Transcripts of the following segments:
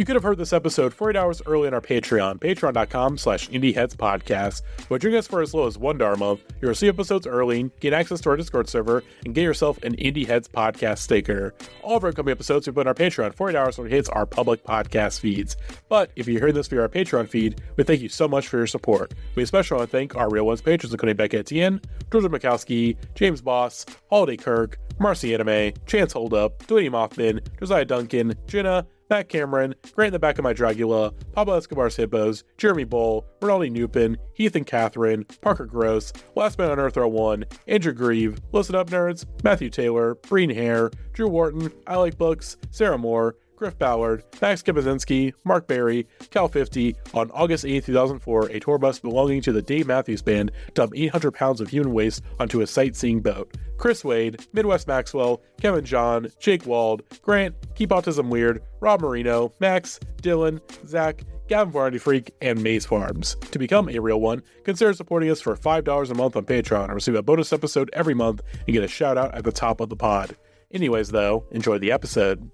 You could have heard this episode 48 hours early on our Patreon, patreon.com slash indieheadspodcast. But join us for as low as $1 a month, you'll receive episodes early, gain access to our Discord server, and get yourself an Indieheads podcast sticker. All of our upcoming episodes we put on our Patreon 48 hours when it hits our public podcast feeds. But if you're hearing this via our Patreon feed, we thank you so much for your support. We especially want to thank our Real Ones patrons, including Bekah Etienne, Georgia Makowski, James Boss, Holiday Kirk, Marcy Anime, Chance Holdup, Dwayne Mothman, Josiah Duncan, Jenna, Matt Cameron, Grant in the Back of My Dragula, Pablo Escobar's Hippos, Jeremy Bohl, Rienaldy Nupen, Heath and Catherine, Parker Gross, Last Man on Earth 1, Andrew Grieve, Listen Up Nerds, Matthew Taylor, Breen Haire, Drew Wharton, I Like Books, Sarah Moore, Griff Ballard, Max Kapczynski, Mark Barry, Cal 50 on August 8, 2004, a tour bus belonging to the Dave Matthews Band dumped 800 pounds of human waste onto a sightseeing boat. Chris Wade, Midwest Maxwell, Kevin John, Jake Wald, Grant, Keep Autism Weird, Rob Marino, Max, Dylan, Zach, Gavin Variety Freak, and Maze Farms. To become a real one, consider supporting us for $5 a month on Patreon and receive a bonus episode every month and get a shout out at the top of the pod. Anyways, though, enjoy the episode.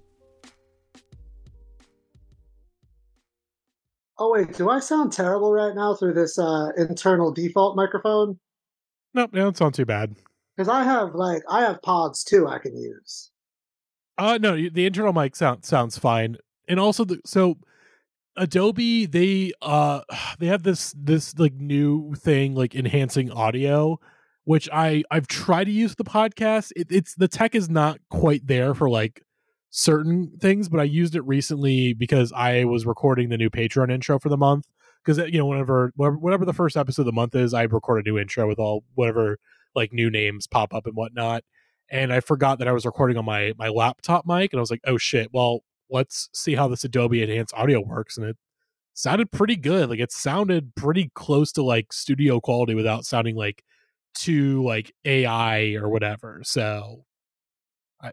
Oh wait, do I sound terrible right now through this uh, internal default microphone? Nope, no, it's not too bad. Because I have like I have pods too I can use. Uh no, the internal mic sound sounds fine, and also the so Adobe they uh they have this this like new thing like enhancing audio, which I I've tried to use the podcast. It, it's the tech is not quite there for like certain things, but I used it recently because I was recording the new Patreon intro for the month. Because you know, whenever whatever the first episode of the month is, I record a new intro with all whatever like new names pop up and whatnot. And I forgot that I was recording on my my laptop mic, and I was like, oh shit. Well, let's see how this Adobe Enhanced Audio works, and it sounded pretty good. Like it sounded pretty close to like studio quality without sounding like too like AI or whatever. So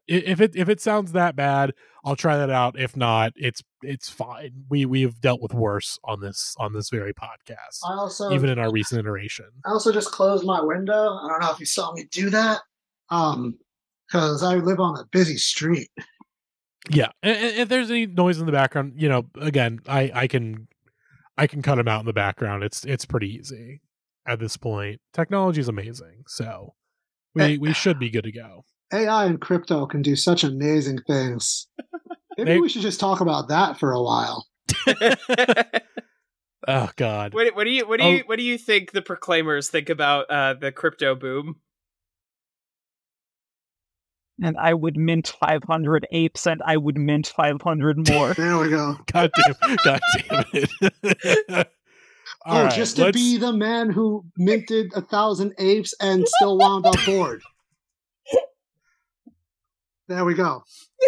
if it if it sounds that bad, I'll try that out. If not, it's it's fine. We we have dealt with worse on this on this very podcast. I also even in our recent iteration. I also just closed my window. I don't know if you saw me do that. Um, because I live on a busy street. Yeah, if there's any noise in the background, you know, again, I I can I can cut them out in the background. It's it's pretty easy at this point. Technology is amazing, so we we should be good to go. AI and crypto can do such amazing things. Maybe they, we should just talk about that for a while. oh God! What, what, do you what do oh. you what do you think the proclaimers think about uh, the crypto boom? And I would mint 500 apes, and I would mint 500 more. there we go. God damn! God damn it! oh, right, just to let's... be the man who minted a thousand apes and still wound up bored. There we go.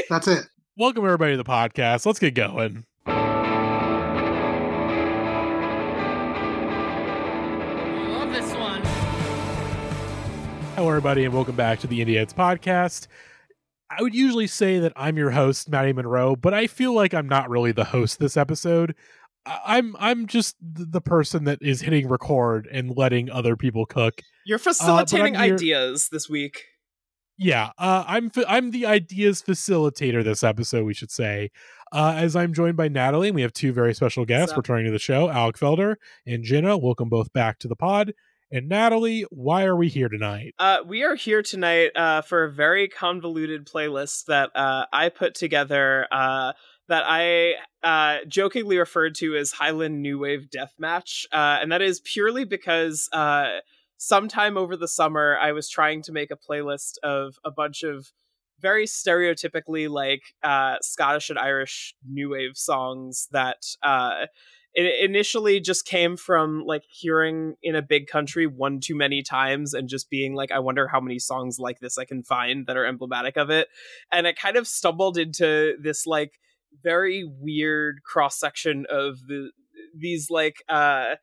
That's it. Welcome everybody to the podcast. Let's get going. love this one. Hello, everybody, and welcome back to the Indieheads podcast. I would usually say that I'm your host, Matty Monroe, but I feel like I'm not really the host this episode. I'm I'm just the person that is hitting record and letting other people cook. You're facilitating uh, ideas this week yeah, uh, I'm I'm the ideas facilitator this episode. We should say, uh, as I'm joined by Natalie, and we have two very special guests returning to the show, Alec Feldherr and Jenna. Welcome both back to the pod. And Natalie, why are we here tonight? Uh, we are here tonight uh, for a very convoluted playlist that uh, I put together. Uh, that I uh, jokingly referred to as Highland New Wave Deathmatch, uh, and that is purely because uh, sometime over the summer, I was trying to make a playlist of a bunch of very stereotypically like uh, Scottish and Irish new wave songs that uh, it initially just came from like hearing in a big country one too many times and just being like, I wonder how many songs like this I can find that are emblematic of it. And it kind of stumbled into this like very weird cross section of the these like uh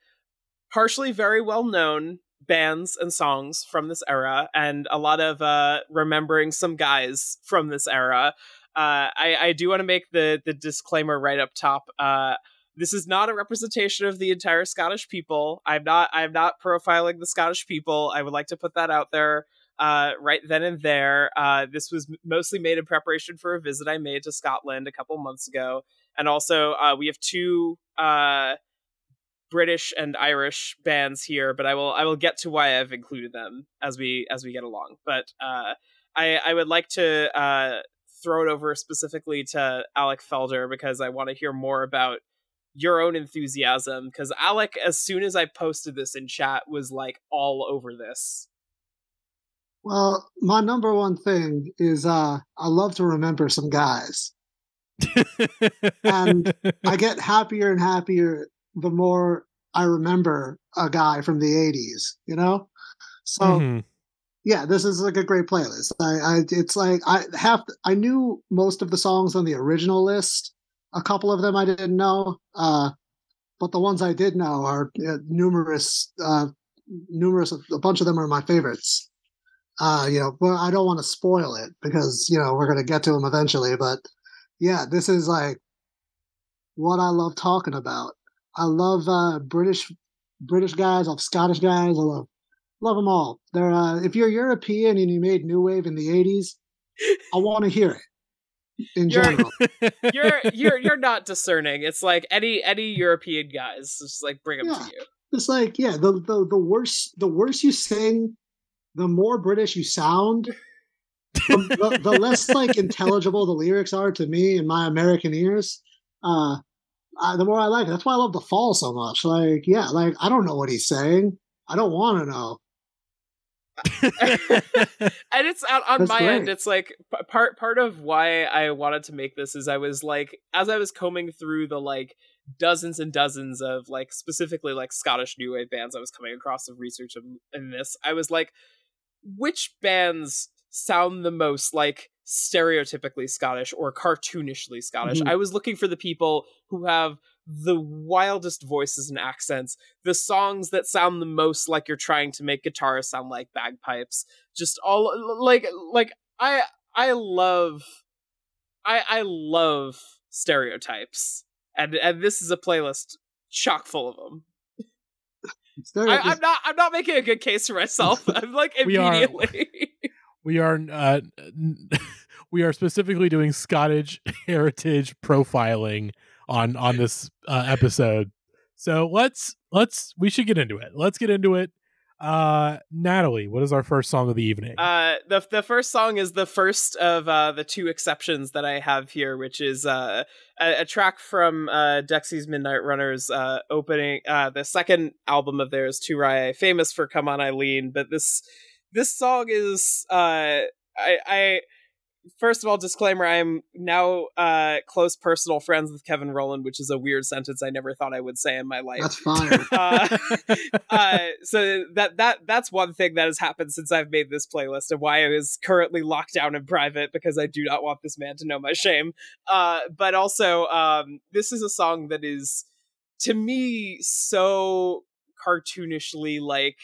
partially very well known bands and songs from this era and a lot of uh, remembering some guys from this era. Uh, I, I do want to make the the disclaimer right up top. Uh, this is not a representation of the entire Scottish people. I'm not I'm not profiling the Scottish people. I would like to put that out there uh, right then and there. Uh, this was mostly made in preparation for a visit I made to Scotland a couple months ago, and also uh, we have two uh, British and Irish bands here, but I will I will get to why I've included them as we as we get along. But uh, I I would like to uh, throw it over specifically to Alec Feldherr because I want to hear more about your own enthusiasm. Because Alec, as soon as I posted this in chat, was like all over this. Well, my number one thing is uh, I love to remember some guys. and I get happier and happier the more I remember a guy from the 80s, you know? So mm-hmm. yeah, this is like a great playlist. I, I it's like I have I knew most of the songs on the original list. A couple of them I didn't know. Uh, but the ones I did know are uh, numerous uh, numerous a bunch of them are my favorites. Uh, you know, but I don't want to spoil it because, you know, we're going to get to them eventually, but yeah, this is like what I love talking about. I love uh, British British guys. I love Scottish guys. I love love them all. They're uh, if you're European and you made new wave in the '80s, I want to hear it. In you're, general, you're you're you're not discerning. It's like any any European guys, just like bring them yeah. to you. It's like yeah, the the the worse the worse you sing, the more British you sound. the, the, the, less like intelligible the lyrics are to me in my American ears. Uh, I, the more I like it. That's why I love the fall so much. Like, yeah, like I don't know what he's saying. I don't want to know. and it's on, on my great. end. It's like part part of why I wanted to make this is I was like as I was combing through the like dozens and dozens of like specifically like Scottish new wave bands I was coming across of research in, in this. I was like, which bands sound the most like stereotypically Scottish or cartoonishly Scottish. Mm-hmm. I was looking for the people who have the wildest voices and accents, the songs that sound the most like you're trying to make guitars sound like bagpipes. Just all like like I I love I I love stereotypes. And and this is a playlist chock full of them. I, am not. I'm not making a good case for myself. I'm like immediately. we are uh, we are specifically doing Scottish heritage profiling on on this uh, episode. So let's let's we should get into it. Let's get into it. Uh, Natalie, what is our first song of the evening? Uh, the the first song is the first of uh, the two exceptions that I have here, which is uh, a, a track from uh, Dexys Midnight Runners uh, opening uh, the second album of theirs, To Rye, famous for Come On Eileen. But this this song is uh I I first of all disclaimer I am now uh close personal friends with Kevin Rowland, which is a weird sentence I never thought I would say in my life. That's fine. uh, uh, so that that that's one thing that has happened since I've made this playlist and why I is currently locked down in private because I do not want this man to know my shame. Uh but also um this is a song that is to me so cartoonishly like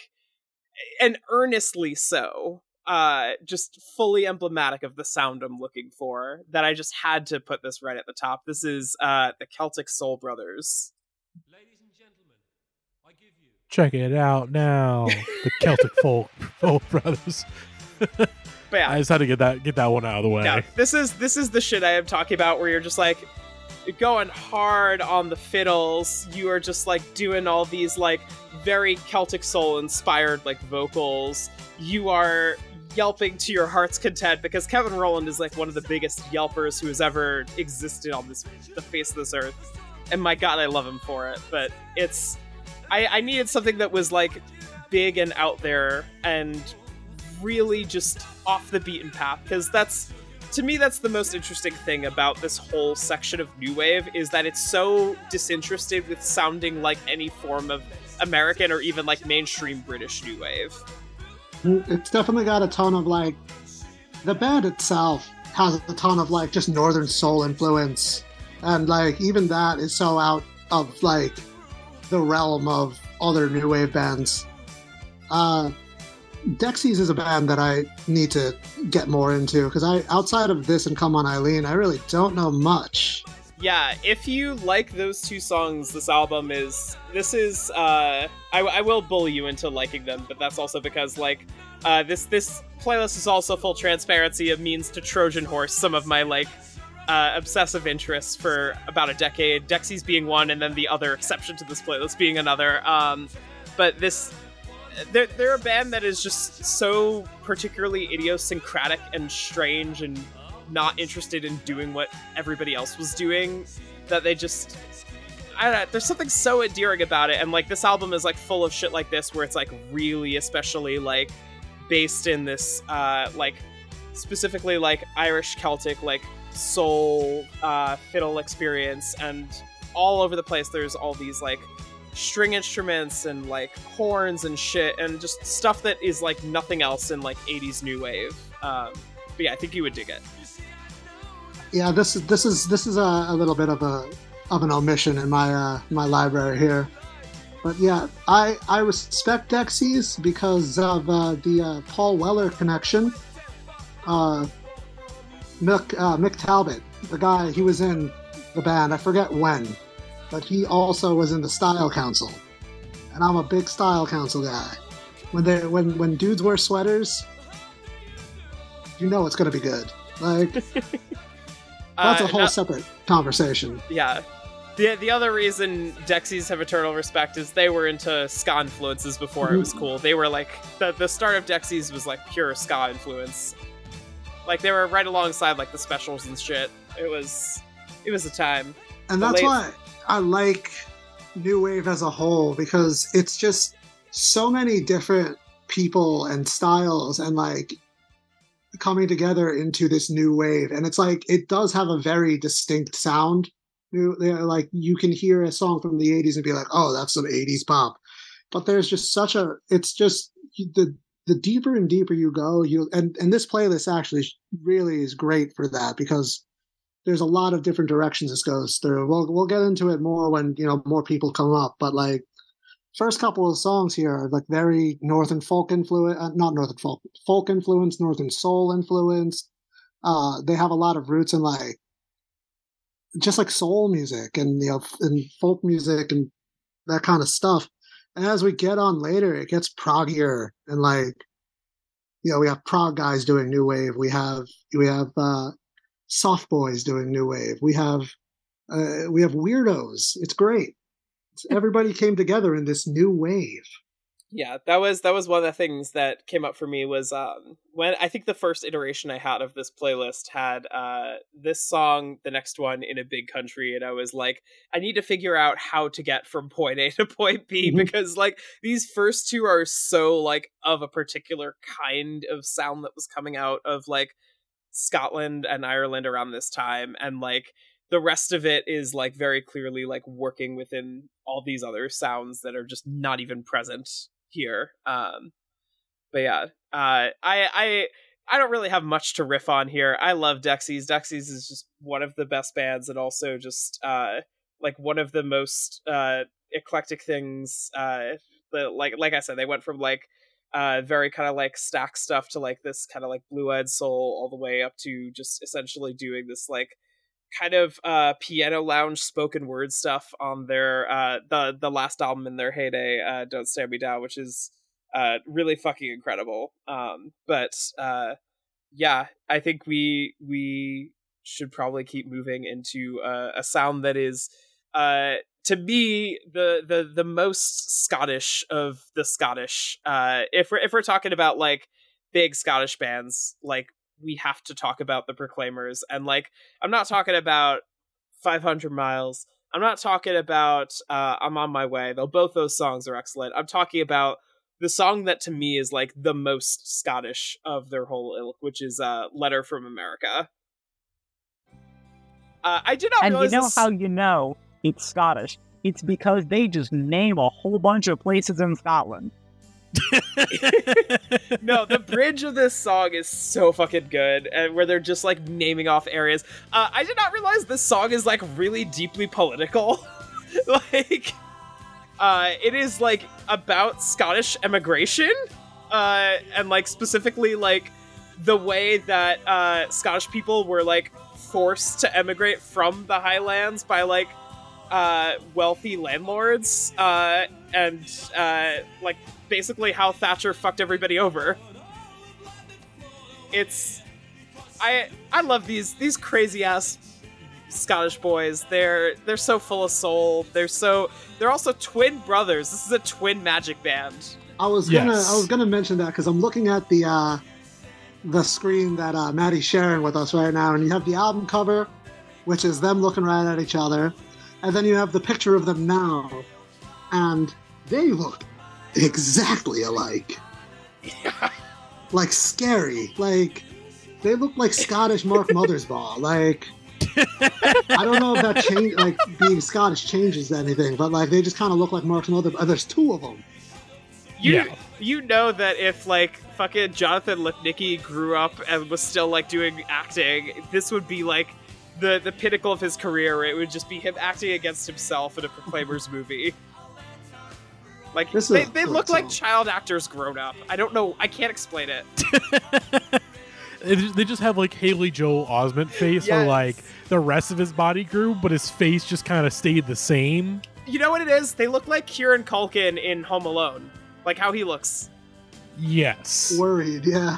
and earnestly so uh just fully emblematic of the sound i'm looking for that i just had to put this right at the top. This is uh the celtic soul brothers. Ladies and gentlemen i give you check it out now the celtic folk soul brothers. But yeah, i just had to get that get that one out of the way. yeah, this is this is the shit i am talking about where you're just like going hard on the fiddles you are just like doing all these like very Celtic Soul inspired like vocals. You are yelping to your heart's content because Kevin Rowland is like one of the biggest yelpers who has ever existed on this the face of this earth. And my god, I love him for it. But it's I, I needed something that was like big and out there and really just off the beaten path because that's to me that's the most interesting thing about this whole section of new wave is that it's so disinterested with sounding like any form of American or even like mainstream British new wave. It's definitely got a ton of like the band itself has a ton of like just northern soul influence and like even that is so out of like the realm of other new wave bands. Uh Dexys is a band that I need to get more into because I outside of this and Come On Eileen, I really don't know much yeah, if you like those two songs, this album is this is uh I, I will bully you into liking them, but that's also because like uh this this playlist is also full transparency. of means to Trojan horse some of my like uh, obsessive interests for about a decade. Dexys being one, and then the other exception to this playlist being another. Um, but this, they're they're a band that is just so particularly idiosyncratic and strange, and not interested in doing what everybody else was doing. That they just I don't know, there's something so endearing about it, and like this album is like full of shit like this, where it's like really, especially like based in this uh like specifically like Irish Celtic like soul uh fiddle experience, and all over the place there's all these like string instruments and like horns and shit, and just stuff that is like nothing else in like 80s new wave. Um, but yeah, I think you would dig it. Yeah, this is this is this is a, a little bit of a of an omission in my uh, my library here. But yeah, I I respect Dexys because of uh, the uh, Paul Weller connection. Uh, Mick uh, Mick Talbot, the guy he was in the band, I forget when, but he also was in the Style Council, and I'm a big Style Council guy. When they when when dudes wear sweaters, you know it's gonna be good. Like that's a uh, whole separate conversation. Yeah, the the other reason Dexys have eternal respect is they were into ska influences before it was cool. They were like the the start of Dexys was like pure ska influence. Like they were right alongside like the specials and shit. It was it was a time. And that's late... why I like new wave as a whole because it's just so many different people and styles and like coming together into this new wave and it's like it does have a very distinct sound like you can hear a song from the 80s and be like, "Oh, that's some 80s pop." But there's just such a it's just the the deeper and deeper you go, you and and this playlist actually really is great for that because there's a lot of different directions this goes through. We'll we'll get into it more when, you know, more people come up, but like first couple of songs here are like very northern folk influence, uh, not northern folk, folk influence, northern soul influence. Uh, they have a lot of roots in like just like soul music and you know and folk music and that kind of stuff. And as we get on later, it gets proggier and like you know we have prog guys doing new wave. We have we have uh, soft boys doing new wave. We have uh, we have weirdos. It's great. Everybody came together in this new wave yeah that was that was one of the things that came up for me was um when i think the first iteration i had of this playlist had uh this song the next one in a big country and i was like i need to figure out how to get from point a to point b mm-hmm. because like these first two are so like of a particular kind of sound that was coming out of like scotland and ireland around this time and like the rest of it is like very clearly like working within all these other sounds that are just not even present here. Um, but yeah, uh, I I I don't really have much to riff on here. I love Dexys. Dexys is just one of the best bands, and also just uh, like one of the most uh, eclectic things. Uh, the, like like I said, they went from like uh very kind of like stack stuff to like this kind of like blue eyed soul all the way up to just essentially doing this like kind of uh piano lounge spoken word stuff on their uh the the last album in their heyday uh don't stand me down which is uh really fucking incredible. Um but uh yeah i think we we should probably keep moving into uh, a sound that is uh to me the the the most scottish of the scottish uh if we're if we're talking about like big scottish bands like we have to talk about the Proclaimers. And like, I'm not talking about 500 miles. I'm not talking about uh, I'm on my way. Though both those songs are excellent. I'm talking about the song that to me is like the most Scottish of their whole ilk, which is uh, "Letter from America." Uh, I did not. And you know this... how you know it's Scottish? It's because they just name a whole bunch of places in Scotland. no, the bridge of this song is so fucking good, and where they're just like naming off areas. Uh, I did not realize this song is like really deeply political. like, uh, it is like about Scottish emigration, uh, and like specifically like the way that uh, Scottish people were like forced to emigrate from the Highlands by like uh, wealthy landlords, uh, and uh, like basically how Thatcher fucked everybody over. It's I I love these these crazy ass Scottish boys. They're they're so full of soul. They're so they're also twin brothers. This is a twin magic band. I was gonna yes. I was gonna mention that because I'm looking at the uh, the screen that uh, Maddie's sharing with us right now, and you have the album cover, which is them looking right at each other, and then you have the picture of them now, and they look exactly alike. Yeah. Like scary. Like they look like Scottish Mark Mothersbaugh. Like I don't know if that change, like being Scottish changes anything, but like they just kind of look like Mark's mother. There's two of them. You yeah. you know that if like fucking Jonathan Lipnicki grew up and was still like doing acting, this would be like the the pinnacle of his career. It would just be him acting against himself in a Proclaimers movie. Like they, they look like child actors grown up. I don't know. I can't explain it. they just have like Haley Joel Osment face, yes. where like the rest of his body grew, but his face just kind of stayed the same. You know what it is? They look like Kieran Culkin in Home Alone, like how he looks. Yes. Worried, yeah.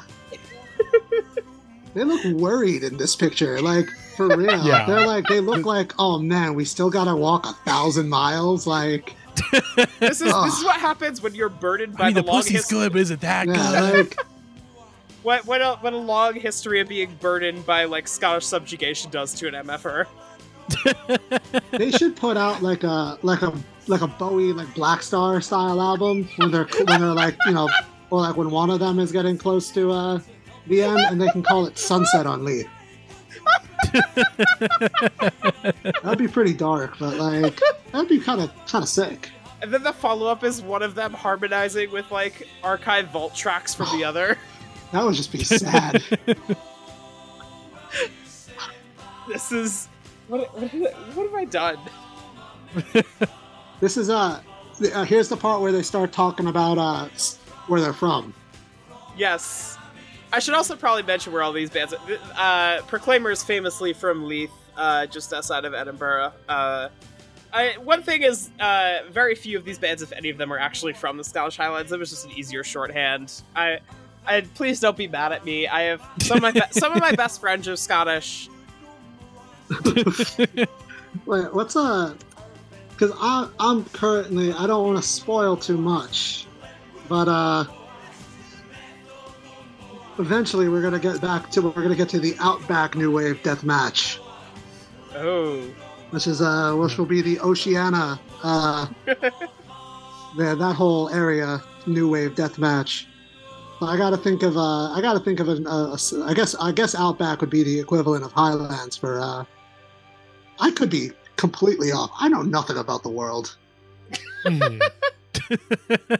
they look worried in this picture, like for real. Yeah. They're like they look like, oh man, we still gotta walk a thousand miles, like. this is this is what happens when you're burdened by I mean, the, the pussy's history. good, but is it that yeah, good? Like, what what a, what a long history of being burdened by like Scottish subjugation does to an MFR. they should put out like a like a like a Bowie like Black Star style album when they're when they're like you know or like when one of them is getting close to uh the end and they can call it Sunset on Leith. That'd be pretty dark, but like that'd be kind of kind of sick. And then the follow up is one of them harmonizing with like archive vault tracks from the other. That would just be sad. this is what, what, what have I done? this is uh, uh, here's the part where they start talking about uh where they're from. Yes. I should also probably mention where all these bands uh Proclaimers famously from Leith, uh just outside of Edinburgh. Uh I, one thing is, uh, very few of these bands, if any of them, are actually from the Scottish Highlands. It was just an easier shorthand. I I, please don't be mad at me. I have some of my be- some of my best friends are Scottish. Wait, what's uh? Because I'm currently I don't want to spoil too much, but uh, eventually we're gonna get back to we're gonna get to the Outback New Wave Death Match. Oh. Which is uh, which will be the Oceania uh, yeah, that whole area New Wave Death Match. I got to think of uh, I got to think of an, uh, I guess I guess Outback would be the equivalent of Highlands for. Uh, I could be completely off. I know nothing about the world. Hmm.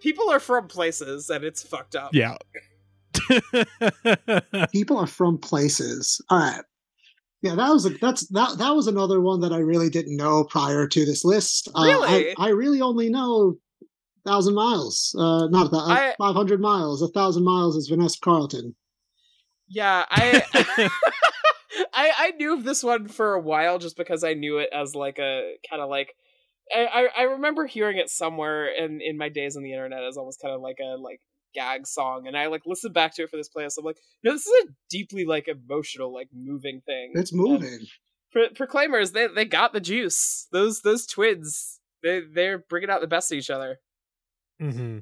People are from places, and it's fucked up. Yeah. People are from places. All right. Yeah, that was a, that's that that was another one that I really didn't know prior to this list. Really, uh, I, I really only know thousand miles. Uh, not that uh, five hundred miles. A thousand miles is Vanessa Carlton. Yeah, I, I I knew of this one for a while just because I knew it as like a kind of like I, I remember hearing it somewhere in in my days on the internet as almost kind of like a like gag song and I like listened back to it for this playlist. I'm like, no, this is a deeply like emotional, like moving thing. It's moving. Pro- Proclaimers, they they got the juice. Those those twins, they they're bringing out the best of each other. Mm-hmm.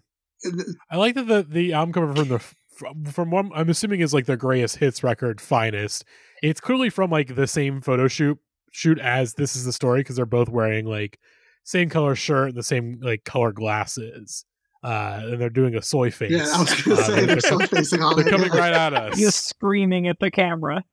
I like that the the album cover from the from what I'm assuming is like the greatest hits record finest. It's clearly from like the same photo shoot shoot as this is the story because they're both wearing like same color shirt and the same like color glasses. Uh, and they're doing a soy face. Yeah, I was gonna uh, say they're soy facing on. They're coming right at us. You're screaming at the camera.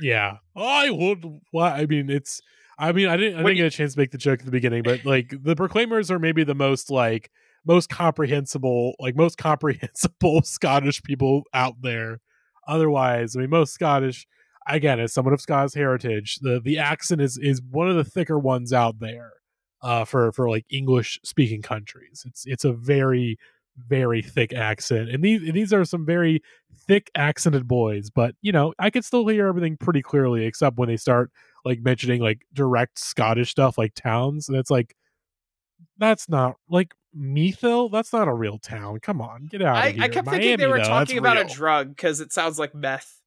Yeah, I would. What I mean, it's. I mean, I didn't. I didn't get a chance to make the joke at the beginning, but like the Proclaimers are maybe the most like most comprehensible, like most comprehensible Scottish people out there. Otherwise, I mean, most Scottish, again, as someone of Scottish heritage, the the accent is is one of the thicker ones out there uh, for for like English speaking countries. It's it's a very very thick accent, and these these are some very thick accented boys. But you know, I can still hear everything pretty clearly, except when they start like mentioning like direct Scottish stuff, like towns, and it's like that's not like Meathville? That's not a real town. Come on, get out I, here. I kept Miami, thinking they were though, talking about real. a drug because it sounds like meth.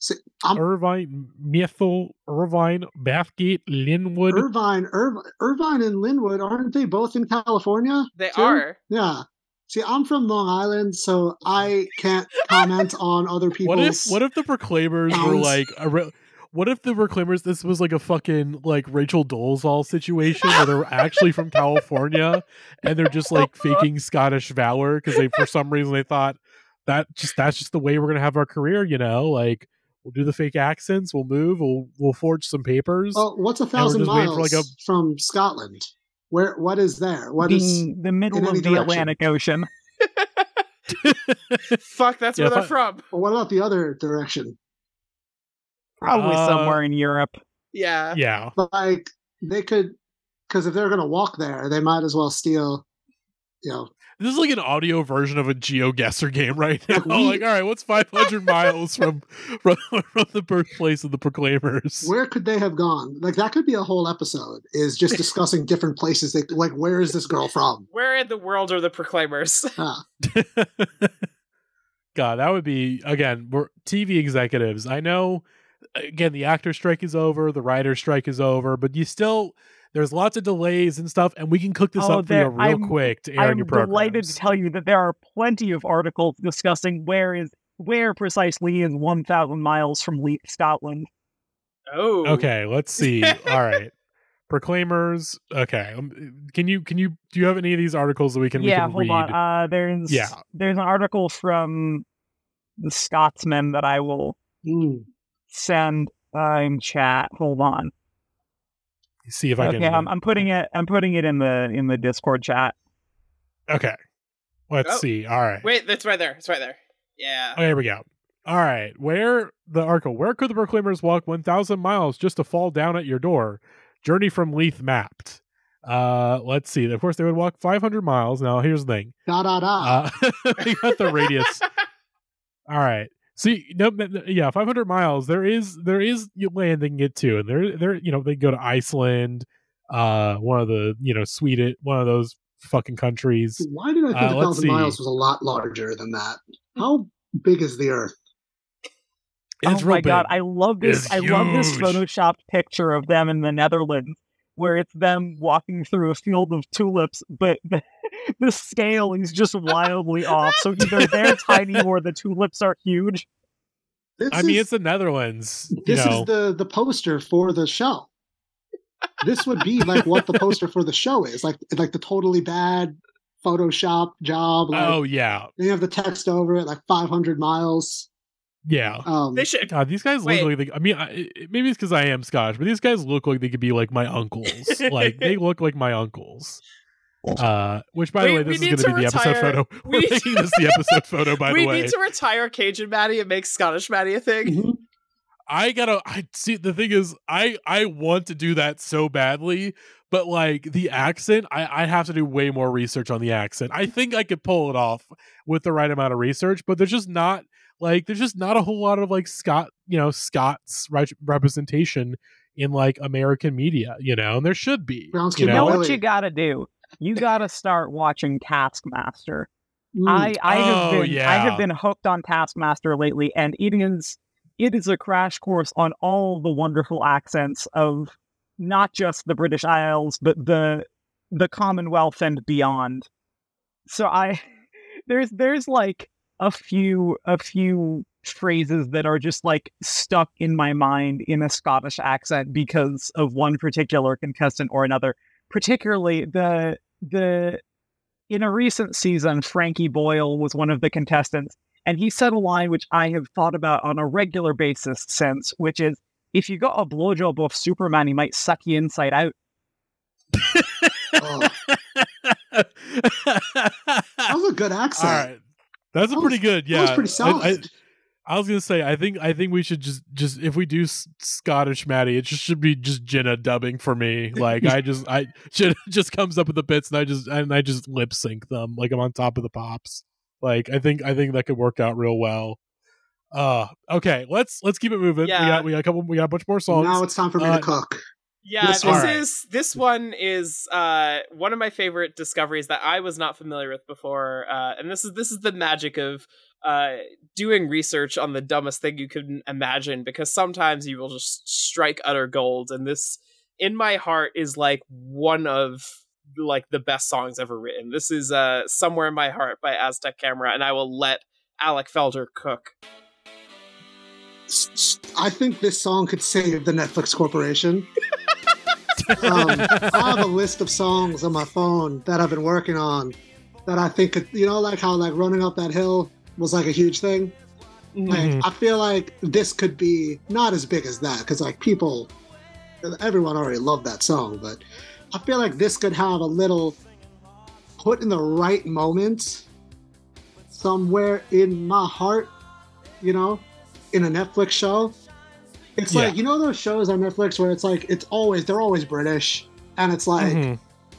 See, I'm, Irvine, Methil, Irvine, Bathgate, Linwood. Irvine, Irv, Irvine, and Linwood aren't they both in California? They too? are. Yeah. See, I'm from Long Island, so I can't comment on other people's. what if what if the Proclaimers were like a re- what if the Proclaimers this was like a fucking like Rachel Dolezal situation where they're actually from California and they're just like faking Scottish valor because they for some reason they thought that just that's just the way we're gonna have our career, you know, like we'll do the fake accents, we'll move, we'll we'll forge some papers. Oh, what's a thousand miles like, a- from Scotland? Where? What is there? What is? the, the middle of the direction. Atlantic Ocean. Fuck, that's Yeah, where they're I- from. Or what about the other direction? Probably Uh, somewhere in Europe. Yeah. yeah. Like they could, because if they're gonna walk there, they might as well steal. You know, This is like an audio version of a GeoGuessr game right now. Like, we- like, all right, what's 500 miles from, from from the birthplace of the Proclaimers? where could they have gone? Like that could be a whole episode. Is just discussing different places. They like, where is this girl from? Where in the world are the Proclaimers? God, that would be again. We're TV executives. I know. Again, the actor strike is over, the writer strike is over, but you still there's lots of delays and stuff, and we can cook this Oh, up for you real I'm- quick to air on I'm your delighted to tell you that there are plenty of articles discussing where is where precisely is 1,000 miles from Leith, Scotland. Oh. Okay, let's see. All right, Proclaimers. Okay, um, can you can you do you have any of these articles that we can we yeah, can hold read? on. Uh, there's Yeah. there's an article from the Scotsman that I will mm. send uh, in chat. Hold on. See if I okay, can. I'm, I'm putting it. I'm putting it in the in the Discord chat. Okay, let's Oh. see. All right. Wait, that's right there. It's right there. Yeah. Oh, here we go. All right. Where the article? Where could the Proclaimers walk 1,000 miles just to fall down at your door? Journey from Leith mapped. Uh, let's see. Of course, they would walk 500 miles. Now, here's the thing. da da da. Uh, we got the radius. All right. See, no, no, no, yeah, 500 miles. There is there is land they can get to, and there there you know they go to Iceland, uh, one of the you know Sweden, one of those fucking countries. Why did I think uh, a thousand miles was a lot larger than that? How big is the Earth? It's oh real my god. I love this. It's I love this photoshopped picture of them in the Netherlands, where it's them walking through a field of tulips, but the, the scale is just wildly off. So either they're tiny or the tulips are huge. This I mean, it's the Netherlands. You this know. is the the poster for the show. This would be like what the poster for the show is, like like the totally bad Photoshop job. Like, oh yeah, you have the text over it, like 500 miles. Yeah. Um, They should. God, these guys Wait. look like they. I mean, I, maybe it's because I am Scottish, but these guys look like they could be like my uncles. like they look like my uncles. Uh, which by the way, we this is need going to to be the episode retire- photo. we We're need making this the episode photo. By the way, we need to retire Cajun Maddie and make Scottish Maddie a thing. mhm. I gotta. I see. The thing is, I I want to do that so badly, but like the accent, I I have to do way more research on the accent. I think I could pull it off with the right amount of research, but there's just not like there's just not a whole lot of like Scott, you know, Scott's re- representation in like American media, you know, and there should be. Brown You know know, Really? what you gotta do? You gotta start watching Taskmaster. Mm. I I have Oh, been I have been hooked on Taskmaster lately, and it is it is a crash course on all the wonderful accents of not just the British Isles, but the the Commonwealth and beyond. So I there's there's like a few a few phrases that are just like stuck in my mind in a Scottish accent because of one particular contestant or another. Particularly the the in a recent season, Frankie Boyle was one of the contestants, and he said a line which I have thought about on a regular basis since, which is if you got a blowjob off Superman, he might suck you inside out. Oh, that was a good accent. All right. That's a That pretty was- good. Yeah, That was pretty I- I- I was gonna say, I think I think we should just just if we do Scottish Maddie, it just should be just Jenna dubbing for me. Like I just I Jenna just comes up with the bits and I just and I just lip sync them like I'm on top of the pops. Like I think I think that could work out real well. Uh okay, let's let's keep it moving. We Yeah. got we got a couple we got a bunch more songs. now it's time for me Uh, to cook. Yeah, This this, one- is this one is uh, one of my favorite discoveries that I was not familiar with before, uh, and this is this is the magic of uh, doing research on the dumbest thing you could imagine because sometimes you will just strike utter gold. And this, in my heart, is like one of like the best songs ever written. This is uh, "Somewhere in My Heart" by Aztec Camera, and I will let Alec Feldherr cook. I think this song could save the Netflix Corporation. um, I have a list of songs on my phone that I've been working on that I think could, you know, like how like running up that hill was like a huge thing. Mm-hmm. Like I feel like this could be not as big as that because like people, everyone already loved that song, but I feel like this could have a little put in the right moment somewhere in my heart, you know, in a Netflix show. It's yeah. like you know those shows on Netflix where it's like it's always they're always British and it's like mm-hmm.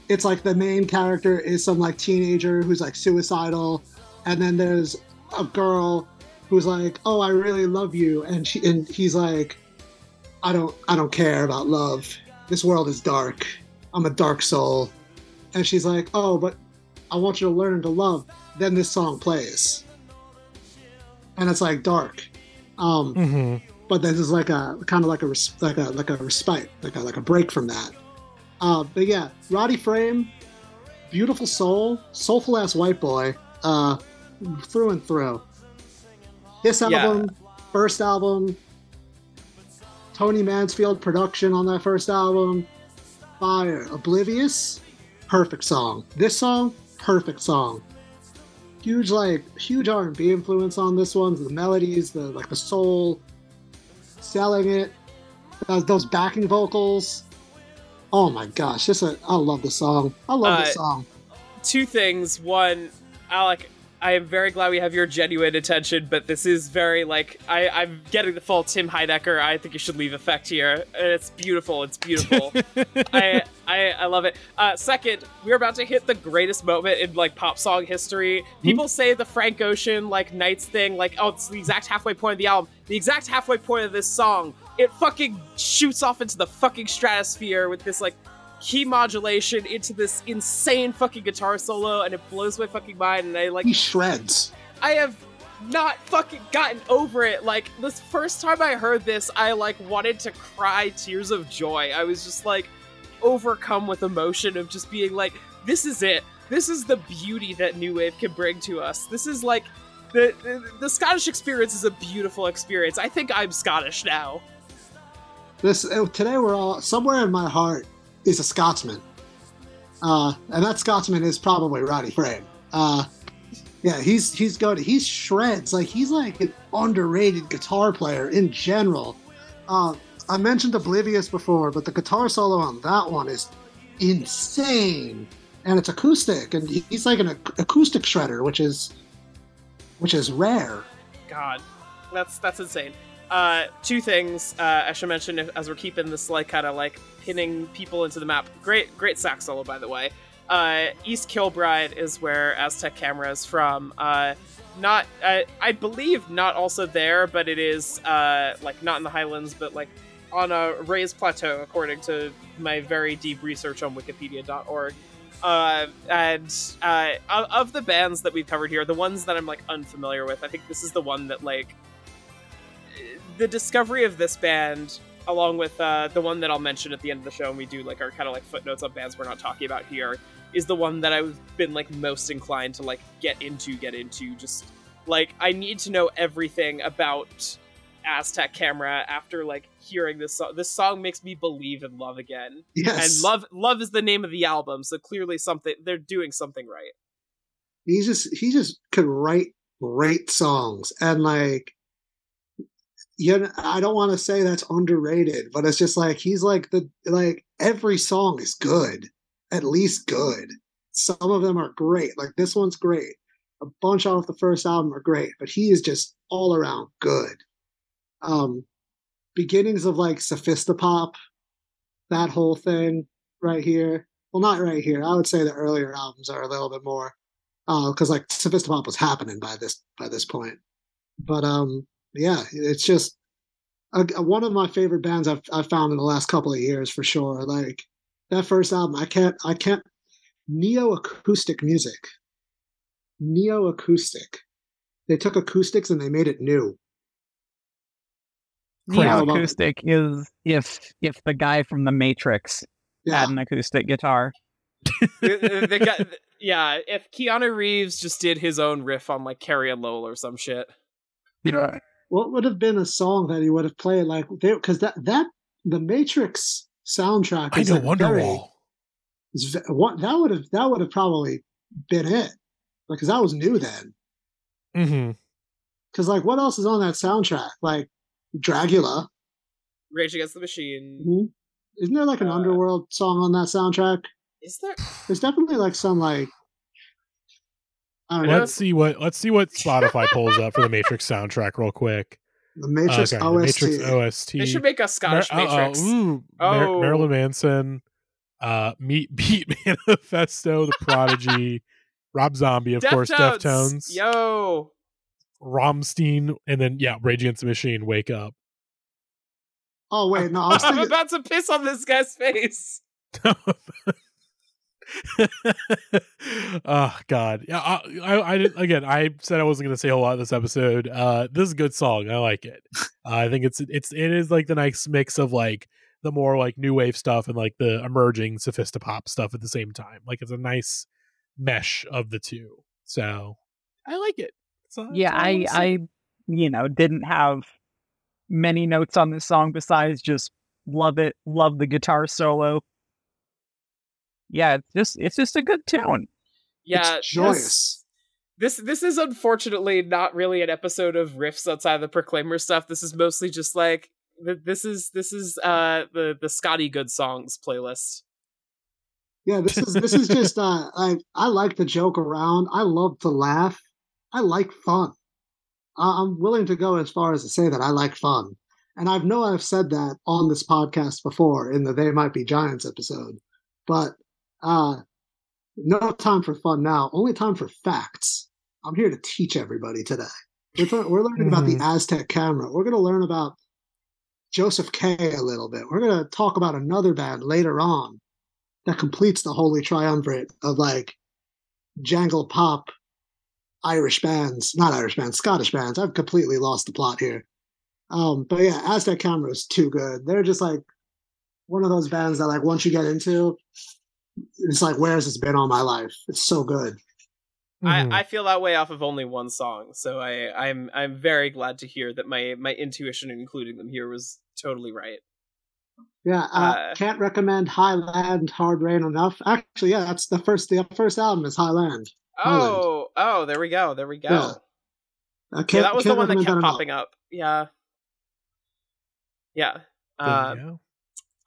it's like the main character is some like teenager who's like suicidal and then there's a girl who's like, "Oh, I really love you," and she and he's like, "I don't, I don't care about love. This world is dark. I'm a dark soul," and she's like, "Oh, but I want you to learn to love." Then this song plays, and it's like dark, um, mm-hmm. But this is like a kind of like a like a like a respite, like a like a break from that. Uh, but yeah, Roddy Frame, beautiful soul, soulful ass white boy. Uh, through and through. This album, yeah. first album, Tony Mansfield production on that first album, fire. Oblivious, perfect song. This song, perfect song. Huge like huge R and B influence on this one. The melodies, the like the soul, selling it. Those, those backing vocals. Oh my gosh, this is, a, I love the song. I love uh, this song. Two things. One, Alec, I am very glad we have your genuine attention, but this is very like I, I'm getting the full Tim Heidecker. I think you should leave effect here. It's beautiful. It's beautiful. I, I I love it. Uh, second, we're about to hit the greatest moment in like pop song history. Hmm? People mm-hmm. say the Frank Ocean like Nights thing, like oh, it's the exact halfway point of the album. The exact halfway point of this song, it fucking shoots off into the fucking stratosphere with this like key modulation into this insane fucking guitar solo, and it blows my fucking mind. And I like he shreds. I have not fucking gotten over it. Like this first time I heard this, I like wanted to cry tears of joy. I was just like overcome with emotion of just being like, this is it. This is the beauty that new wave can bring to us. This is like the, the, the Scottish experience is a beautiful experience. I think I'm Scottish now. This uh, today we're all somewhere in my heart is a Scotsman. Uh, and that Scotsman is probably Roddy Frame. Uh, yeah, he's he's good. He's shreds. Like he's like an underrated guitar player in general. Uh, I mentioned Oblivious before, but the guitar solo on that one is insane, and it's acoustic, and he's like an acoustic shredder, which is which is rare. God, that's that's insane. Uh, two things uh, I should mention as we're keeping this like kind of like pinning people into the map. Great, great sax solo by the way. Uh, East Kilbride is where Aztec Camera is from. Uh, not, uh, I believe, not also there, but it is uh, like not in the Highlands, but like on a raised plateau, according to my very deep research on Wikipedia.org. Uh, and uh, of the bands that we've covered here, the ones that I'm like unfamiliar with, I think this is the one that like the discovery of this band, along with uh, the one that I'll mention at the end of the show, and we do like our kind of like footnotes on bands we're not talking about here, is the one that I've been like most inclined to like get into, get into. Just like I need to know everything about Aztec Camera after like hearing this song. This song makes me believe in love again. Yes. And love love is the name of the album, so clearly something they're doing something right. He just he just could write great songs and like you know, I don't want to say that's underrated, but it's just like he's like the like every song is good, at least good. Some of them are great, like this one's great. A bunch off the first album are great, but he is just all around good. Um, beginnings of like Sophisti-pop, that whole thing right here. Well, not right here. I would say the earlier albums are a little bit more, because uh, like Sophisti-pop was happening by this by this point. But um, yeah, it's just a, a, one of my favorite bands I've, I've found in the last couple of years for sure. Like that first album, I can't, I can't, neo acoustic music, neo acoustic they took acoustics and they made it new. Neo acoustic is if if the guy from the Matrix Yeah. had an acoustic guitar. the, the guy, yeah, if Keanu Reeves just did his own riff on like Carrie and Lowell or some shit. Yeah. What would have been a song that he would have played like because that that the Matrix soundtrack I is know like very, Wonderwall. is what that would have that would have probably been it because that was new then. Mm-hmm. Because like what else is on that soundtrack? Like Dracula. Rage Against the Machine. Mhm. Isn't there like an Uh, underworld song on that soundtrack? Is there? There's definitely like some like I know. Let's see what let's see what Spotify pulls up for the Matrix soundtrack real quick. The Matrix Okay, the OST. Matrix OST. They should make a Scottish Mar- uh-oh, Matrix. ooh, Mar- Oh. Marilyn Manson, uh, Meat Beat Manifesto, The Prodigy, Rob Zombie, of course, Deftones, Yo. Rammstein, and then yeah, Rage Against the Machine, Wake Up. Oh wait, no, I was I'm about to piss on this guy's face. oh God, yeah. I, I, I again. I said I wasn't going to say a whole lot in this episode. Uh, this is a good song. I like it. Uh, I think it's it's it is like the nice mix of like the more like new wave stuff and like the emerging Sophisti-pop stuff at the same time. Like it's a nice mesh of the two. So I like it. So Yeah, that's I. I you know, didn't have many notes on this song besides just love it, love the guitar solo. Yeah, it's just it's just a good tune. Yeah, it's joyous. This, this this is unfortunately not really an episode of riffs outside of the Proclaimer stuff. This is mostly just like this is this is uh the the Scotty Good songs playlist. Yeah, this is this is just uh like I like to joke around. I love to laugh. I like fun. I- I'm willing to go as far as to say that I like fun. And I know I've said that on this podcast before in the They Might Be Giants episode. But uh no time for fun now, only time for facts. I'm here to teach everybody today. We're, th- we're learning about the Aztec camera. We're going to learn about Josef K a little bit. We're going to talk about another band later on that completes the holy triumvirate of like jangle pop Irish bands, not Irish bands, Scottish bands. I've completely lost the plot here. Um, but yeah, Aztec Camera is too good. They're just like one of those bands that like once you get into, it's like where has this been all my life? It's so good. I, I feel that way off of only one song, so I I'm I'm very glad to hear that my my intuition in including them here was totally right. Yeah, uh, Uh, can't recommend Highland Hard Rain enough. Actually, yeah, that's the first the first album is Highland. Highland. Oh oh, there we go, there we go. Yeah. I Yeah, that was the one that kept enough. popping up. Yeah, yeah. There Uh, you go.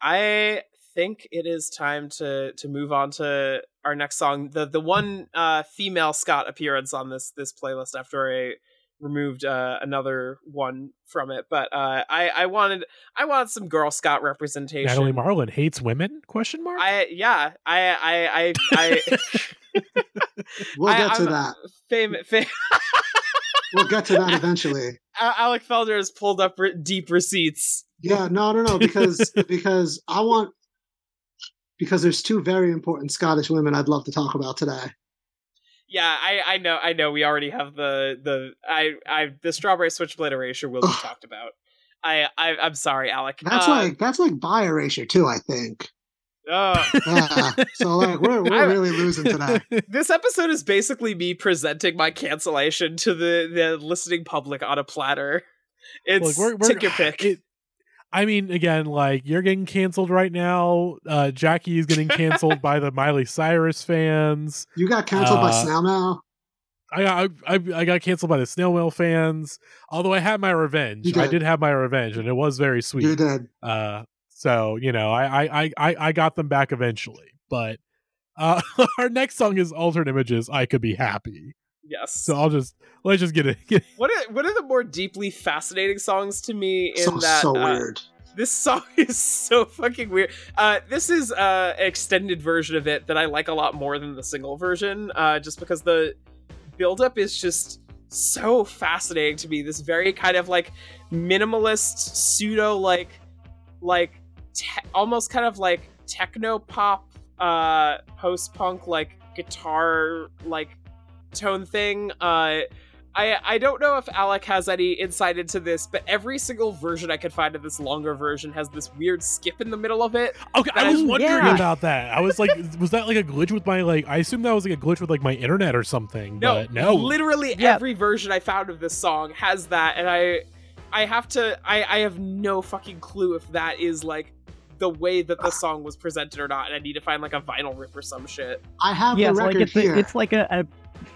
I think it is time to to move on to our next song. The the one uh, female Scott appearance on this this playlist after I removed uh, another one from it. But uh, I I wanted I wanted some girl Scott representation. Natalie Marlin hates women? Question mark. I yeah I I I I. We'll I- get to I'm- that. Fame, fame, We'll get to that eventually. Alec Feldherr has pulled up re- deep receipts. Yeah, no, no, no, because because I want because there's two very important Scottish women I'd love to talk about today. Yeah, I, I know, I know. We already have the the I I the strawberry switchblade erasure will be Ugh. talked about. I, I I'm sorry, Alec. That's Uh, like that's like bi erasure too, I think. uh, Yeah. so like we're we're I- really losing today. this episode is basically me presenting my cancellation to the the listening public on a platter. It's Look, we're- we're- take your pick. it- I mean, again, like you're getting canceled right now. Uh, Jackie is getting canceled by the Miley Cyrus fans. You got canceled by Uh, Snail Mail. I got I, I got canceled by the Snail Mail fans. Although I had my revenge, You I did. did have my revenge, and it was very sweet. You did. Uh, so you know, I I I I- I got them back eventually. But uh, our next song is Altered Images. I could be happy. Yes. So I'll just let's just get it. Get, What are what are the more deeply fascinating songs to me in So that so uh, weird. This song is so fucking weird. Uh, this is uh, an extended version of it that I like a lot more than the single version, uh, just because the buildup is just so fascinating to me. This very kind of like minimalist, pseudo like, like te- almost kind of like techno pop, uh, post punk like guitar like tone thing. Uh, I I don't know if Alec has any insight into this, but every single version I could find of this longer version has this weird skip in the middle of it. Okay, I was wondering yeah. about that. I was like, was that like a glitch with my like? I assume that was like a glitch with like my internet or something. No, but no. literally Yeah. every version I found of this song has that, and I I have to I I have no fucking clue if that is like the way that the song was presented or not, and I need to find like a vinyl rip or some shit. I have yeah, the it's like record it's, here. a, it's like a, a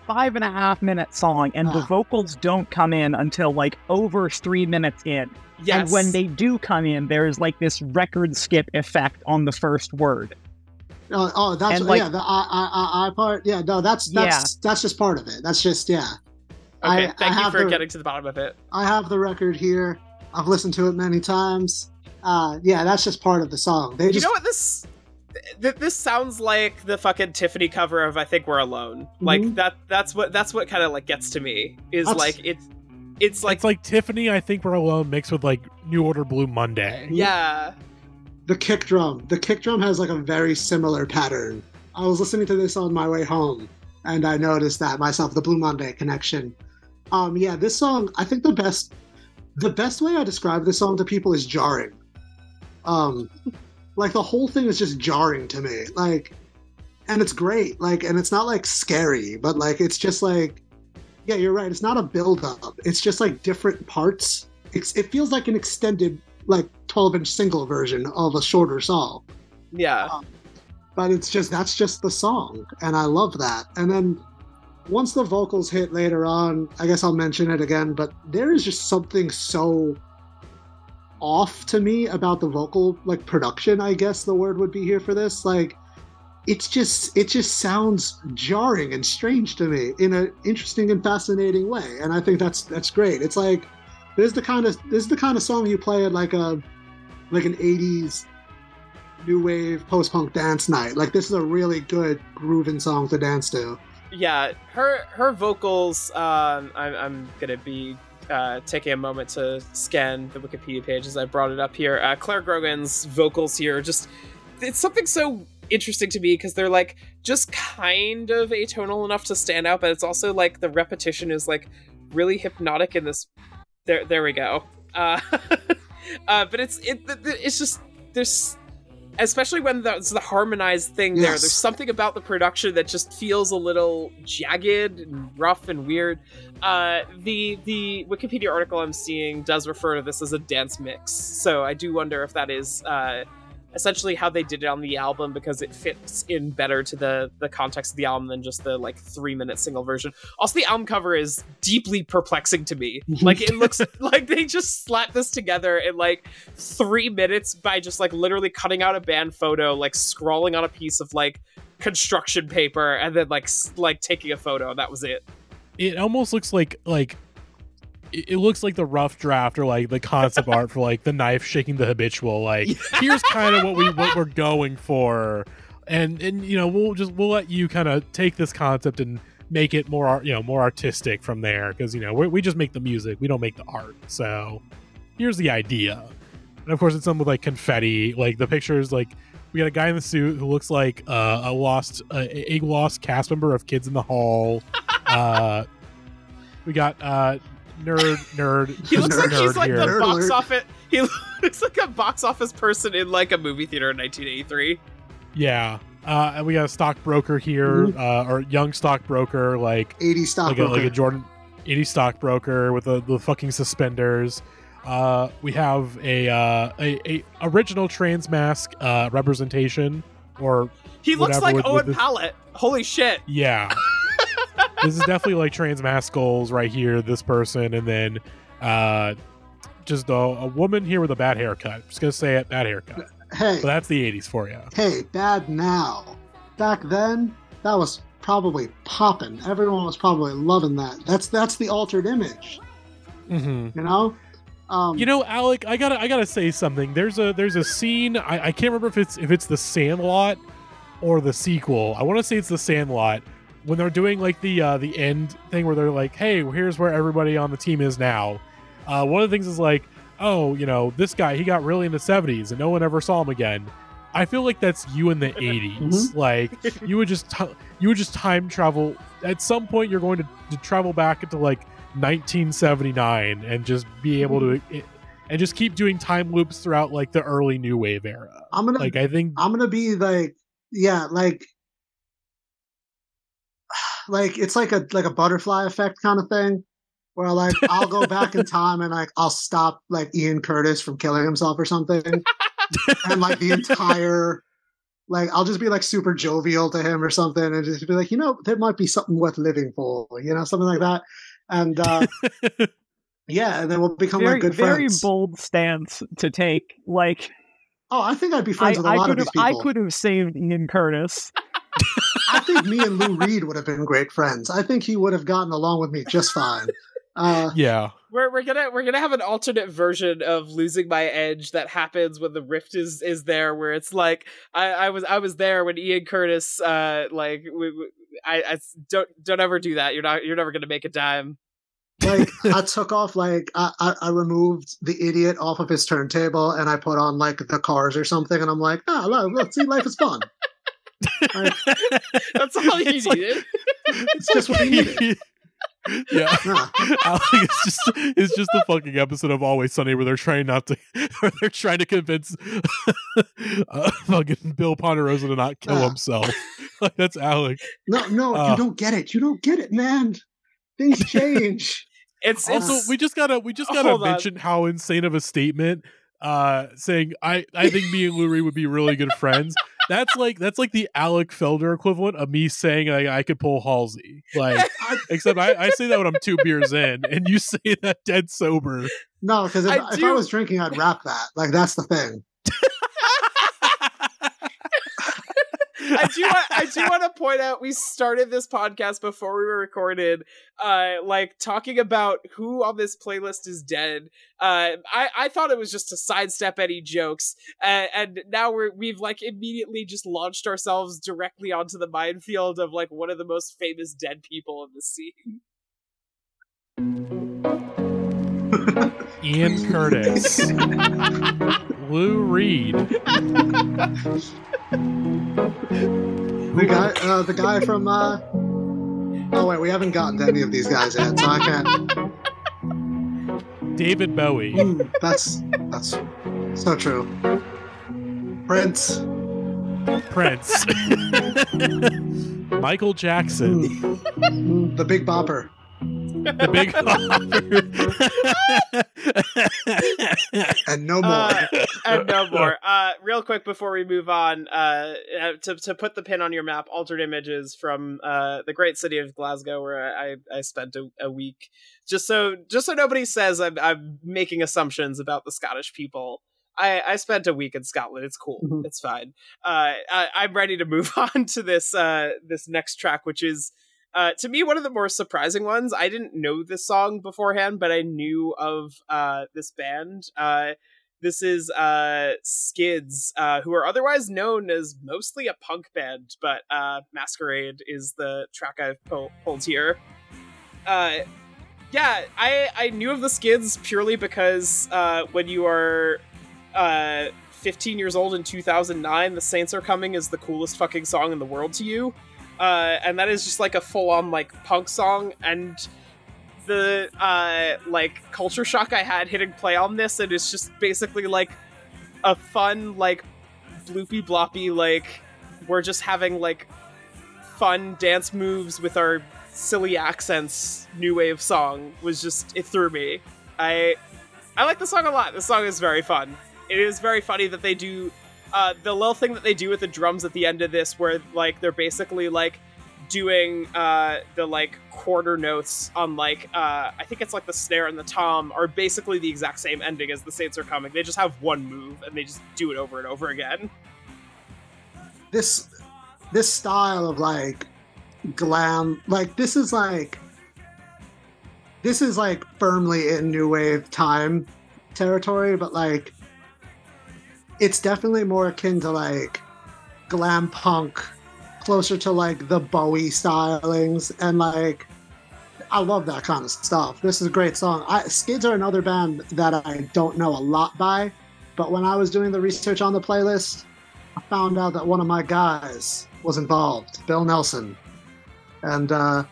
five and a half minute song, and the vocals don't come in until like over three minutes in. Yes, And when they do come in, there's like this record skip effect on the first word. Oh, oh, that's And, like- yeah. The I, I, I, I part. Yeah, no, that's that's that's just part of it. That's just yeah. okay, I- thank I you have for the- getting to the bottom of it. I have the record here. I've listened to it many times. Uh, yeah, that's just part of the song. They You just know what this th- this sounds like the fucking Tiffany cover of I think we're alone. Like Mhm. that that's what that's what kind of like gets to me is That's- like it's it's like it's like Tiffany. I think we're alone mixed with like New Order Blue Monday. yeah. the kick drum. The kick drum has like a very similar pattern. I was listening to this on my way home, and I noticed that myself. The Blue Monday connection. Um, yeah, this song. I think the best, the best way I describe this song to people is jarring. Um, like the whole thing is just jarring to me. Like, and it's great. Like, and it's not like scary, but like it's just like, yeah, you're right. It's not a build up. It's just like different parts. It's, it feels like an extended like 12 inch single version of a shorter song Yeah. Um, but it's just that's just the song and i love that and then once the vocals hit later on i guess i'll mention it again but there is just something so off to me about the vocal like production i guess the word would be here for this like it's just it just sounds jarring and strange to me in an interesting and fascinating way and i think that's that's great it's like this is the kind of this is the kind of song you play at like a like an 80s new wave post punk dance night. Like this is a really good grooving song to dance to. yeah her her vocals um i'm, I'm gonna be uh, taking a moment to scan the wikipedia page as i brought it up here. Uh, Clare Grogan's vocals here just it's something so interesting to me because they're like just kind of atonal enough to stand out but it's also like the repetition is like really hypnotic in this there there we go. Uh, uh but it's it it's just there's especially when that's the harmonized thing there. There's something about the production that just feels a little jagged and rough and weird. Uh the the wikipedia article i'm seeing does refer to this as a dance mix. So i do wonder if that is uh essentially how they did it on the album because it fits in better to the the context of the album than just the like three minute single version. Also the album cover is deeply perplexing to me. Like it looks like they just slapped this together in like three minutes by just like literally cutting out a band photo like scrawling on a piece of like construction paper and then like s- like taking a photo. That was it. It almost looks like like it looks like the rough draft or like the concept art for like the knife shaking the habitual. Like here's kind of what we what we're going for, and and you know we'll just we'll let you kind of take this concept and make it more you know more artistic from there because you know we we just make the music we don't make the art. So here's the idea, and of course it's done with like confetti. Like the pictures like. We got a guy in the suit who looks like uh, a lost, a, a lost cast member of Kids in the Hall. uh, we got uh, nerd, nerd. he looks like nerd he's like here. the Nerd box alert. office he looks like a box office person in like a movie theater in 1983 Yeah. Uh, and we got a stockbroker here, Mm-hmm. uh, or young stockbroker, like 80 like stock like a Jordan 80 stockbroker with the, the fucking suspenders. Uh, we have a, uh, a a original trans mask uh, representation, or he looks like with- with owen this- pallet holy shit yeah, this is definitely like trans mask goals right here. This person, and then uh, just a, a woman here with a bad haircut. Just gonna say it, bad haircut. Hey, But that's the 80s for you. hey, bad now. Back then, that was probably popping. Everyone was probably loving that. That's that's the altered image, Mm-hmm. you know? Um, You know, Alec, I gotta I gotta say something. There's a there's a scene I, I can't remember if it's if it's the Sandlot or the sequel. I want to say it's the Sandlot when they're doing like the uh, the end thing where they're like, "Hey, here's where everybody on the team is now." Uh, one of the things is like, "Oh, you know, this guy he got really in the '70s and no one ever saw him again." I feel like that's you in the '80s. Like you would just t- you would just time travel. At some point, you're going to, to travel back into like 1979 and just be able to and just keep doing time loops throughout like the early new wave era. I'm gonna like I think I'm gonna be like yeah like like it's like a like a butterfly effect kind of thing where like I'll go back in time and like I'll stop like Ian Curtis from killing himself or something. And like the entire like I'll just be like super jovial to him or something and just be like you know there might be something worth living for you know something like that. And uh yeah and then we'll become very, like good very friends. bold stance to take like oh I think I'd be friends I, with a I lot of have I could have saved Ian Curtis I think me and Lou Reed would have been great friends I think he would have gotten along with me just fine uh yeah we're we're gonna we're gonna have an alternate version of losing my edge that happens when the rift is is there, where it's like I, I was I was there when Ian Curtis uh like we, we, I, I don't don't ever do that. You're not you're never gonna make a dime. like I took off like I, I, I removed the idiot off of his turntable and I put on like the cars or something and I'm like ah look, look see life is fun. Like, That's all you It's like- needed. it's just what he needed. yeah. Yeah. Alec, it's just it's just the fucking episode of Always Sunny where they're trying not to where they're trying to convince uh, fucking Bill Ponderosa to not kill Ah. himself. like that's Alec. No, no, Uh. you don't get it. You don't get it, man. Things change. It's Also, it's we just gotta we just gotta Hold on. mention how insane of a statement uh saying I I think me and Lou Reed would be really good friends. That's like that's like the Alec Feldherr equivalent of me saying like, I could pull Halsey. Like except I, I say that when I'm two beers in and you say that dead sober. no, because if, I if I was drinking, I'd rap that. Like that's the thing. I do want, I do want to point out we started this podcast before we were recorded, uh, like talking about who on this playlist is dead. Uh, I I thought it was just to sidestep any jokes, uh, and now we're we've like immediately just launched ourselves directly onto the minefield of like one of the most famous dead people in the scene. Ian Curtis. Lou Reed. The guy, uh, the guy from. Uh... Oh wait, we haven't gotten to any of these guys yet, so I can't. David Bowie. Mm, that's that's so true. Prince. Prince. Michael Jackson. Mm, the Big Bopper. The big And no more. Uh, and no more. Uh, real quick before we move on, uh, uh, to to put the pin on your map, altered images from uh, the great city of Glasgow, where I I spent a, a week, just so just so nobody says I'm I'm making assumptions about the Scottish people. I, I spent a week in Scotland. It's cool. Mhm. It's fine. Uh, I, I'm ready to move on to this uh, this next track, which is uh, to me one of the more surprising ones. I didn't know this song beforehand, but I knew of uh, this band. Uh, this is uh, Skids, uh, who are otherwise known as mostly a punk band, but uh, Masquerade is the track I've pull- pulled here. Yeah, I I knew of the Skids purely because when you are uh, 15 years old in 2009, "The Saints Are Coming" is the coolest fucking song in the world to you, uh, and that is just like a full on like punk song and the uh like culture shock I had hitting play on this, and it's just basically like a fun like bloopy bloppy like we're just having like fun dance moves with our silly accents new wave song was just it threw me. I I like the song a lot. The song is very fun. It is very funny that they do uh the little thing that they do with the drums at the end of this where like they're basically like doing uh the like quarter notes on like uh I think it's like the snare and the tom are basically the exact same ending as the Saints are coming. They just have one move and they just do it over and over again. this this style of like glam like this is like this is like firmly in new wave time territory but like it's definitely more akin to like glam punk closer to like the bowie stylings and like i love that kind of stuff this is a great song I, skids are another band that i don't know a lot by but when i was doing the research on the playlist I found out that one of my guys was involved, Bill Nelson, and uh,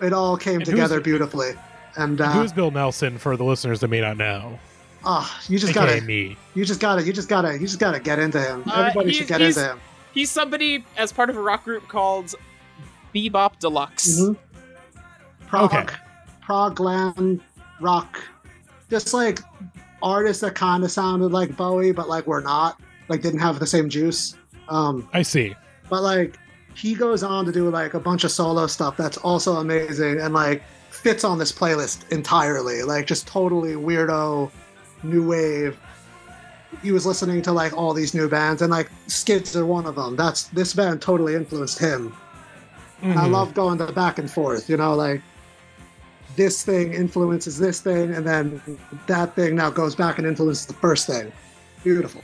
it all came And together beautifully. And uh, who's Bill Nelson for the listeners that may not know? Oh, you just gotta me. You just gotta, you just gotta, you just gotta get into him. Uh, Everybody should get he's- into him. He's somebody as part of a rock group called Be-Bop Deluxe. Mhm. Prog, Okay. prog glam rock, just like artists that kind of sounded like Bowie, but like were not, like didn't have the same juice. Um, I see. but like he goes on to do like a bunch of solo stuff that's also amazing and like fits on this playlist entirely. Like just totally weirdo, new wave. He was listening to like all these new bands, and like Skids are one of them. That's this band totally influenced him. And I love going the back and forth, you know, like this thing influences this thing, and then that thing now goes back and influences the first thing. Beautiful.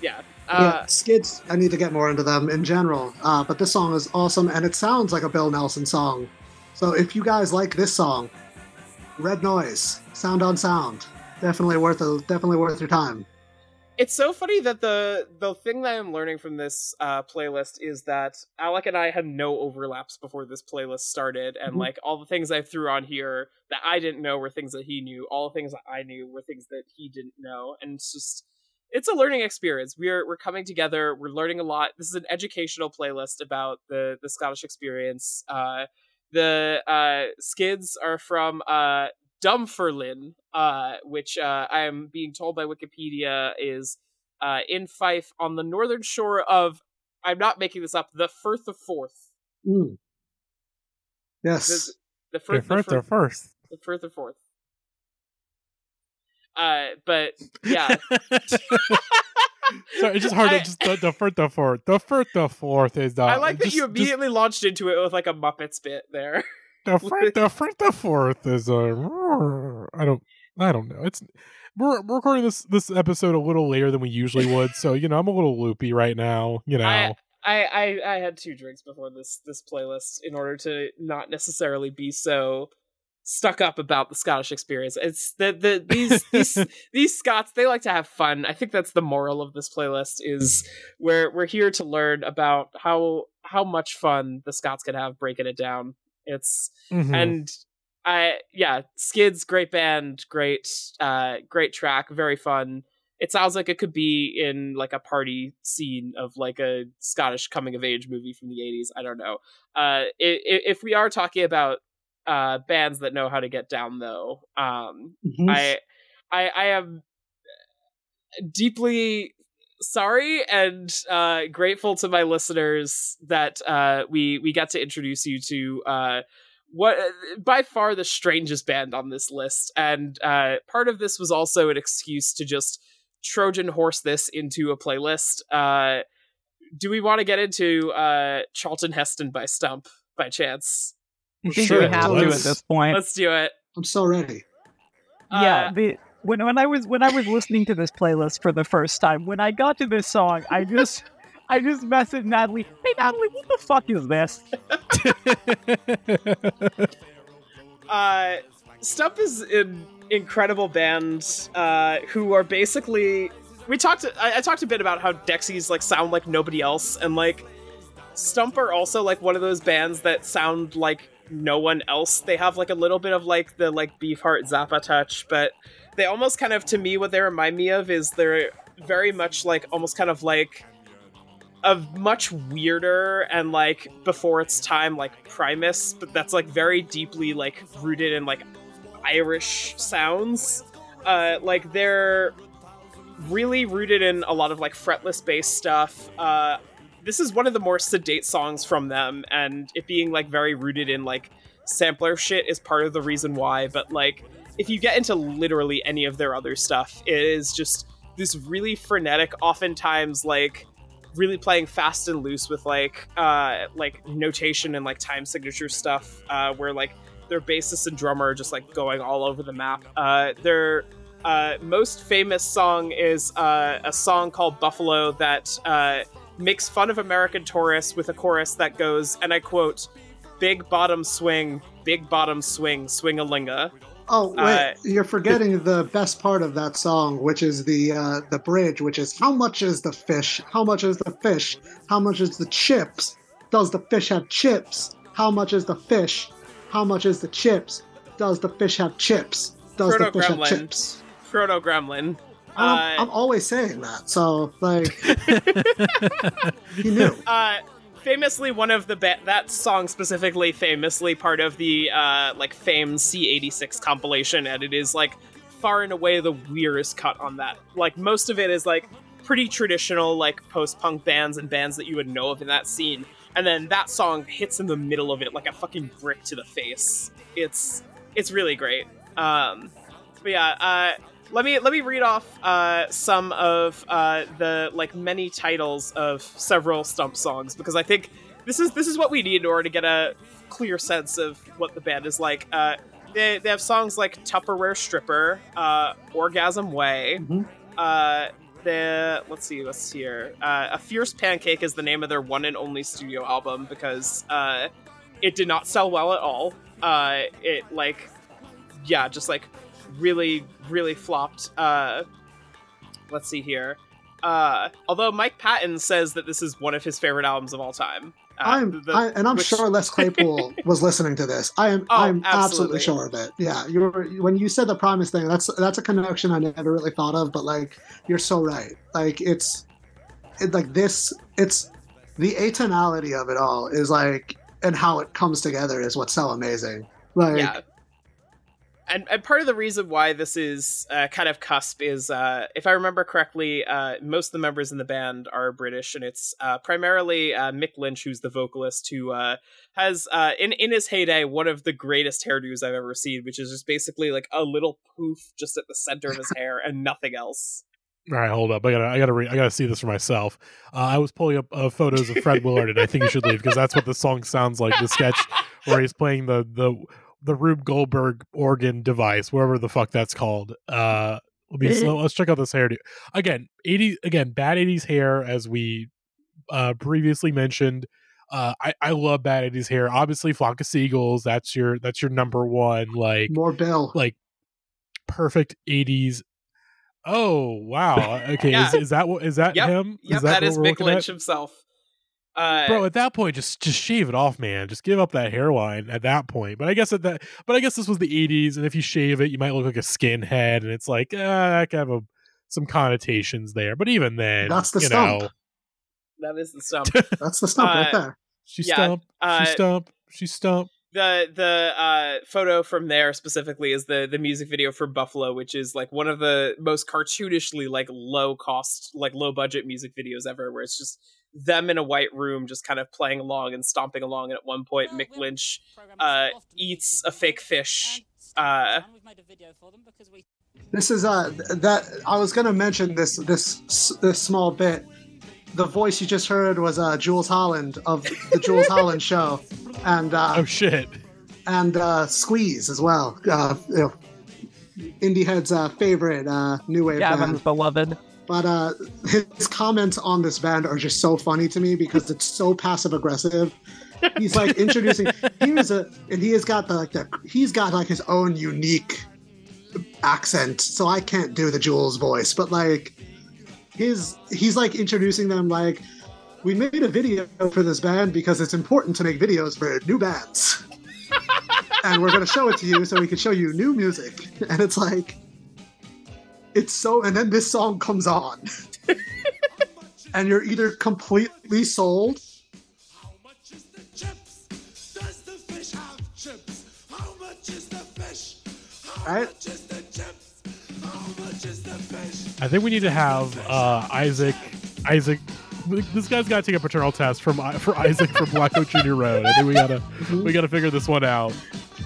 Yeah. yeah, Uh, Skids, I need to get more into them in general. Uh, but this song is awesome, and it sounds like a Bill Nelson song. So if you guys like this song, Red Noise, Sound on Sound, definitely worth a, definitely worth your time. it's so funny that the the thing that I'm learning from this uh, playlist is that Alec and I had no overlaps before this playlist started, and Mhm. like all the things I threw on here that I didn't know were things that he knew. All the things that I knew were things that he didn't know, and it's just it's a learning experience. We're we're coming together. We're learning a lot. This is an educational playlist about the the Scottish experience. Uh, the uh, skids are from uh, Dunfermline, uh, which uh, I am being told by Wikipedia is uh, in Fife on the northern shore of. I'm not making this up. The Firth of Forth. Mm. Yes. The, the They're Firth. The first. They're Firth. The Firth of Forth. Uh, but yeah, so it's just hard I- to just the, the first, the fourth, the Firth of Forth is the. I like that just- you just immediately launched into it with like a Muppets bit there. the first, the first, the fourth is a. I don't. I don't know. It's we're, we're recording this this episode a little later than we usually would, so you know I'm a little loopy right now. You know. I, I, I I had two drinks before this this playlist in order to not necessarily be so stuck up about the Scottish experience. It's the the these these these Scots they like to have fun. I think that's the moral of this playlist is we're we're here to learn about how how much fun the Scots can have breaking it down. It's Mhm. and I yeah, Skids great band, great uh great track, very fun. It sounds like it could be in like a party scene of like a Scottish coming of age movie from the 80s. I don't know. Uh i- i- if we are talking about uh bands that know how to get down though, um Mhm. I I I am deeply sorry and uh grateful to my listeners that uh we we got to introduce you to uh what by far the strangest band on this list and uh part of this was also an excuse to just trojan horse this into a playlist uh do we want to get into uh charlton heston by stump by chance I think Sure, we have to at let's- this point. let's do it I'm so ready. yeah, Uh, the when when I was when I was listening to this playlist for the first time, when I got to this song, I just I just messaged Natalie, "Hey Natalie, what the fuck is this?" uh, Stump is an incredible band uh, who are basically. We talked. I, I talked a bit about how Dexys like sound like nobody else, and like Stump are also like one of those bands that sound like no one else. They have like a little bit of like the like Beefheart Zappa touch, but they almost kind of to me what they remind me of is they're very much like almost kind of like a much weirder and like before its time like Primus, but that's like very deeply like rooted in like Irish sounds. Uh, like they're really rooted in a lot of like fretless bass stuff. Uh, this is one of the more sedate songs from them, and it being like very rooted in like sampler shit is part of the reason why. But like, if you get into literally any of their other stuff, it is just this really frenetic, oftentimes like really playing fast and loose with like uh like notation and like time signature stuff uh where like their bassist and drummer are just like going all over the map. Uh their uh most famous song is uh a song called buffalo that uh makes fun of american tourists with a chorus that goes and i quote big bottom swing big bottom swing swing a linga Oh wait, Uh, you're forgetting the best part of that song, which is the uh, the bridge, which is how much is the fish? How much is the fish? How much is the chips? Does the fish have chips? How much is the fish? How much is the chips? Does the fish have chips? Does Proto the fish Gremlin. have chips? Proto Gremlin. I'm, Uh, I'm always saying that. So like he knew. uh famously one of the ba- that song specifically famously part of the uh like fame c86 compilation and it is like far and away the weirdest cut on that. Like most of it is like pretty traditional like post-punk bands and bands that you would know of in that scene and then that song hits in the middle of it like a fucking brick to the face. It's it's really great. Um but yeah uh let me let me read off uh, some of uh, the like many titles of several stump songs because I think this is this is what we need in order to get a clear sense of what the band is like. Uh, they, they have songs like Tupperware Stripper, uh, Orgasm Way. Mhm. Uh, the let's see what's here. Uh, a Fierce Pancake is the name of their one and only studio album because uh, it did not sell well at all. Uh, it like yeah, just like really really flopped uh let's see here uh although mike patton says that this is one of his favorite albums of all time uh, I'm the- I, and I'm which- sure Les Claypool was listening to this. I am Oh, I'm absolutely. absolutely sure of it. Yeah, you were when you said the Primus thing. That's that's a connection I never really thought of. But like you're so right. Like it's it, like this. It's the atonality of it all is like and how it comes together is what's so amazing. Like yeah and, and part of the reason why this is uh, kind of cusp is uh, if i remember correctly uh, most of the members in the band are british and it's uh, primarily uh, mick lynch who's the vocalist who uh, has uh, in, in his heyday one of the greatest hairdos i've ever seen which is just basically like a little poof just at the center of his hair and nothing else All right, hold up. I gotta, I gotta, re- I gotta see this for myself. Uh, I was pulling up uh, photos of Fred Willard, and I think you should leave because that's what the song sounds like. The sketch where he's playing the the the Rube Goldberg organ device, wherever the fuck that's called. Uh, let me so let's check out this hairdo again. Eighty again, bad eighties hair, as we uh, previously mentioned. Uh, I, I love bad eighties hair. Obviously, flock of seagulls. That's your that's your number one. Like more Bell. like perfect 80s oh wow okay Yeah. is, is that what is that Yep. him yep is that, that what is we're mick looking lynch at? himself uh, bro at that point just just shave it off man. Just give up that hairline at that point. But i guess at that but i guess this was the 80s and if you shave it you might look like a skinhead and it's like uh, that could have a, some connotations there. But even then That's the you stump. know. That is the stump. That's the stump right uh, there. she Yeah, stump uh, she stump she stump. The the uh, photo from there specifically is the the music video for Buffalo, which is like one of the most cartoonishly like low cost, like low budget music videos ever, where it's just them in a white room just kind of playing along and stomping along. And at one point, Mick Lynch uh, eats a fake fish. Uh, This is uh that I was gonna mention this this this small bit. The voice you just heard was uh Jools Holland of the Jools Holland show, and uh, oh shit and uh, Squeeze as well. Uh, you know, Indieheads' uh, favorite uh, new wave Gavin's band. beloved. But uh, his comments on this band are just so funny to me because it's so passive aggressive. He's like introducing. Here's a, and he has got the like the. He's got like his own unique accent, so I can't do the Jools voice. But like, his he's like introducing them like. We made a video for this band because it's important to make videos for new bands. and we're to show it to you so we can show you new music. And it's like, it's so, and then this song comes on. and you're either completely sold How much is the chips? Does the fish have chips? How much is the fish? How Right. much is the chips? How much is the fish? I think we need to have uh, Isaac. Isaac, this guy's got to take a paternal test from for Isaac from Black Country, New Road. I think we gotta we gotta figure this one out.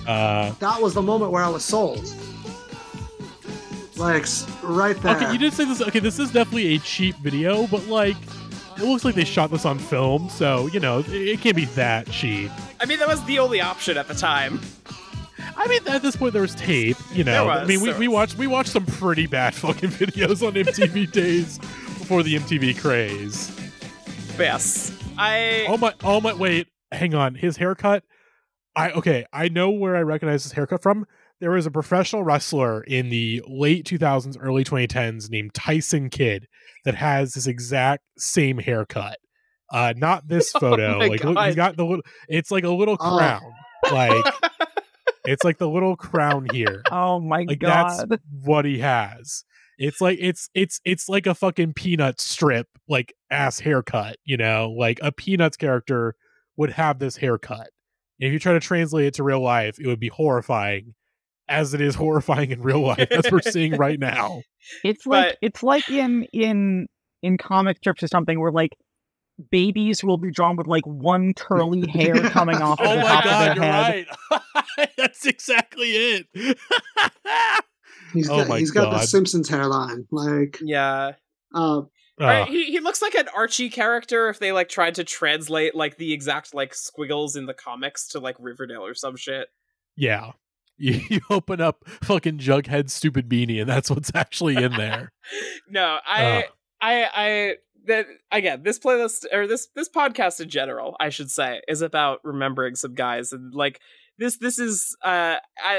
Uh, that was the moment where I was sold. Like, right there. okay, you did say this. Okay, this is definitely a cheap video, but like, it looks like they shot this on film, so you know it, it can't be that cheap. I mean, that was the only option at the time. I mean, at this point, there was tape. You know, There was, I mean, we, we watched we watched some pretty bad fucking videos on MTV days before the MTV craze. But yes, I Oh my! Oh my! Wait, hang on. His haircut. I okay. I know where I recognize his haircut from. There was a professional wrestler in the late 2000s, early 2010s named Tyson Kidd that has this exact same haircut. Uh, not this photo. Oh like look, God. he's got the little. It's like a little Oh. crown. Like It's like the little crown here. Oh my Like god. that's what he has. It's like it's it's it's like a fucking peanut strip, like ass haircut, you know? Like a peanuts character would have this haircut. And if you try to translate it to real life, it would be horrifying, as it is horrifying in real life, as we're seeing right now. It's like But- it's like in in in comic strips or something where like babies will be drawn with like one curly hair coming off of Oh the my top god, of you're head. right. That's exactly it. He's Oh got my he's got the Simpsons hairline. Like Yeah. uh Right, he he looks like an Archie character if they like tried to translate like the exact like squiggles in the comics to like Riverdale or some shit. yeah. You, you open up fucking Jughead's stupid beanie, and that's what's actually in there. No, I Ugh. I I that again, this playlist or this this podcast in general, I should say, is about remembering some guys and like this this is uh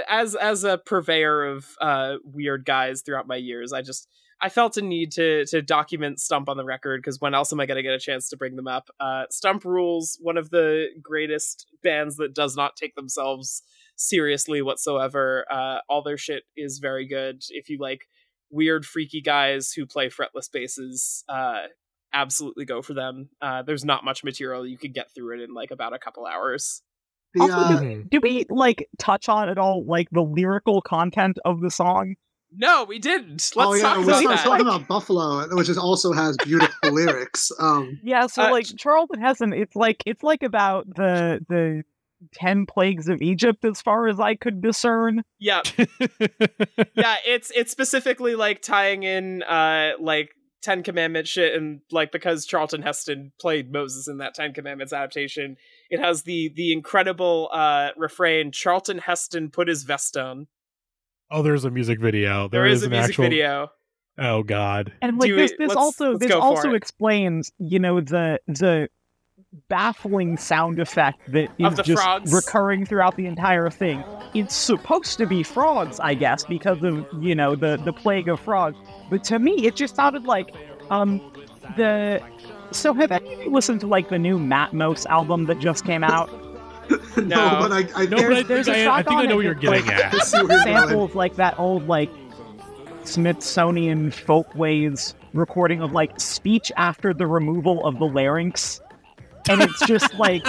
as as a purveyor of uh weird guys throughout my years, I just I felt a need to to document Stump on the record because when else am I going to get a chance to bring them up? Uh, Stump rules, one of the greatest bands that does not take themselves seriously whatsoever. Uh, all their shit is very good. If you like weird, freaky guys who play fretless basses, uh, absolutely go for them. Uh, there's not much material you could get through it in like about a couple hours. the Also, uh, Mhm. Do we like touch on at all like the lyrical content of the song? No, we didn't. Let's oh yeah, talk we about that. talking about Buffalo, which is also has beautiful lyrics. Um Yeah, so Uh, like Charlton Heston, it's like it's like about the the ten plagues of Egypt as far as I could discern. yeah, yeah. It's it's specifically like tying in uh like Ten Commandment shit, and like because Charlton Heston played Moses in that Ten Commandments adaptation, it has the the incredible uh refrain: Charlton Heston put his vest on. oh, there's a music video. there is, a an music actual... video. Oh god. And like Do this this Let's- also this also it. explains, you know, the the baffling sound effect that Of is the just frogs? recurring throughout the entire thing. It's supposed to be frogs, I guess, because of, you know, the the plague of frogs. But to me it just sounded like um the so have any of you listened to like the new Matmos album that just came out? no, No. but I, I No, There's- but I there's think a I, I track think I on know it what you're that's, like, getting at. I see where you're going. sample of like that old like Smithsonian folkways recording of like speech after the removal of the larynx, and it's just like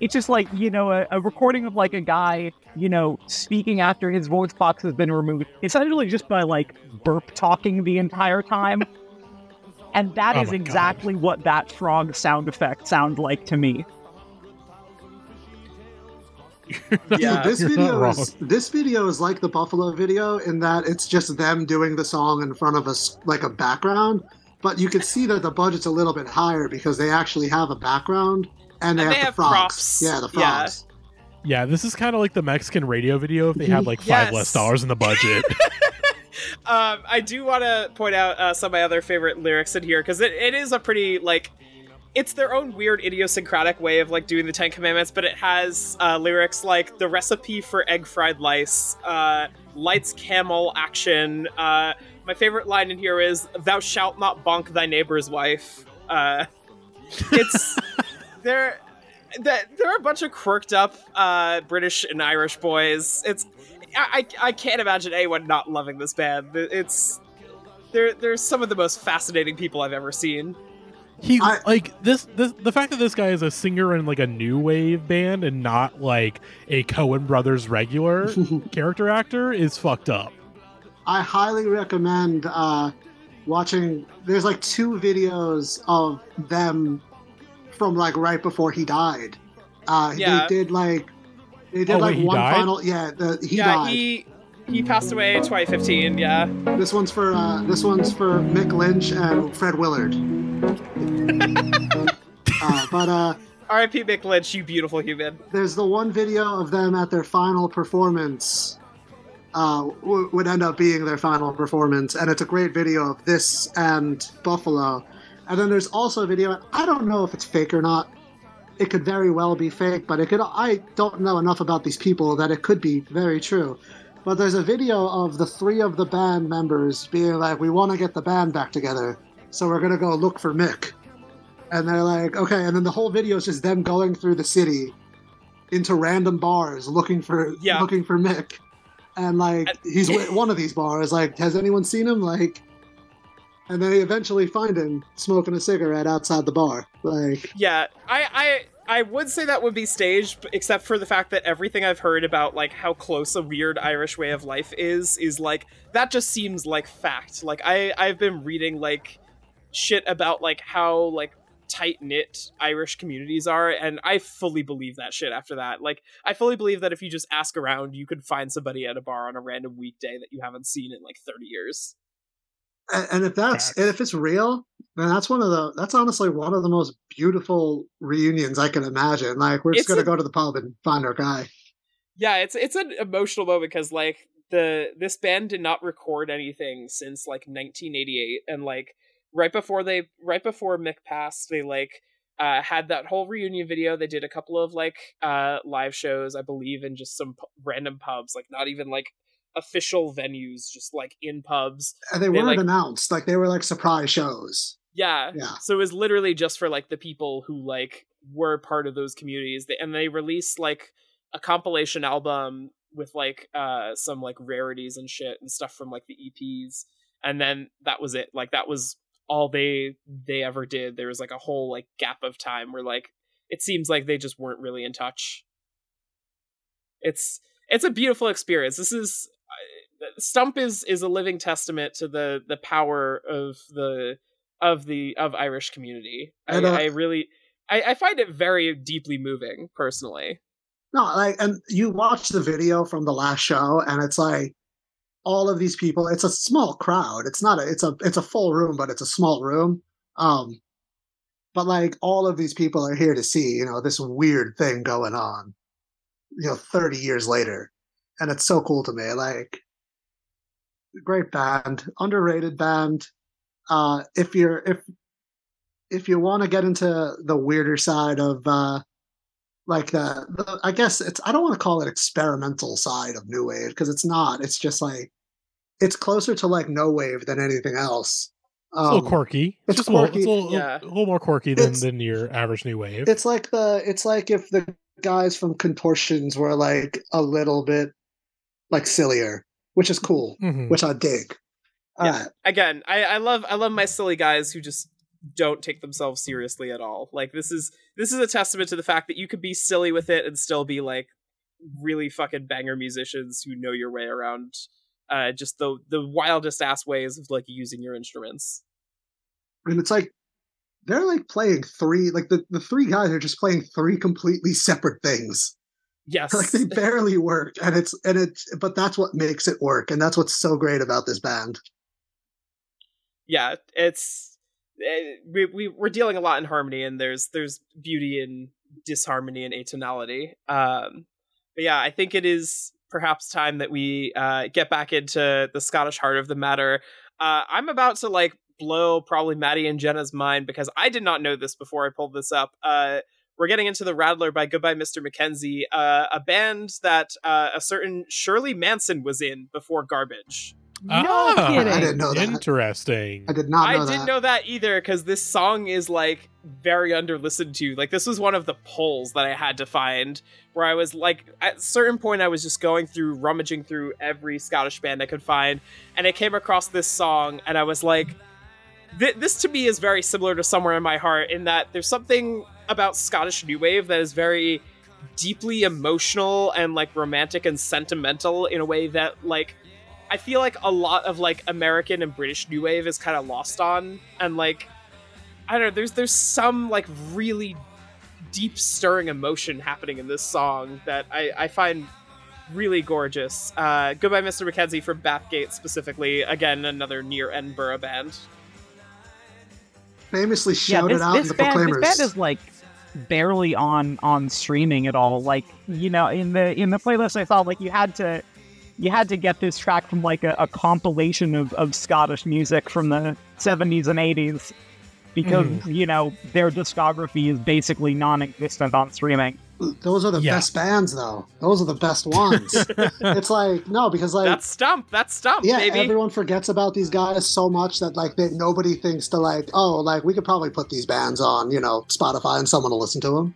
it's just like you know a, a recording of like a guy you know speaking after his voice box has been removed, essentially just by like burp talking the entire time. And that Oh is my God. exactly what that frog sound effect sounds like to me. Yeah. Dude, this video is this video is like the Buffalo video in that it's just them doing the song in front of us like a background, but you can see that the budget's a little bit higher because they actually have a background and they And have they the have frogs. props. Yeah, the Yeah. frogs. Yeah, this is kind of like the Mexican radio video if they had like five Yes. less dollars in the budget. um, I do want to point out uh, some of my other favorite lyrics in here because it, it is a pretty like it's their own weird idiosyncratic way of like doing the Ten Commandments, but it has uh, lyrics like the recipe for egg fried lice, uh, lights camel action. Uh, my favorite line in here is "Thou shalt not bonk thy neighbor's wife." Uh, it's there. That there are a bunch of quirked up uh, British and Irish boys. It's I, I I can't imagine anyone not loving this band. It's they're they're some of the most fascinating people I've ever seen. he I- like this, this the fact that this guy is a singer in like a new wave band and not like a Coen Brothers regular character actor is fucked up. I highly recommend uh, watching. There's like two videos of them from like right before he died. Uh, Yeah. They did like they did Oh, like wait, one died? final. Yeah, the, he yeah, died. he he passed away in 2015. Yeah, This one's for uh, this one's for Mick Lynch and Fred Willard. uh, but uh, R.I.P. Mick Lynch, you beautiful human. there's the one video of them at their final performance. Uh, w- would end up being their final performance, and it's a great video of this and Buffalo. And then there's also a video. I don't know if it's fake or not. It could very well be fake, but it could. I don't know enough about these people that it could be very true. But there's a video of the three of the band members being like, "We want to get the band back together, so we're gonna go look for Mick." And they're like, "Okay." And then the whole video is just them going through the city, into random bars looking for Yeah. looking for Mick, and like he's at one of these bars. Like, has anyone seen him? Like, and then they eventually find him smoking a cigarette outside the bar. Like, Yeah, I, I I would say that would be staged, except for the fact that everything I've heard about like how close a weird Irish way of life is is like that just seems like fact. Like I I've been reading like shit about like how like tight knit Irish communities are, and I fully believe that shit after that. Like I fully believe that if you just ask around, you could find somebody at a bar on a random weekday that you haven't seen in like thirty years. and, and if that's and if it's real, then that's one of the that's honestly one of the most beautiful reunions I can imagine. Like, we're just It's gonna a- go to the pub and find our guy. yeah it's it's an emotional moment because like the this band did not record anything since like 1988 and like right before they right before mick passed they like uh had that whole reunion video they did a couple of like uh live shows i believe in just some random pubs like not even like official venues just like in pubs And they, They, weren't like- announced. Like they were like surprise shows. yeah Yeah. so it was literally just for like the people who like were part of those communities They- and they released like a compilation album with like uh some like rarities and shit and stuff from like the eps and then that was it like that was all they they ever did there was like a whole like gap of time where like it seems like they just weren't really in touch. It's it's a beautiful experience. This is uh, stump is is a living testament to the the power of the of the of irish community. I, And, uh, I really I, I find it very deeply moving personally. No, like, and you watch the video from the last show, and it's like all of these people. It's a small crowd. It's not a. It's a. It's a full room, but it's a small room. Um, but like all of these people are here to see, you know, this weird thing going on. You know, thirty years later, and it's so cool to me. Like, great band, underrated band. Uh, if you're if if you want to get into the weirder side of uh like the, the I guess it's I don't want to call it experimental side of new wave because it's not. It's just like it's closer to like no wave than anything else. It's a little Um, quirky. it's just a little, quirky. it's a little, Yeah. a little more quirky than, It's- than your average new wave. It's like the it's like if the guys from Contortions were like a little bit like sillier, which is cool, Mhm. which I dig. Yeah. Alright. again I, I love i love my silly guys who just don't take themselves seriously at all like this is this is a testament to the fact that you could be silly with it and still be like really fucking banger musicians who know your way around uh just the the wildest ass ways of like using your instruments. And it's like they're like playing three like the, the three guys are just playing three completely separate things. yes. Like they barely work and it's and it's but that's what makes it work and that's what's so great about this band. Yeah it's we, we we're dealing a lot in harmony and there's there's beauty in disharmony and atonality um but yeah i think it is perhaps time that we uh get back into the scottish heart of the matter uh i'm about to like blow probably maddie and jenna's mind because i did not know this before i pulled this up uh we're getting into the Rattler by Goodbye Mr. Mackenzie, uh, a band that uh, a certain Shirley Manson was in before Garbage. No Ah, kidding. I didn't know that. Interesting. I did not know I that. didn't know that either because this song is like very under listened to. Like this was one of the polls that I had to find where I was like at a certain point I was just going through rummaging through every Scottish band I could find and I came across this song and I was like th- this to me is very similar to Somewhere in My Heart in that there's something about Scottish new wave that is very deeply emotional and like romantic and sentimental in a way that like I feel like a lot of like American and British new wave is kind of lost on and like I don't know there's there's some like really deep stirring emotion happening in this song that I I find really gorgeous. Uh Goodbye Mr. Mackenzie from Bathgate specifically again another near Edinburgh band. Famously yeah, shouted this, out in the band, Proclaimers. this band is like barely on on streaming at all. Like you know, in the in the playlist I saw, like you had to you had to get this track from like a, a compilation of, of Scottish music from the seventies and eighties because you know their discography is basically non-existent on streaming. Those are the Yeah. best bands, though. Those are the best ones. it's like no, because like That's Stump. That's Stump, yeah, baby. everyone forgets about these guys so much that like they, nobody thinks to like, oh, like we could probably put these bands on, you know, Spotify and someone will listen to them.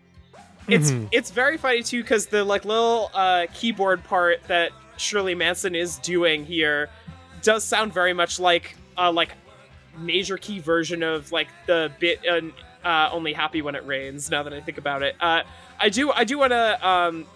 it's Mhm. it's very funny too because the like little uh, keyboard part that Shirley Manson is doing here does sound very much like uh, like major key version of like the bit uh, uh, only happy when it rains. Now that I think about it, uh, I do I do want to um,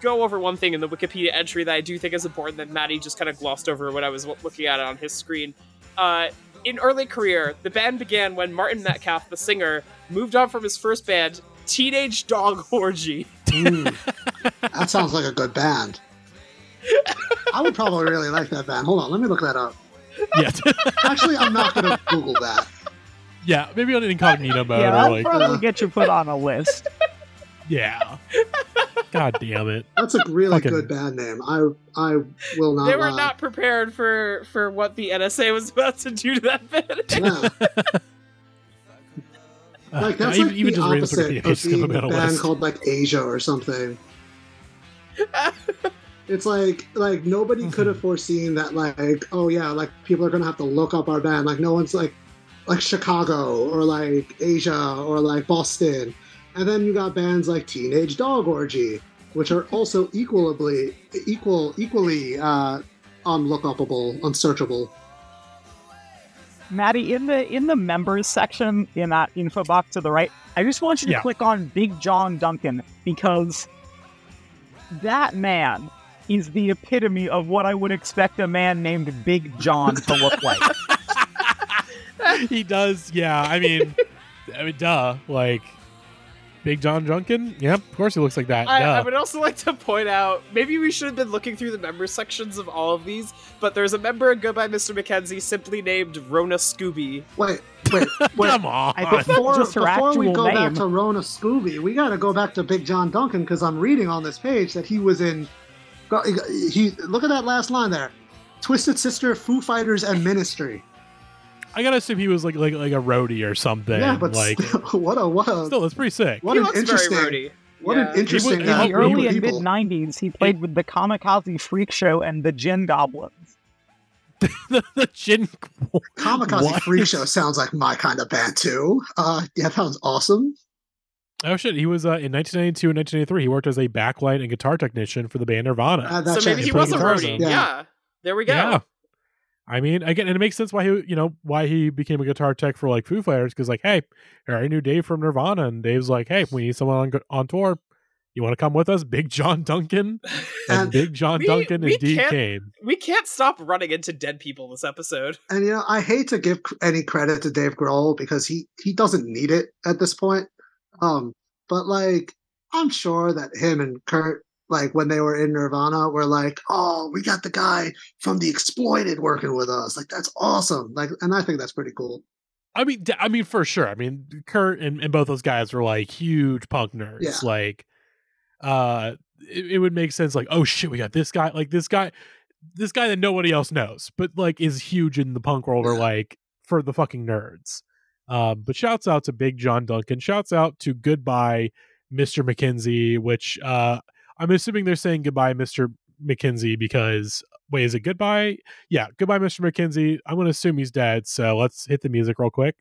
go over one thing in the Wikipedia entry that I do think is important that Maddie just kind of glossed over when I was looking at it on his screen. Uh, in early career, the band began when Martin Metcalfe, the singer, moved on from his first band, Teenage Dog Orgy. Ooh, that sounds like a good band. I would probably really like that band. Hold on, let me look that up. Yeah, Actually, I'm not going to Google that. yeah. Maybe on an incognito mode yeah, or that'll like, probably uh, get you put on a list. yeah. God damn it. That's a really Fucking- good band name. I I will not. they were lie. not prepared for for what the NSA was about to do to that band. Yeah. Uh, Like that's even, like even the just opposite Wikipedia of makes it being a a band list. called like Asia or something. It's like like nobody could have foreseen that like oh yeah like people are gonna have to look up our band like no one's like like Chicago or like Asia or like Boston, and then you got bands like Teenage Dog Orgy, which are also equally equal equally uh, unlookupable, unsearchable. Maddie, in the in the members section in that info box to the right, I just want you to Yeah. click on Big John Duncan because that man is the epitome of what I would expect a man named Big John to look like. he does, yeah. I mean, I mean, duh. Like, Big John Junkin? Yep, of course he looks like that. I. I would also like to point out maybe we should have been looking through the member sections of all of these, but there's a member in Goodbye Mr. Mackenzie simply named Rona Scooby. Wait, wait, wait. Come on. I think before, just her before we go name. back to Rona Scooby, we got to go back to Big John Duncan because I'm reading on this page that he was in. Go- He look at that last line there, Twisted Sister, Foo Fighters, and Ministry. I gotta assume he was like like like a roadie or something. yeah, but like, still, what a what a still, that's pretty sick. what he an looks interesting very roadie. what Yeah. an interesting He In was- uh, the early and mid '90s, he played with the Kamikaze Freak Show and the Gin Goblins. the, the chin. Kamikaze What? Freak Show sounds like my kind of band too. Uh, yeah, that sounds awesome. Oh shit! He was uh, in 1992 and 1993. He worked as a backline and guitar technician for the band Nirvana. Uh, that So maybe checks he was a roadie. Yeah. Yeah. There we go. Yeah. I mean, again, and it makes sense why he, you know, why he became a guitar tech for like Foo Fighters because, like, hey, here I knew Dave from Nirvana, and Dave's like, hey, we need someone on on tour. You want to come with us, Big John Duncan? And, And Big John we- Duncan we indeed can't- came. We can't stop running into dead people this episode. And you know, I hate to give any credit to Dave Grohl because he he doesn't need it at this point. Um, but like, I'm sure that him and Kurt, like when they were in Nirvana, were like, "Oh, we got the guy from the Exploited working with us. Like, that's awesome." Like, and I think that's pretty cool. I mean, I mean, for sure. I mean, Kurt and, and both those guys were like huge punk nerds. Yeah. Like, uh, it, it would make sense. Like, oh shit, we got this guy. Like this guy, this guy that nobody else knows, but like is huge in the punk world, or like for the fucking nerds. Um, but shouts out to Big John Duncan. Shouts out to Goodbye, Mr. McKenzie. Which uh, I'm assuming they're saying goodbye, Mr. McKenzie, because wait, is it goodbye? Yeah, goodbye, Mr. McKenzie. I'm gonna assume he's dead. So let's hit the music real quick.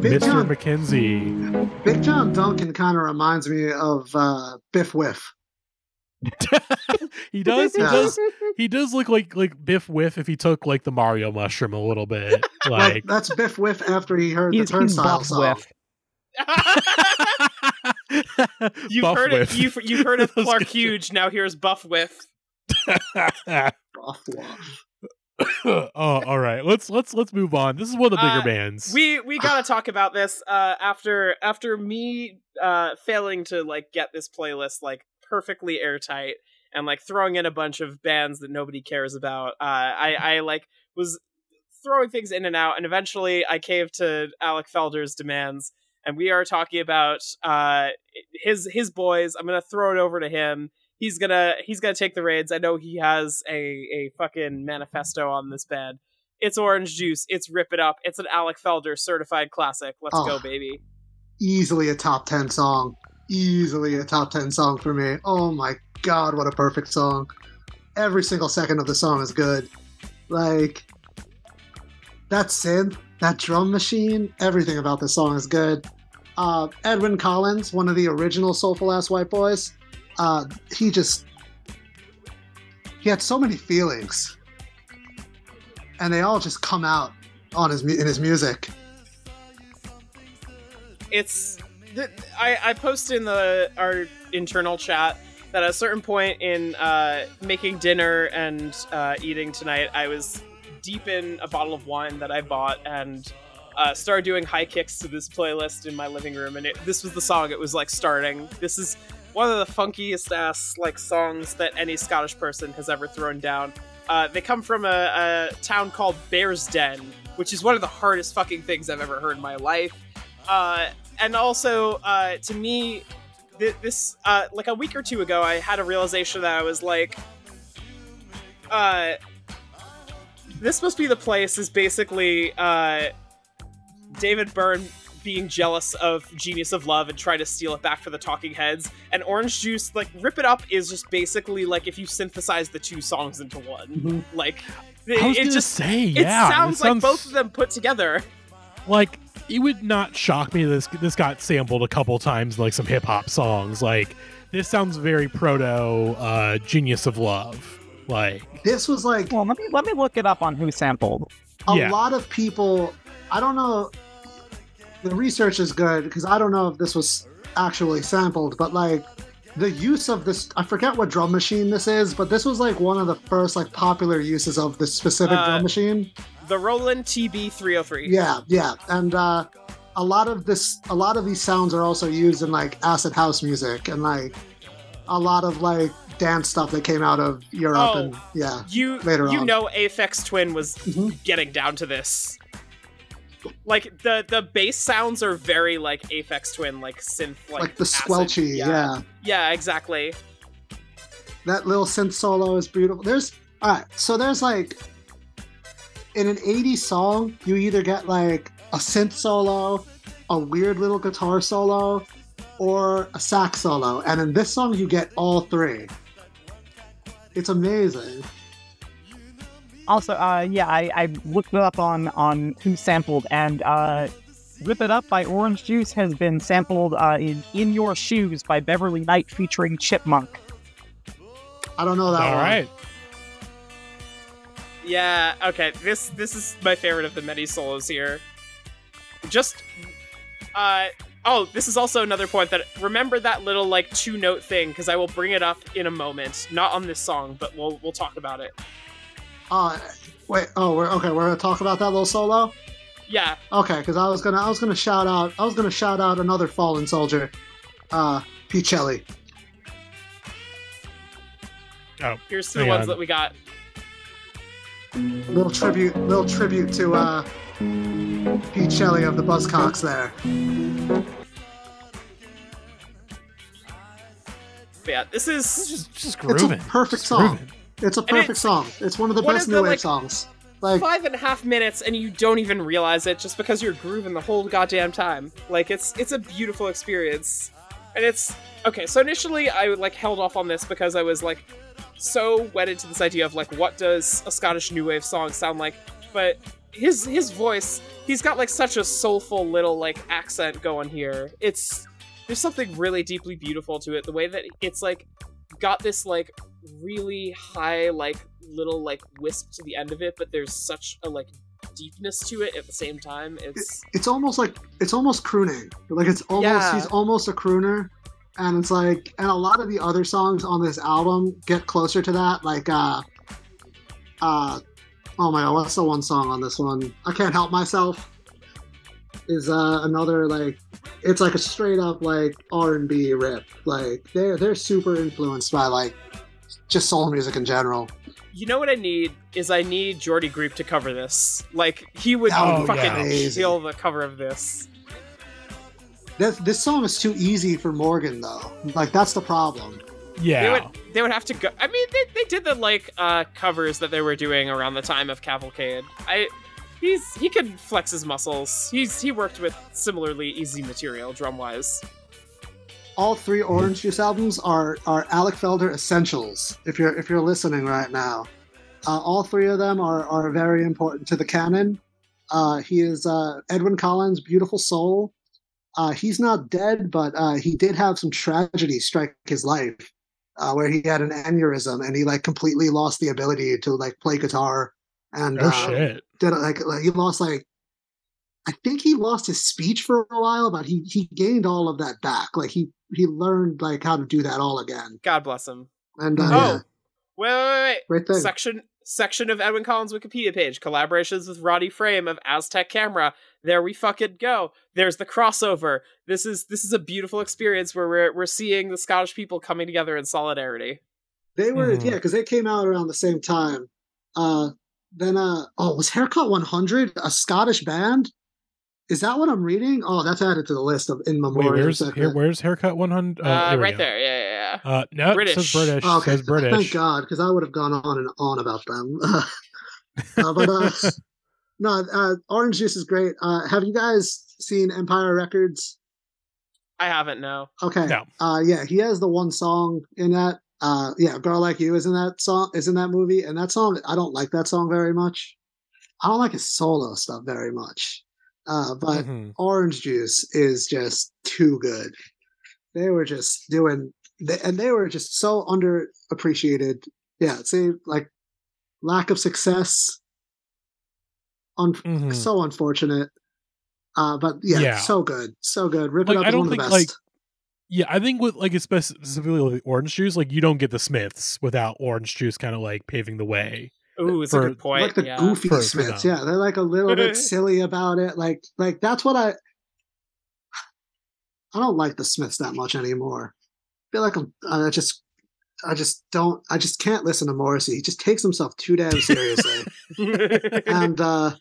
Big Mr. John, McKenzie. Big John Duncan kind of reminds me of uh, Biff Whiff. he does. He Yeah. does. He does look like like Biff Whiff if he took like the Mario mushroom a little bit. Like, Like that's Biff Whiff after he heard He's, the Turnstile buff song. you've Buff heard Whiff. it. You've, you've heard of Clark good. Huge. Now here's Buff Whiff. Buff Whiff. oh, all right. Let's let's let's move on. This is one of the bigger Uh, bands. We we gotta talk about this uh, after after me uh, failing to like get this playlist like perfectly airtight and like throwing in a bunch of bands that nobody cares about. Uh, I I like was throwing things in and out, and eventually I caved to Alec Feldherr's demands, and we are talking about uh, his his boys. I'm gonna throw it over to him. He's gonna he's gonna take the reins. I know he has a a fucking manifesto on this band. It's Orange Juice. It's Rip It Up. It's an Alec Feldherr certified classic. Let's Oh. go, baby. Easily a top 10 song. Easily a top 10 song for me. Oh my god, what a perfect song. Every single second of the song is good. Like, that synth, that drum machine, everything about this song is good. uh, Edwyn Collins, one of the original Soulful Ass White Boys, uh, he just he had so many feelings, and they all just come out on his in his music. it's th- I, I posted in the our internal chat that at a certain point in uh, making dinner and uh, eating tonight, I was deep in a bottle of wine that I bought and uh, started doing high kicks to this playlist in my living room, and it, this was the song it was like starting. This is one of the funkiest ass like songs that any Scottish person has ever thrown down. Uh, they come from a, a town called Bearsden, which is one of the hardest fucking things I've ever heard in my life. Uh, and also, uh, to me, th- this uh, like a week or two ago, I had a realization that I was like, uh, this must be the place. Is basically uh, David Byrne being jealous of Genius of Love and trying to steal it back for the Talking Heads. And Orange Juice, like Rip It Up, is just basically like if you synthesize the two songs into one. Mhm. Like I was it gonna just say, it sounds it like both of them put together. like it would not shock me this this got sampled a couple times like some hip hop songs like this sounds very proto uh genius of love like This was like Well, let me let me look it up on who sampled. a Yeah. lot of people. I don't know. The research is good because I don't know if this was actually sampled, but like the use of this, I forget what drum machine this is, but this was like one of the first like popular uses of this specific Uh, drum machine. The Roland TB 303. Yeah, yeah, and uh, a lot of this, a lot of these sounds are also used in like acid house music and like a lot of like dance stuff that came out of Europe Oh. and yeah. You Later you on. know Aphex Twin was Mhm. getting down to this. Like the the bass sounds are very like Aphex Twin, like synth, like, Like, the acid. squelchy, yeah. yeah, exactly. that little synth solo is beautiful. There's all right, so there's like in an 80s song, you either get like a synth solo, a weird little guitar solo, or a sax solo, and in this song you get all three. It's amazing. Also, uh, yeah, I, I looked it up on on who sampled, and uh, "Rip It Up" by Orange Juice has been sampled uh, in "In Your Shoes" by Beverly Knight featuring Chipmunk. I don't know that all one. right Yeah, okay. This this is my favorite of the many solos here. Just uh oh, this is also another point that remember that little like two note thing because I will bring it up in a moment. Not on this song, but we'll we'll talk about it. Uh, wait, oh, we're okay. We're gonna talk about that little solo. Yeah, Okay, because I was gonna, I was gonna shout out, I was gonna shout out another fallen soldier, uh, Pete Shelley. oh here's the ones on. that we got. Little tribute, little tribute to uh, Pete Shelley of the Buzzcocks there. Yeah, this is just just It's grooving a perfect Just song. grooving. It's a perfect it's song. It's one of the best new the, wave like, songs. Like, five and a half minutes and you don't even realize it just because you're grooving the whole goddamn time. Like it's it's a beautiful experience. And it's okay, so initially I like held off on this because I was like so wedded to this idea of like what does a Scottish new wave song sound like? But his his voice, he's got like such a soulful little like accent going here. It's there's something really deeply beautiful to it. The way that it's like got this like really high like little like wisp to the end of it, but there's such a like deepness to it at the same time. It's it's almost like it's almost crooning. Like it's almost Yeah. he's almost a crooner, and it's like and a lot of the other songs on this album get closer to that. Like uh, uh, oh my god, what's the one song on this one? I can't help myself. Is uh another like it's like a straight up like R and B rip. Like they're they're super influenced by like just soul music in general. you know what I need is I need Geordie Greep to cover this. Like he would fucking amazing. kill the cover of this. This this song is too easy for Morgan though. Like that's the problem. yeah They would they would have to go. I mean, they, they did the like uh covers that they were doing around the time of Cavalcade. I he's he could flex his muscles. He's he worked with similarly easy material drum wise. all three Orange Juice albums are are Alec Feldherr essentials. If you're if you're listening right now, uh, all three of them are are very important to the canon. Uh, he is uh, Edwyn Collins' "Beautiful Soul" uh, he's not dead, but uh, he did have some tragedy strike his life, uh, where he had an aneurysm and he like completely lost the ability to like play guitar. And Oh uh, shit. did like, like he lost like I think he lost his speech for a while, but he he gained all of that back. Like he he learned like how to do that all again. God bless him. And uh, Oh. yeah, Wait, wait, great wait. thing. Section section of Edwyn Collins Wikipedia page. Collaborations with Roddy Frame of Aztec Camera. There we fucking go. There's the crossover. This is this is a beautiful experience where we're we're seeing the Scottish people coming together in solidarity. They were Mhm. yeah, because they came out around the same time. Uh then uh oh was Haircut 100 a Scottish band? Is that what I'm reading? Oh, that's added to the list of in Wait, memoriam. where's here, where's haircut one hundred? Uh, right there. Yeah, yeah, yeah. Uh, no, British. British. says British. Okay, Says British. thank God, because I would have gone on and on about them. Uh, but uh, no, uh, Orange Juice is great. Uh, have you guys seen Empire Records? I haven't no. Okay. No. Uh, yeah, he has the one song in that. Uh, yeah, "Girl Like You" is in that song. Is in that movie, and that song I don't like that song very much. I don't like his solo stuff very much. Uh, but Mhm. Orange Juice is just too good. They were just doing, and they were just so underappreciated. Yeah, see, like lack of success. Un- Mhm. So unfortunate. Uh, but yeah, Yeah. so good, so good. Rip Like, It Up I don't one of the think, like, Yeah, I think with like espe- specifically with orange juice, like you don't get the Smiths without orange juice kind of like paving the way. Ooh, it's For- a good point. like the yeah. goofy For- for Smiths. them. Yeah, they're like a little bit silly about it. Like, like that's what I. I don't like the Smiths that much anymore. I feel like I'm. I just. I just don't. I just can't listen to Morrissey. He just takes himself too damn seriously. and uh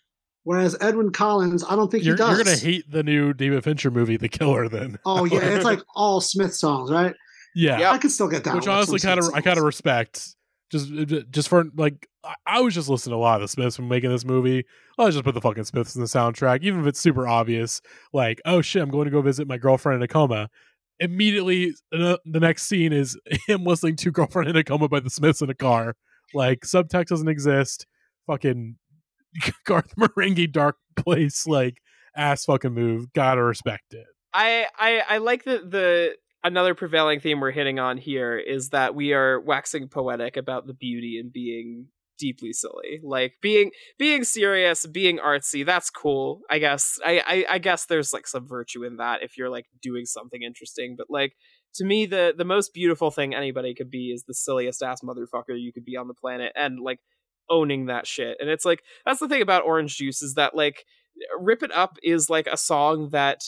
whereas Edwyn Collins, I don't think You're, he does. you're gonna hate the new David Fincher movie, The Killer. Then, Oh yeah, it's like all Smith songs, right? yeah, Yep. I could still get down. which honestly kind of I kind of respect. Just uh, just for like, I- was just listening to a lot of the Smiths when making this movie. I'll just put the fucking Smiths in the soundtrack, even if it's super obvious. Like, oh shit, I'm going to go visit my girlfriend in a coma. Immediately, the the next scene is him listening to "Girlfriend in a Coma" by the Smiths in a car. Like, subtext doesn't exist. Fucking Garth Marenghi, dark place, like ass fucking move. Gotta respect it. I I I like the the another prevailing theme we're hitting on here is that we are waxing poetic about the beauty and being deeply silly. Like being being serious, being artsy, that's cool. I guess. I, I I guess there's like some virtue in that if you're like doing something interesting. But like to me the the most beautiful thing anybody could be is the silliest ass motherfucker you could be on the planet and like owning that shit. And it's like that's the thing about Orange Juice is that like Rip It Up is like a song that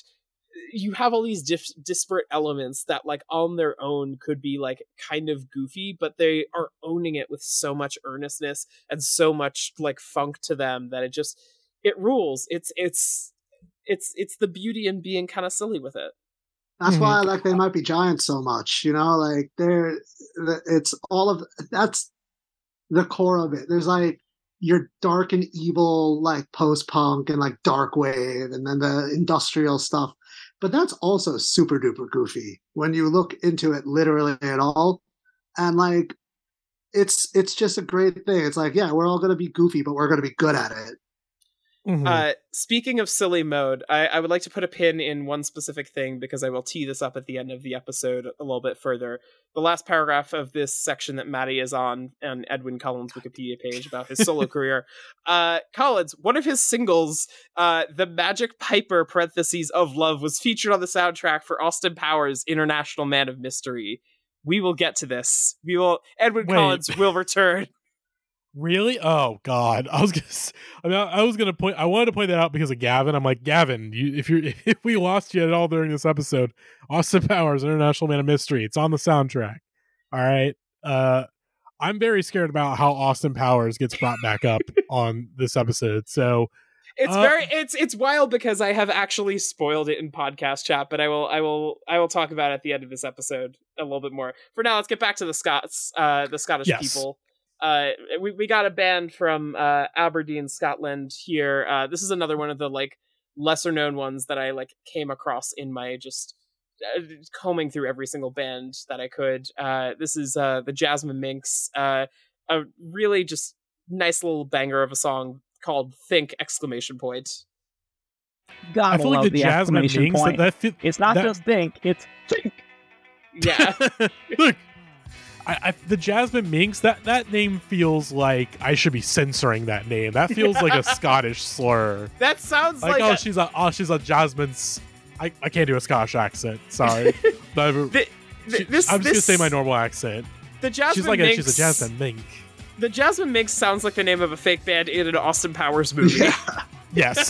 you have all these dif- disparate elements that like on their own could be like kind of goofy but they are owning it with so much earnestness and so much like funk to them that it just it rules it's it's it's it's the beauty in being kind of silly with it That's Mhm. why I like they might be giants so much. You know, like they're it's all of that's the core of it. There's like your dark and evil like post punk and like dark wave and then the industrial stuff. But that's also super duper goofy when you look into it literally at all. And like it's it's just a great thing. It's like, yeah, we're all gonna be goofy, but we're gonna be good at it. Mhm. Uh, speaking of silly mode, I, I would like to put a pin in one specific thing because I will tee this up at the end of the episode a little bit further. The last paragraph of this section that Maddie is on on Edwyn Collins' Wikipedia page about his solo career. Uh, Collins, one of his singles, uh, "The Magic Piper" (parentheses of love) was featured on the soundtrack for Austin Powers' International Man of Mystery. We will get to this. We will. Edwyn Wait. Collins will return. Really? Oh God! I was gonna. I mean, I was gonna point. I wanted to point that out because of Gavin. I'm like, Gavin, you, if you if we lost you at all during this episode, Austin Powers, International Man of Mystery, it's on the soundtrack. All right. Uh, I'm very scared about how Austin Powers gets brought back up on this episode. So It's Uh, very it's it's wild because I have actually spoiled it in podcast chat, but I will I will I will talk about it at the end of this episode a little bit more. For now, let's get back to the Scots, uh, the Scottish Yes. people. Uh, we we got a band from uh, Aberdeen, Scotland here. Uh, this is another one of the like lesser known ones that I like came across in my just uh, combing through every single band that I could. Uh, this is uh, the Jasmine Minks, uh, a really just nice little banger of a song called "Think!" exclamation point. Gotta I feel like love the, the, Jasmine exclamation Minks. That, that fe- it's not that- just think, it's think. Yeah. Look, I, I, the Jasmine Minks. That that name feels like I should be censoring that name. That feels like a Scottish slur. that sounds Like, like, oh, a- she's a oh, she's a Jasmine's. I, I can't do a Scottish accent. Sorry. But Th- th- she- this, I'm just gonna say my normal accent. The Jasmine she's like a, she's a Jasmine Mink. The Jasmine Minks sounds like the name of a fake band in an Austin Powers movie. Yeah. Yes.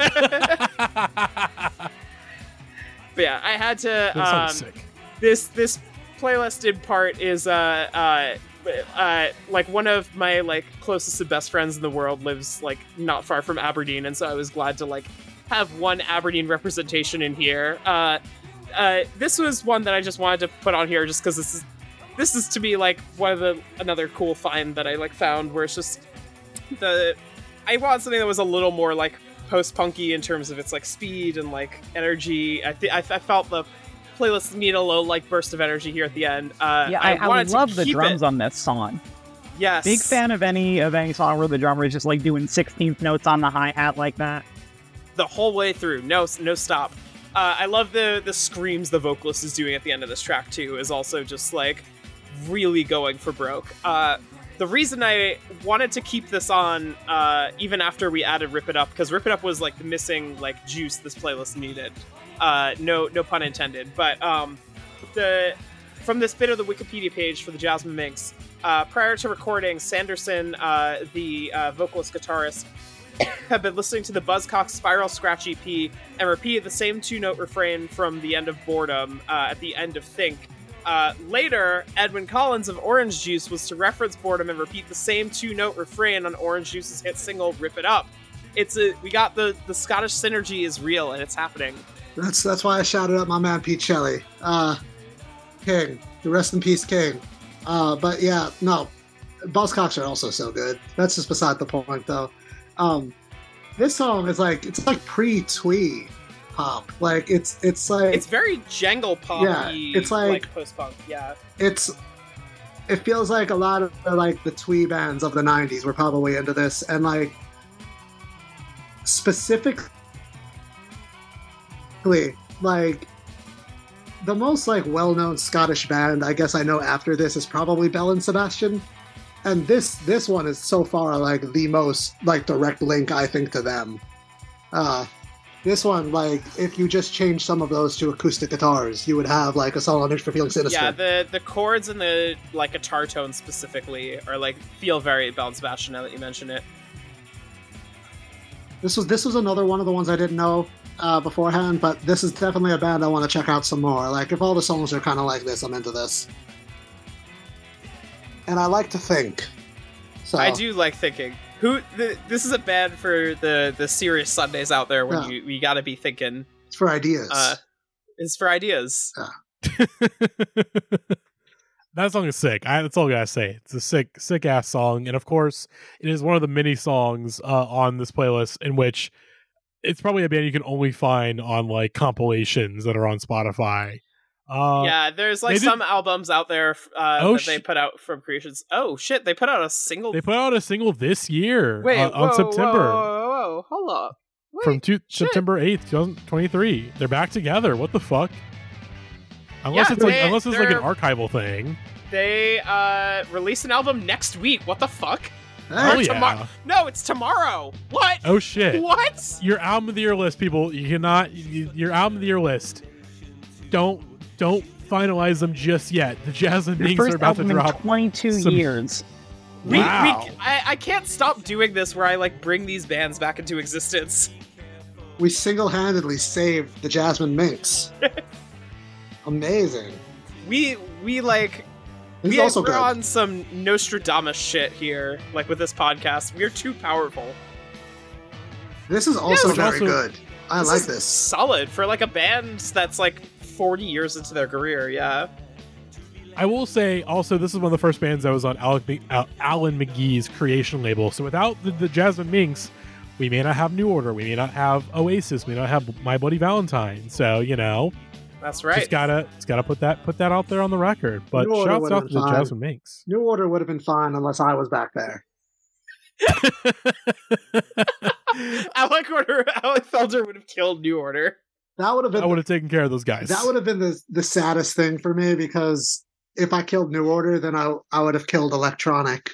But yeah, I had to. that Um, sick. this this playlist in part is uh uh uh like one of my like closest and best friends in the world lives like not far from Aberdeen, and so I was glad to like have one Aberdeen representation in here. Uh, uh, this was one that I just wanted to put on here just because this is this is to me like one of the another cool find that I like found where it's just the I want something that was a little more like post punky in terms of its like speed and like energy. I think I, I felt the playlist need a little like burst of energy here at the end. Uh, Yeah, I, I, wanted to love the drums It. on this song. Yes, Big fan of any of any song where the drummer is just like doing 16th notes on the hi hat like that. the whole way through. No, no stop. Uh, I love the the screams the vocalist is doing at the end of this track too. Is also just like really going for broke. Uh, the reason I wanted to keep this on, uh, even after we added "Rip It Up," because "Rip It Up" was like the missing like juice this playlist needed. Uh, no, no pun intended. But um, the from this bit of the Wikipedia page for the Jasmine Minks, uh, prior to recording, Sanderson, uh, the uh, vocalist guitarist, had been listening to the Buzzcock Spiral Scratch EP and repeated the same two note refrain from the end of Boredom uh, at the end of Think. Uh, later, Edwyn Collins of Orange Juice was to reference Boredom and repeat the same two note refrain on Orange Juice's hit single Rip It Up. It's a we got the the Scottish synergy is real and it's happening. That's that's why I shouted out my man Pete Shelley. Uh, King, The rest in peace, King. Uh, but yeah, no, Buzzcocks are also so good. That's just beside the point, though. Um, this song is like it's like pre-twee pop. Like it's it's like It's very jangle pop. Yeah, it's like- post punk. Yeah. it's it feels like a lot of like the twee bands of the 90s were probably into this and like specifically like the most like well-known scottish band i guess i know after this is probably bell and sebastian. And this this one is so far like the most like direct link i think to them. Uh this one like if you just change some of those to acoustic guitars you would have like a song on for feeling sinister. Yeah, the the chords and the like guitar tone specifically are like feel very Bell and Sebastian now that you mention it. This was this was another one of the ones I didn't know uh, beforehand, but this is definitely a band I want to check out some more. Like if all the songs are kind of like this, I'm into this. And I like to think. So I do like thinking. Who the, this is a band for the the serious Sundays out there when Yeah. you you got to be thinking. It's for ideas. Uh, it's for ideas. that song is sick. I, that's all I gotta say. It's a sick, sick ass song, and of course, it is one of the many songs uh, on this playlist in which it's probably a band you can only find on like compilations that are on Spotify. Uh, yeah, there's like they did- some albums out there uh, Oh, that they put out from creations. Oh shit, they put out a single. they put out a single this year Wait, uh, on whoa, September Whoa, whoa, whoa, hold up. Wait, from two. September eighth, two thousand twenty three. They're back together. What the fuck? Unless Yeah, it's like unless it's like an archival thing. They uh release an album next week. What the fuck? Hey, Oh yeah. tomorrow. No, it's tomorrow. What? Oh shit. What? your album of the year list, people. You cannot you, your album of the year list. Don't don't finalize them just yet. The Jasmine Your Minks are first about to album in drop. 22 some- years. We, Wow. we, I, I can't stop doing this where I like bring these bands back into existence. we single-handedly saved the Jasmine Minks. Amazing. We we like This is we, also we're good. on some Nostradamus shit here, like with this podcast. We're too powerful. This is also it's very also- good. I This like is this. Solid for like a band that's like 40 years into their career. Yeah. I will say also this is one of the first bands that was on Alec, Mc- Al- Alan McGee's creation label. So without the, the Jasmine Minks, we may not have New Order. We may not have Oasis. We may not have My Bloody Valentine. So you know, That's right. just gotta just gotta put that put that out there on the record. But New Order shouts would've out to been the fine. Jasmine Minks. New Order would have been fine unless I was back there. Alec Order, Alec Feldherr would have killed New Order. That would have been I would have taken care of those guys. that would have been the the saddest thing for me because if I killed New Order, then I I would have killed Electronic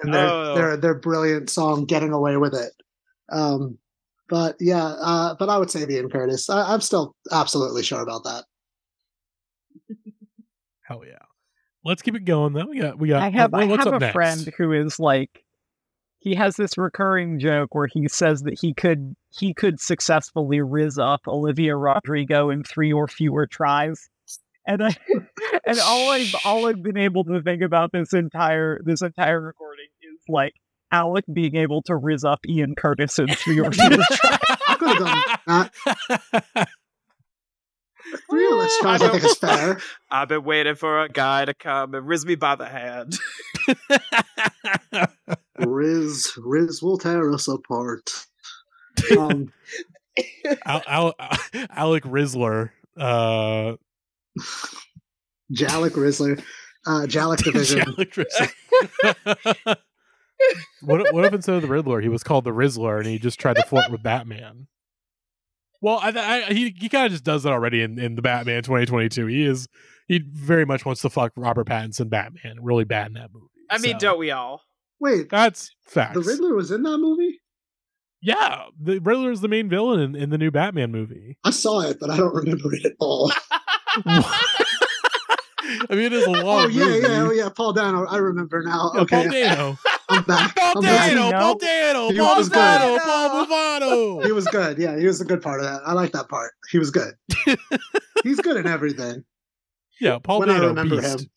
and their Oh. their their brilliant song "Getting Away with It." Um, but yeah, uh, but I would say Ian Curtis. I, I'm still absolutely sure about that. Hell yeah. Let's keep it going though. We got we got I have uh, I what's have up a next? friend who is like he has this recurring joke where he says that he could he could successfully riz up Olivia Rodrigo in three or fewer tries. And I and all I've all I've been able to think about this entire this entire recording is like Alec being able to riz up Ian Curtis in three or fewer tries. I could have done that. Three or less tries, I think is fair. I've been waiting for a guy to come and riz me by the hand. Riz, Riz will tear us apart. Um, Al, Al, Alec Rizzler. Uh, Jalek Rizzler, uh, Jalek Division. Alec Rizzler. What, if- what if instead of the Riddler, he was called the Rizzler and he just tried to flirt with Batman? Well, I, I, he he kind of just does that already in, in the Batman 2022. He is he very much wants to fuck Robert Pattinson Batman really bad in that movie. I mean, So, don't we all? Wait, that's facts. the Riddler was in that movie. Yeah, the Riddler is the main villain in, in the new Batman movie. I saw it, but I don't remember it at all. I mean, it is a long Oh yeah, movie. yeah, oh yeah. Paul Dano, I remember now. Yeah, Okay, Paul Dano. I'm back. Paul I'm. Dano, No. Paul Dano, He Paul was good. Dano, Paul Bufano. He was good. Yeah, he was the good part of that. I like that part. He was good. He's good in everything. Yeah, Paul when I Dano, remember beast. him.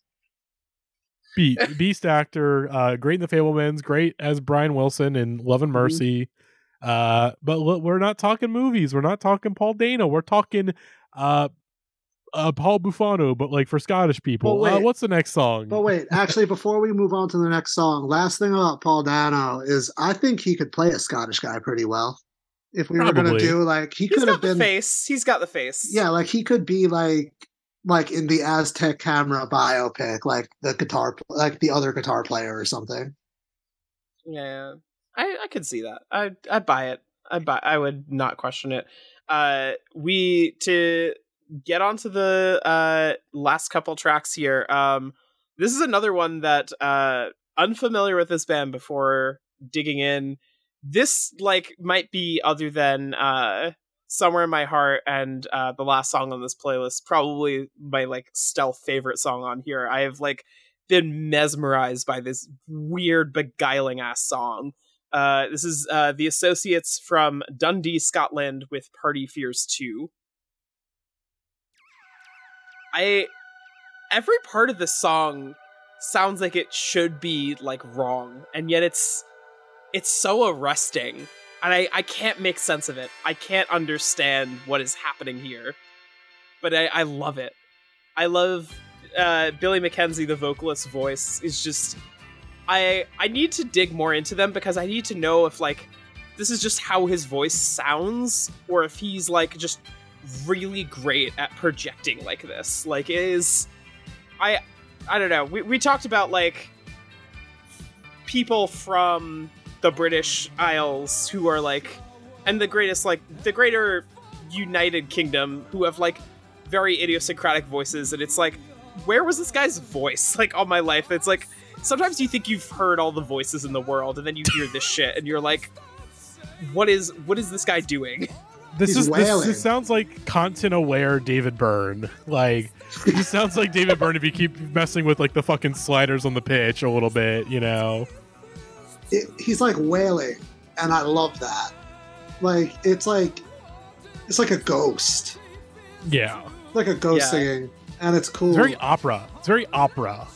Be- beast actor, uh, great in The Fabelmans, great as Brian Wilson in Love and Mhm. Mercy. Uh, but look, we're not talking movies. We're not talking Paul Dano. We're talking uh, uh, Paul Bufano, but like for Scottish people. But Uh, wait. what's the next song? But wait, actually, before we move on to the next song, last thing about Paul Dano is I think he could play a Scottish guy pretty well. If we were going to do like he could got have the been, face. He's got the face. yeah, like he could be like like in the Aztec Camera biopic, like the guitar, like the other guitar player or something. Yeah, I I could see that. I I buy it. I buy. I would not question it. Uh, we to get onto the uh last couple tracks here. Um, this is another one that uh unfamiliar with this band before digging in. This like might be other than uh somewhere in my heart and uh the last song on this playlist probably my like stealth favorite song on here i have like been mesmerized by this weird beguiling ass song uh this is uh the associates from dundee scotland with party fears 2 i every part of this song sounds like it should be like wrong and yet it's it's so arresting and I, I can't make sense of it. I can't understand what is happening here. But I, I love it. I love uh, Billy McKenzie, the vocalist voice, is just I I need to dig more into them because I need to know if like this is just how his voice sounds or if he's like just really great at projecting like this. Like it is I I don't know. We we talked about like people from the British Isles who are like, and the greatest, like, the greater United Kingdom who have like very idiosyncratic voices. And it's like, where was this guy's voice? Like, all my life. It's like, sometimes you think you've heard all the voices in the world and then you hear this shit and you're like, what is, what is this guy doing? this He's is this, this sounds like content aware David Byrne. Like he sounds like David Byrne if you keep messing with like the fucking sliders on the pitch a little bit, you know. It, he's like wailing, and I love that. Like it's like it's like a ghost, Yeah. like a ghost Yeah. singing, and it's cool. It's very opera. It's very opera.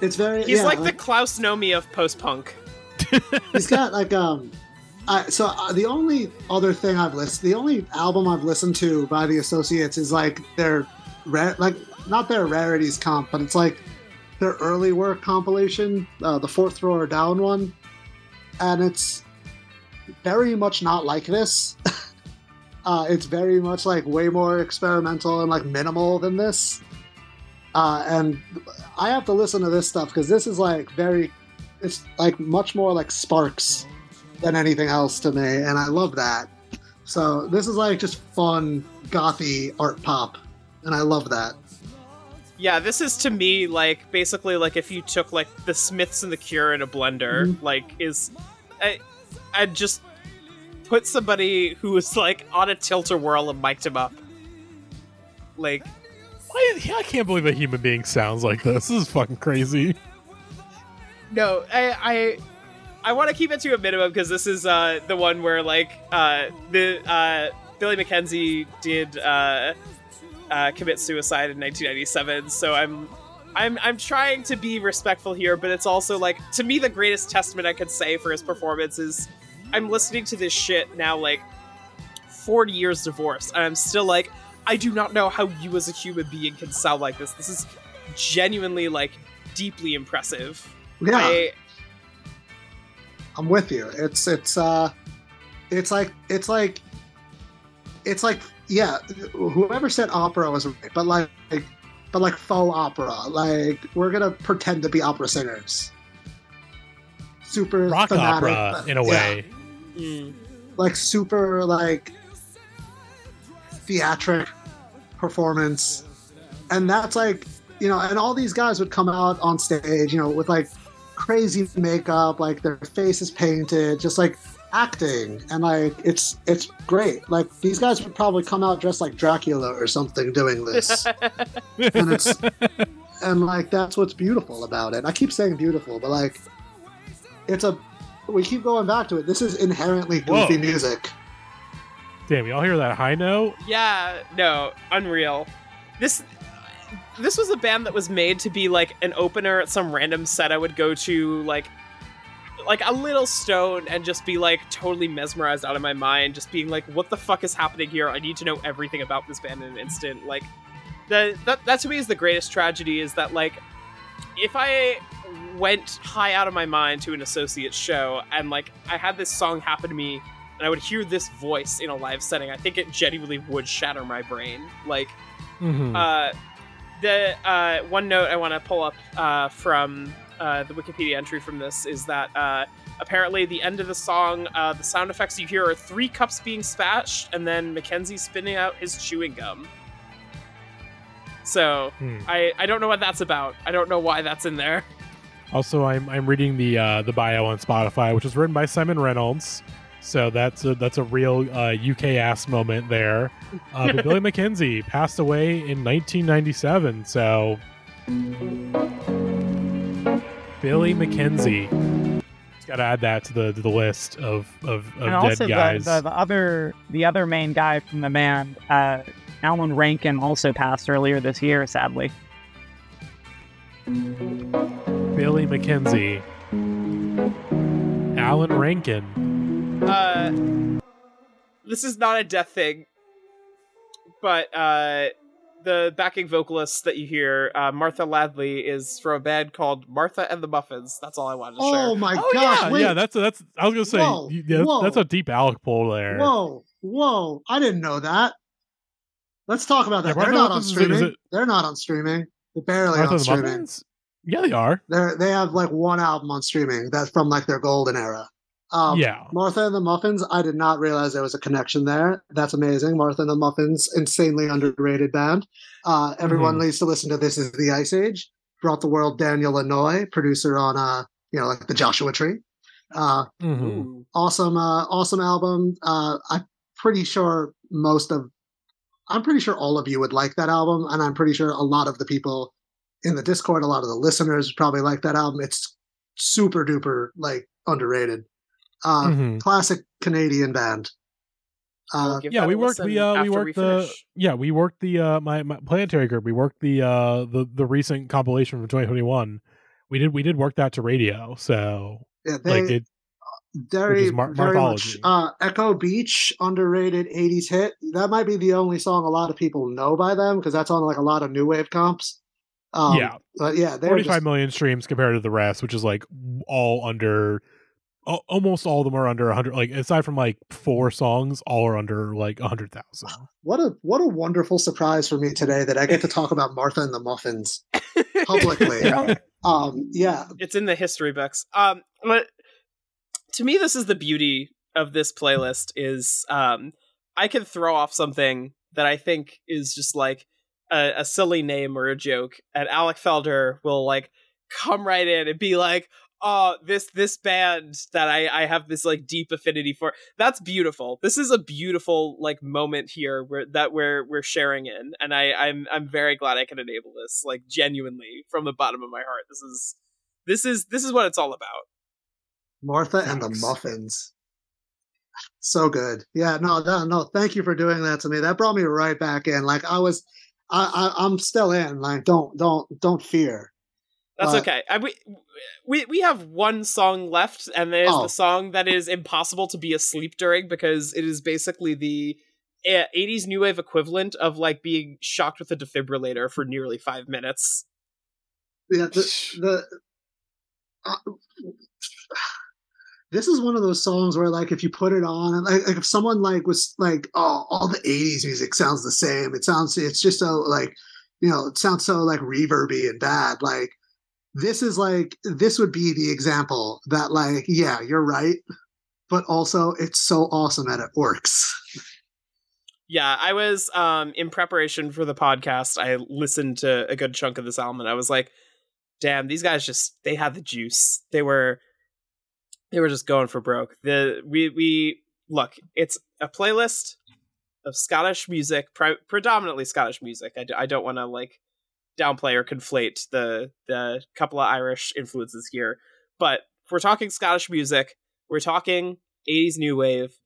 It's very. He's yeah, like the Klaus Nomi of post punk. he's got like um I, so uh, the only other thing I've listened, the only album I've listened to by the Associates is like their rare, like not their rarities comp, but it's like their early work compilation, uh, the Fourth Drawer Down one, and it's very much not like this. uh, it's very much like way more experimental and like minimal than this. Uh, and I have to listen to this stuff because this is like very it's like much more like Sparks than anything else to me, and I love that. So this is like just fun, gothy art pop, and I love that. Yeah, this is to me like basically like if you took like the Smiths and the Cure in a blender, Mhm. like is I I just put somebody who was like on a Tilt-A-Whirl and mic'd him up. Like I, I can't believe a human being sounds like this. This is fucking crazy. no, I I I want to keep it to a minimum because this is uh the one where like uh the uh Billy Mackenzie did uh uh commit suicide in 1997, so I'm I'm I'm trying to be respectful here, but it's also like to me the greatest testament I could say for his performance is I'm listening to this shit now like 40 years divorced, and I'm still like I do not know how you as a human being can sound like this. This is genuinely like deeply impressive. Yeah, I, I'm with you. It's it's uh, it's like it's like it's like yeah. Whoever said opera was right, but like but like faux opera. Like we're gonna pretend to be opera singers. Super Rock thematic, opera, but- in a yeah. way. mm, like super like theatric performance and that's like you know and all these guys would come out on stage you know with like crazy makeup like their face is painted just like acting and like it's it's great like these guys would probably come out dressed like dracula or something doing this and it's and like that's what's beautiful about it i keep saying beautiful but like it's a we keep going back to it this is inherently goofy Whoa. music Damn, y'all hear that high note? yeah, no, unreal. This this was a band that was made to be like an opener at some random set I would go to like like a little stoned and just be like totally mesmerized out of my mind just being like what the fuck is happening here? I need to know everything about this band in an instant. Like the, that, that to me is the greatest tragedy is that like if i went high out of my mind to an associate show and like i had this song happen to me and i would hear this voice in a live setting i think it genuinely would shatter my brain. Like Mm-hmm. uh, the uh, one note I want to pull up uh, from uh, the Wikipedia entry from this is that uh, apparently the end of the song, uh, the sound effects you hear are three cups being spatched and then Mackenzie spinning out his chewing gum. So Hmm. I, I don't know what that's about. I don't know why that's in there. Also, I'm I'm reading the uh, the bio on Spotify, which was written by Simon Reynolds. So that's a, that's a real uh, UK ass moment there. Uh, but Billy Mackenzie passed away in 1997. So Billy Mackenzie. Just got to add that to the to the list of of, of and dead also the, guys. the, the other the other main guy from the band, uh, Alan Rankin, also passed earlier this year. Sadly, Billy Mackenzie. Alan Rankin. Uh, this is not a death thing, but uh, the backing vocalist that you hear, uh, Martha Ladly, is from a band called Martha and the Muffins. That's all I wanted to share. Oh my Oh gosh! yeah, yeah. That's that's. I was gonna say Whoa, you- yeah, that's, whoa. that's a deep Alec pull there. Whoa, whoa! I didn't know that. Let's talk about that. Martha They're not on Muffins is- is streaming. it- They're not on streaming. They're barely Martha on streaming. Muffins? Yeah, they are. They're they have like one album on streaming. That's from like their golden era. Um, yeah. Martha and the Muffins. I did not realize there was a connection there. That's amazing. Martha and the Muffins, insanely underrated band. Uh, everyone Mhm. needs to listen to "This Is the Ice Age." Brought the world Daniel Lanois, producer on uh, you know, like the Joshua Tree. Uh, Mhm. Awesome uh awesome album uh i'm pretty sure most of i'm pretty sure all of you would like that album and i'm pretty sure a lot of the people in the discord a lot of the listeners probably like that album it's super duper like underrated uh Mhm. classic canadian band I'll uh Yeah, we worked. We uh, we after worked the. finish. Yeah, we worked the. Uh, my, my planetary group. We worked the. Uh, the the recent compilation from 2021. We did. We did work that to radio. So yeah they like it. very is Mar- very much uh echo beach underrated 80s hit that might be the only song a lot of people know by them because that's on like a lot of new wave comps um, yeah, but yeah they're forty five just, million streams compared to the rest, which is like all under. Al- Almost all of them are under 100 like aside from like four songs all are under like 100,000. What a what a wonderful surprise for me today that I get to talk about Martha and the Muffins publicly. um, yeah, It's in the history books. Um, but to me this is the beauty of this playlist is um I can throw off something that I think is just like a, a silly name or a joke, and Alec Feldherr will like come right in and be like, "Oh, this this band that I I have this like deep affinity for." That's beautiful. This is a beautiful like moment here where that we're we're sharing in, and I I'm I'm very glad I can enable this. Like genuinely from the bottom of my heart, this is this is this is what it's all about. Martha and the Muffins. So good. Yeah, no, no, no. Thank you for doing that to me. That brought me right back in. Like I was, I, I I'm still in. Like don't, don't, don't fear. That's okay. I, we, we we have one song left, and there's Oh. the song that is impossible to be asleep during because it is basically the eh, 80s new wave equivalent of like being shocked with a defibrillator for nearly five minutes. Yeah, the the. Uh, this is one of those songs where, like, if you put it on, and like, like if someone like was like, "Oh, all the '80s music sounds the same," it sounds, it's just so like, you know, it sounds so like reverby and bad. Like, this is like, this would be the example that, like, yeah, you're right, but also it's so awesome that it works. Yeah, I was um in preparation for the podcast. I listened to a good chunk of this album, and I was like, "Damn, these guys just they had the juice. They were they were just going for broke." The we we look, it's a playlist of Scottish music, pre- predominantly Scottish music. I, d- I don't want to like downplay or conflate the the couple of Irish influences here, but if we're talking Scottish music, we're talking 80s new wave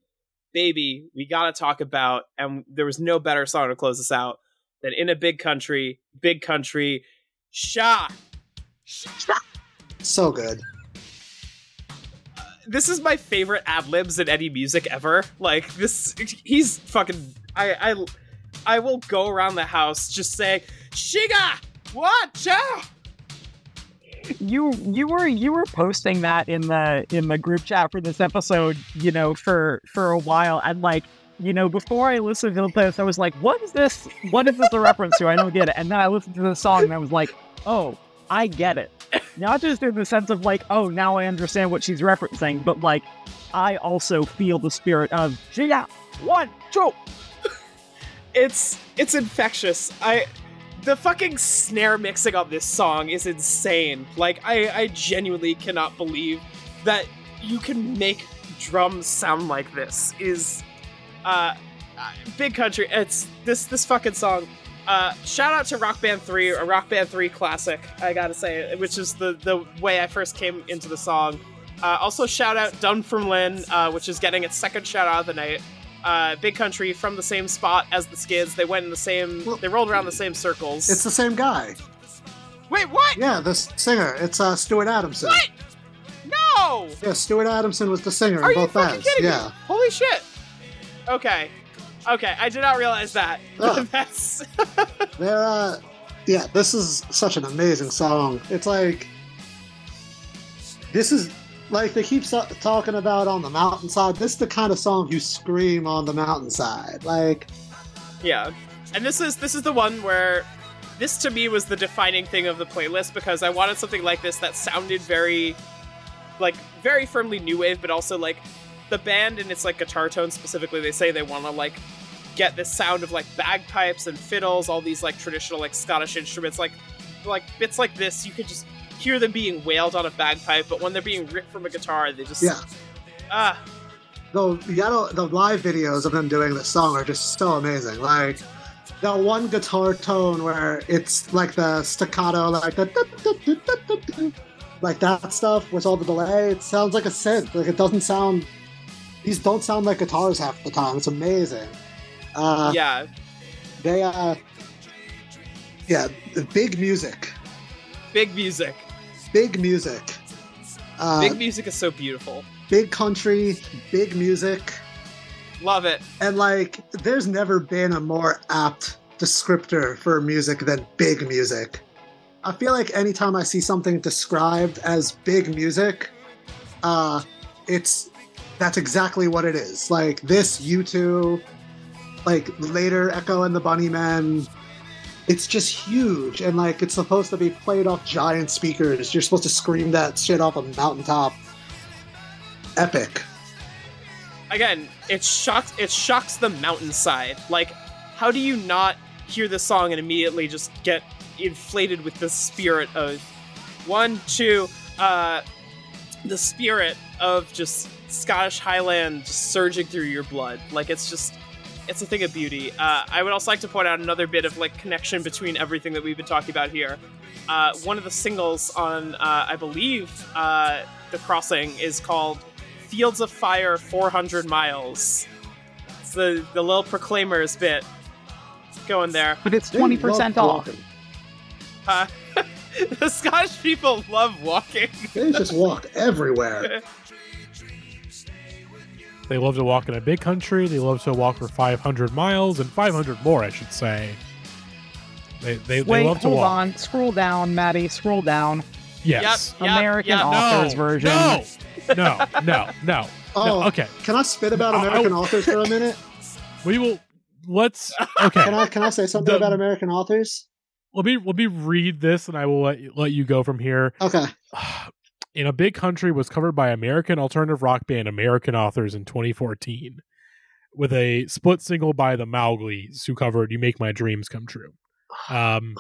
baby, we gotta talk about, and there was no better song to close this out than In a Big Country, Big Country, Sha. So good. Uh, this is my favorite ad libs in any music ever. Like this, he's fucking. I I I will go around the house just saying, "Shiga, watch out!" you you were you were posting that in the in the group chat for this episode you know for for a while. And like you know before i listened to this i was like what is this what is this a reference to? I don't get it. And then i listened to the song and i was like oh i get it. Not just in the sense of like oh now i understand what she's referencing but like i also feel the spirit of yeah one two. It's it's infectious. I the fucking snare mixing on this song is insane. Like I I genuinely cannot believe that you can make drums sound like this. Is uh uh, big country. It's this this fucking song. Uh, shout out to Rock Band 3, a Rock Band 3 classic, I gotta say, which is the, the way I first came into the song. Uh, also, shout out "Done" Dunfermline, uh, which is getting its second shout out of the night. Uh, Big Country from the same spot as the Skids. They went in the same. Well, they rolled around the same circles. It's the same guy. Wait, what? Yeah, the singer. It's uh, Stuart Adamson. What? No! Yeah, Stuart Adamson was the singer Are in both bands. yeah. me? Holy shit! Okay, okay, I did not realize that. Ugh. That's They're uh yeah, this is such an amazing song. It's like this is like they keep so- talking about on the mountainside. This is the kind of song you scream on the mountainside. Like yeah, and this is this is the one where this to me was the defining thing of the playlist because I wanted something like this that sounded very, like very firmly new wave, but also like the band and its like guitar tone specifically. They say they want to like get this sound of like bagpipes and fiddles, all these like traditional like Scottish instruments, like like bits like this. You could just hear them being wailed on a bagpipe, but when they're being ripped from a guitar, they just yeah. ah the the live videos of them doing this song are just so amazing. Like that one guitar tone where it's like the staccato, like the like that stuff with all the delay. It sounds like a synth. Like it doesn't sound. These don't sound like guitars half the time. It's amazing. Uh, yeah. They uh, yeah, big music, Big music. Big music. Uh, Big music is so beautiful. big country, big music. Love it. And like, there's never been a more apt descriptor for music than big music. I feel like anytime I see something described as big music, uh, it's that's exactly what it is. Like this U2, like later Echo and the Bunny Bunnymen. It's just huge, and like it's supposed to be played off giant speakers. You're supposed to scream that shit off a mountaintop. epic. again, it shocks it shocks the mountainside. Like, how do you not hear this song and immediately just get inflated with the spirit of one, two, uh, the spirit of just Scottish Highland just surging through your blood. Like it's just it's a thing of beauty. Uh, I would also like to point out another bit of like connection between everything that we've been talking about here. Uh, one of the singles on, uh, I believe, uh, the crossing is called "Fields of Fire 400 Miles." It's the the little Proclaimers bit going there. But it's twenty percent off. Uh, the Scottish people love walking. They just walk everywhere. They love to walk in a big country. They love to walk for 500 miles and 500 more, I should say. They they, they Wait, love to hold on. Scroll down, Maddie. Scroll down. Yes. Yep, American yep. authors no, version. No. No. No. No. Oh, no. Okay. Can I spit about I- I- American authors for a minute? We will. Let's. Okay. Can I can I say something The- about American authors? let me let me read this, and I will let you, let you go from here. Okay. in a big country was covered by American alternative rock band American Authors in 2014 with a split single by the Mowgli's who covered You Make My Dreams Come True. Um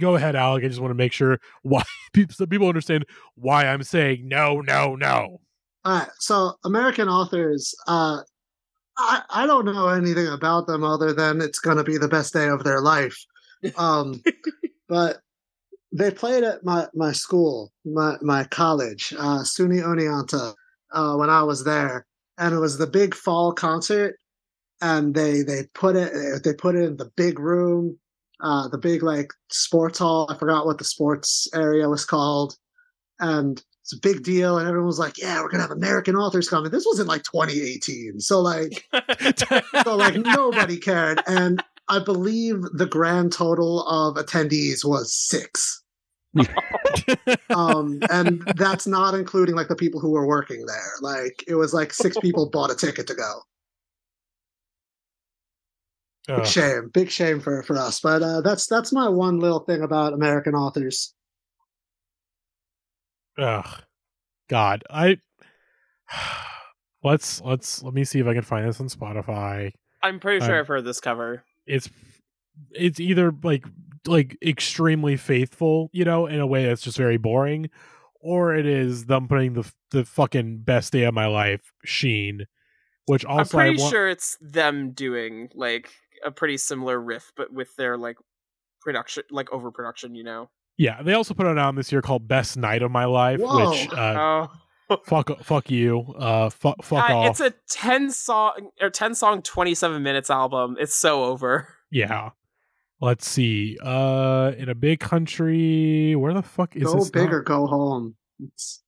go ahead Alec, I just want to make sure why people so people understand why I'm saying no no no. All right. So American authors, uh, I I don't know anything about them other than it's gonna be the best day of their life. Um, but they played at my my school, my my college, uh, SUNY Oneonta, uh, when I was there, and it was the big fall concert, and they they put it they put it in the big room, uh, the big like sports hall. I forgot what the sports area was called, and it's a big deal, and everyone was like, "Yeah, we're gonna have American authors coming." This was in like 2018, so like so like nobody cared and i believe the grand total of attendees was six um and that's not including like the people who were working there like it was like six people bought a ticket to go big Ugh. shame big shame for for us but uh that's that's my one little thing about american authors Ugh. God, I let's let's let me see if I can find this on Spotify. I'm pretty sure Um, I've heard this cover. It's it's either like like extremely faithful, you know, in a way that's just very boring, or it is them putting the the fucking best day of my life, Sheen, which also I'm also I pretty want, sure it's them doing like a pretty similar riff, but with their like production, like overproduction. You know? yeah, they also put it on this year called Best Night of My Life, Whoa. which uh, oh, fuck fuck you, uh, fu- fuck Uh, off. it's a ten song or ten song, twenty seven minutes album. It's so over. Yeah. Let's see. Uh in a big country, where the fuck is go this? big not- or go home it's,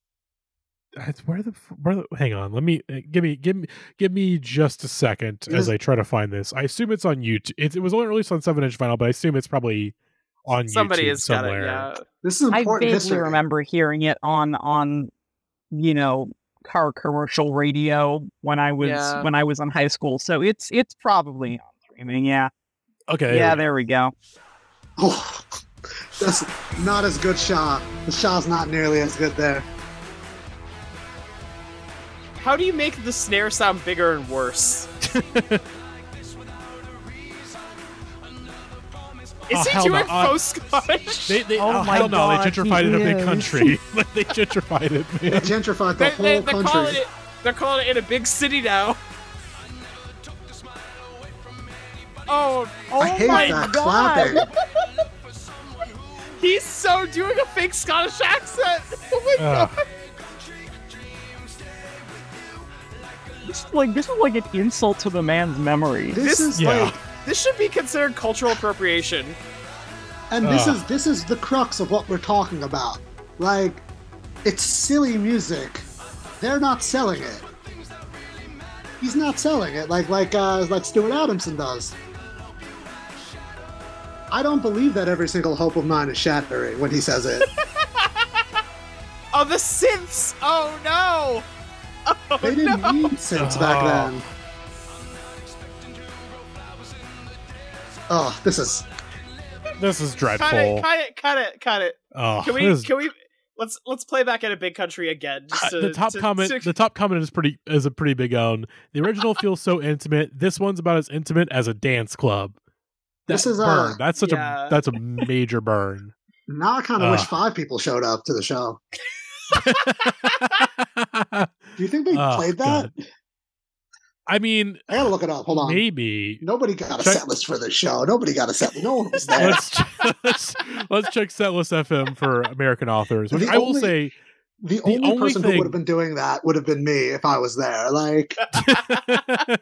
It's where the f- where the, hang on. Let me uh, give me give me give me just a second as I try to find this. I assume it's on YouTube. It, it was only released on 7 inch vinyl, but I assume it's probably on Somebody YouTube has got somewhere. it. Yeah. this is important. I important vaguely history remember hearing it on on you know car commercial radio when I was Yeah. when I was in high school. So it's it's probably on streaming. Yeah, Okay. yeah. there There we go. oh, that's not as good shah the shah's not nearly as good there How do you make the snare sound bigger and worse? Is Oh, he hell doing no. Uh, faux Scottish? They, they, Oh oh, my hell no, God, they gentrified he it in a big country. Like, they gentrified it, they gentrified the they, whole they, they're calling country it. They're calling it in a big city now. Oh, oh i hate my that god! clapping He's so doing a fake Scottish accent. Oh my Ugh. god! This is like this is like an insult to the man's memory. this, This- is Yeah. like This should be considered cultural appropriation. And this Ugh. is this is the crux of what we're talking about. Like, it's silly music. They're not selling it. He's not selling it like like uh, like Stuart Adamson does. I don't believe that every single hope of mine is shattering when he says it. Oh, the synths! Oh no! Oh, They didn't no. need synths back Oh. then. Oh, this is This is Cut dreadful. it! Cut it! Cut it! Cut it! Oh, Can we? is- Can we? let's let's play back at a big country again. Uh, Just to, the top to- comment to- the top comment is pretty is a pretty big own. The original feels so intimate. This one's about as intimate as a dance club. That This is, burn. uh, that's such Yeah. a that's a major burn. Now I kind of wish five people showed up to the show. Do you think they Oh, played that? God. I mean, I gotta look it up. Hold on. maybe. Nobody got a Check- set list for the show. Nobody got a set. No one was there. Let's ch- let's let's check Setlist FM for American authors. Which The I will say, the, the only, only person who would have been doing that would have been me if I was there. Like,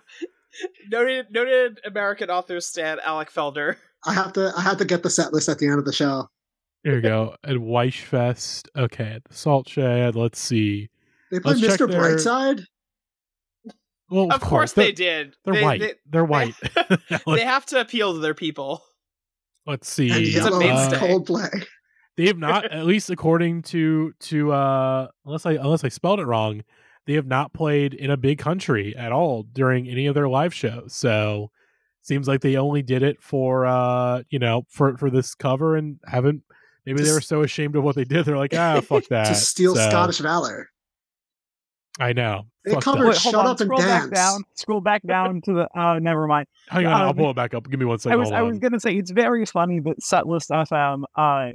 noted noted American author Stan Alec Feldherr. I have to, I have to get the set list at the end of the show. here we go. At Weichfest. Okay, at the Salt Shed. Let's see. They played Let's check Mr. their- Brightside. Well, Of course they they're, did. They're They- white. They, They're white. they have to appeal to their people. Let's see. And It's a Yellow mainstay. Coldplay. they have not, at least according to to uh unless I unless I spelled it wrong, they have not played in a big country at all during any of their live shows. So seems like they only did it for uh you know for for this cover and haven't maybe they Just- were so ashamed of what they did they're like ah fuck that to steal So, Scottish Valor. I know. They Fuck covered. Wait, hold Shut on, Up and scroll back Dance. down. Scroll back down to the. Uh, never mind. Hang on, I'll um, pull it back up. Give me one second. I was I on. was gonna say it's very funny that Setlist FM uh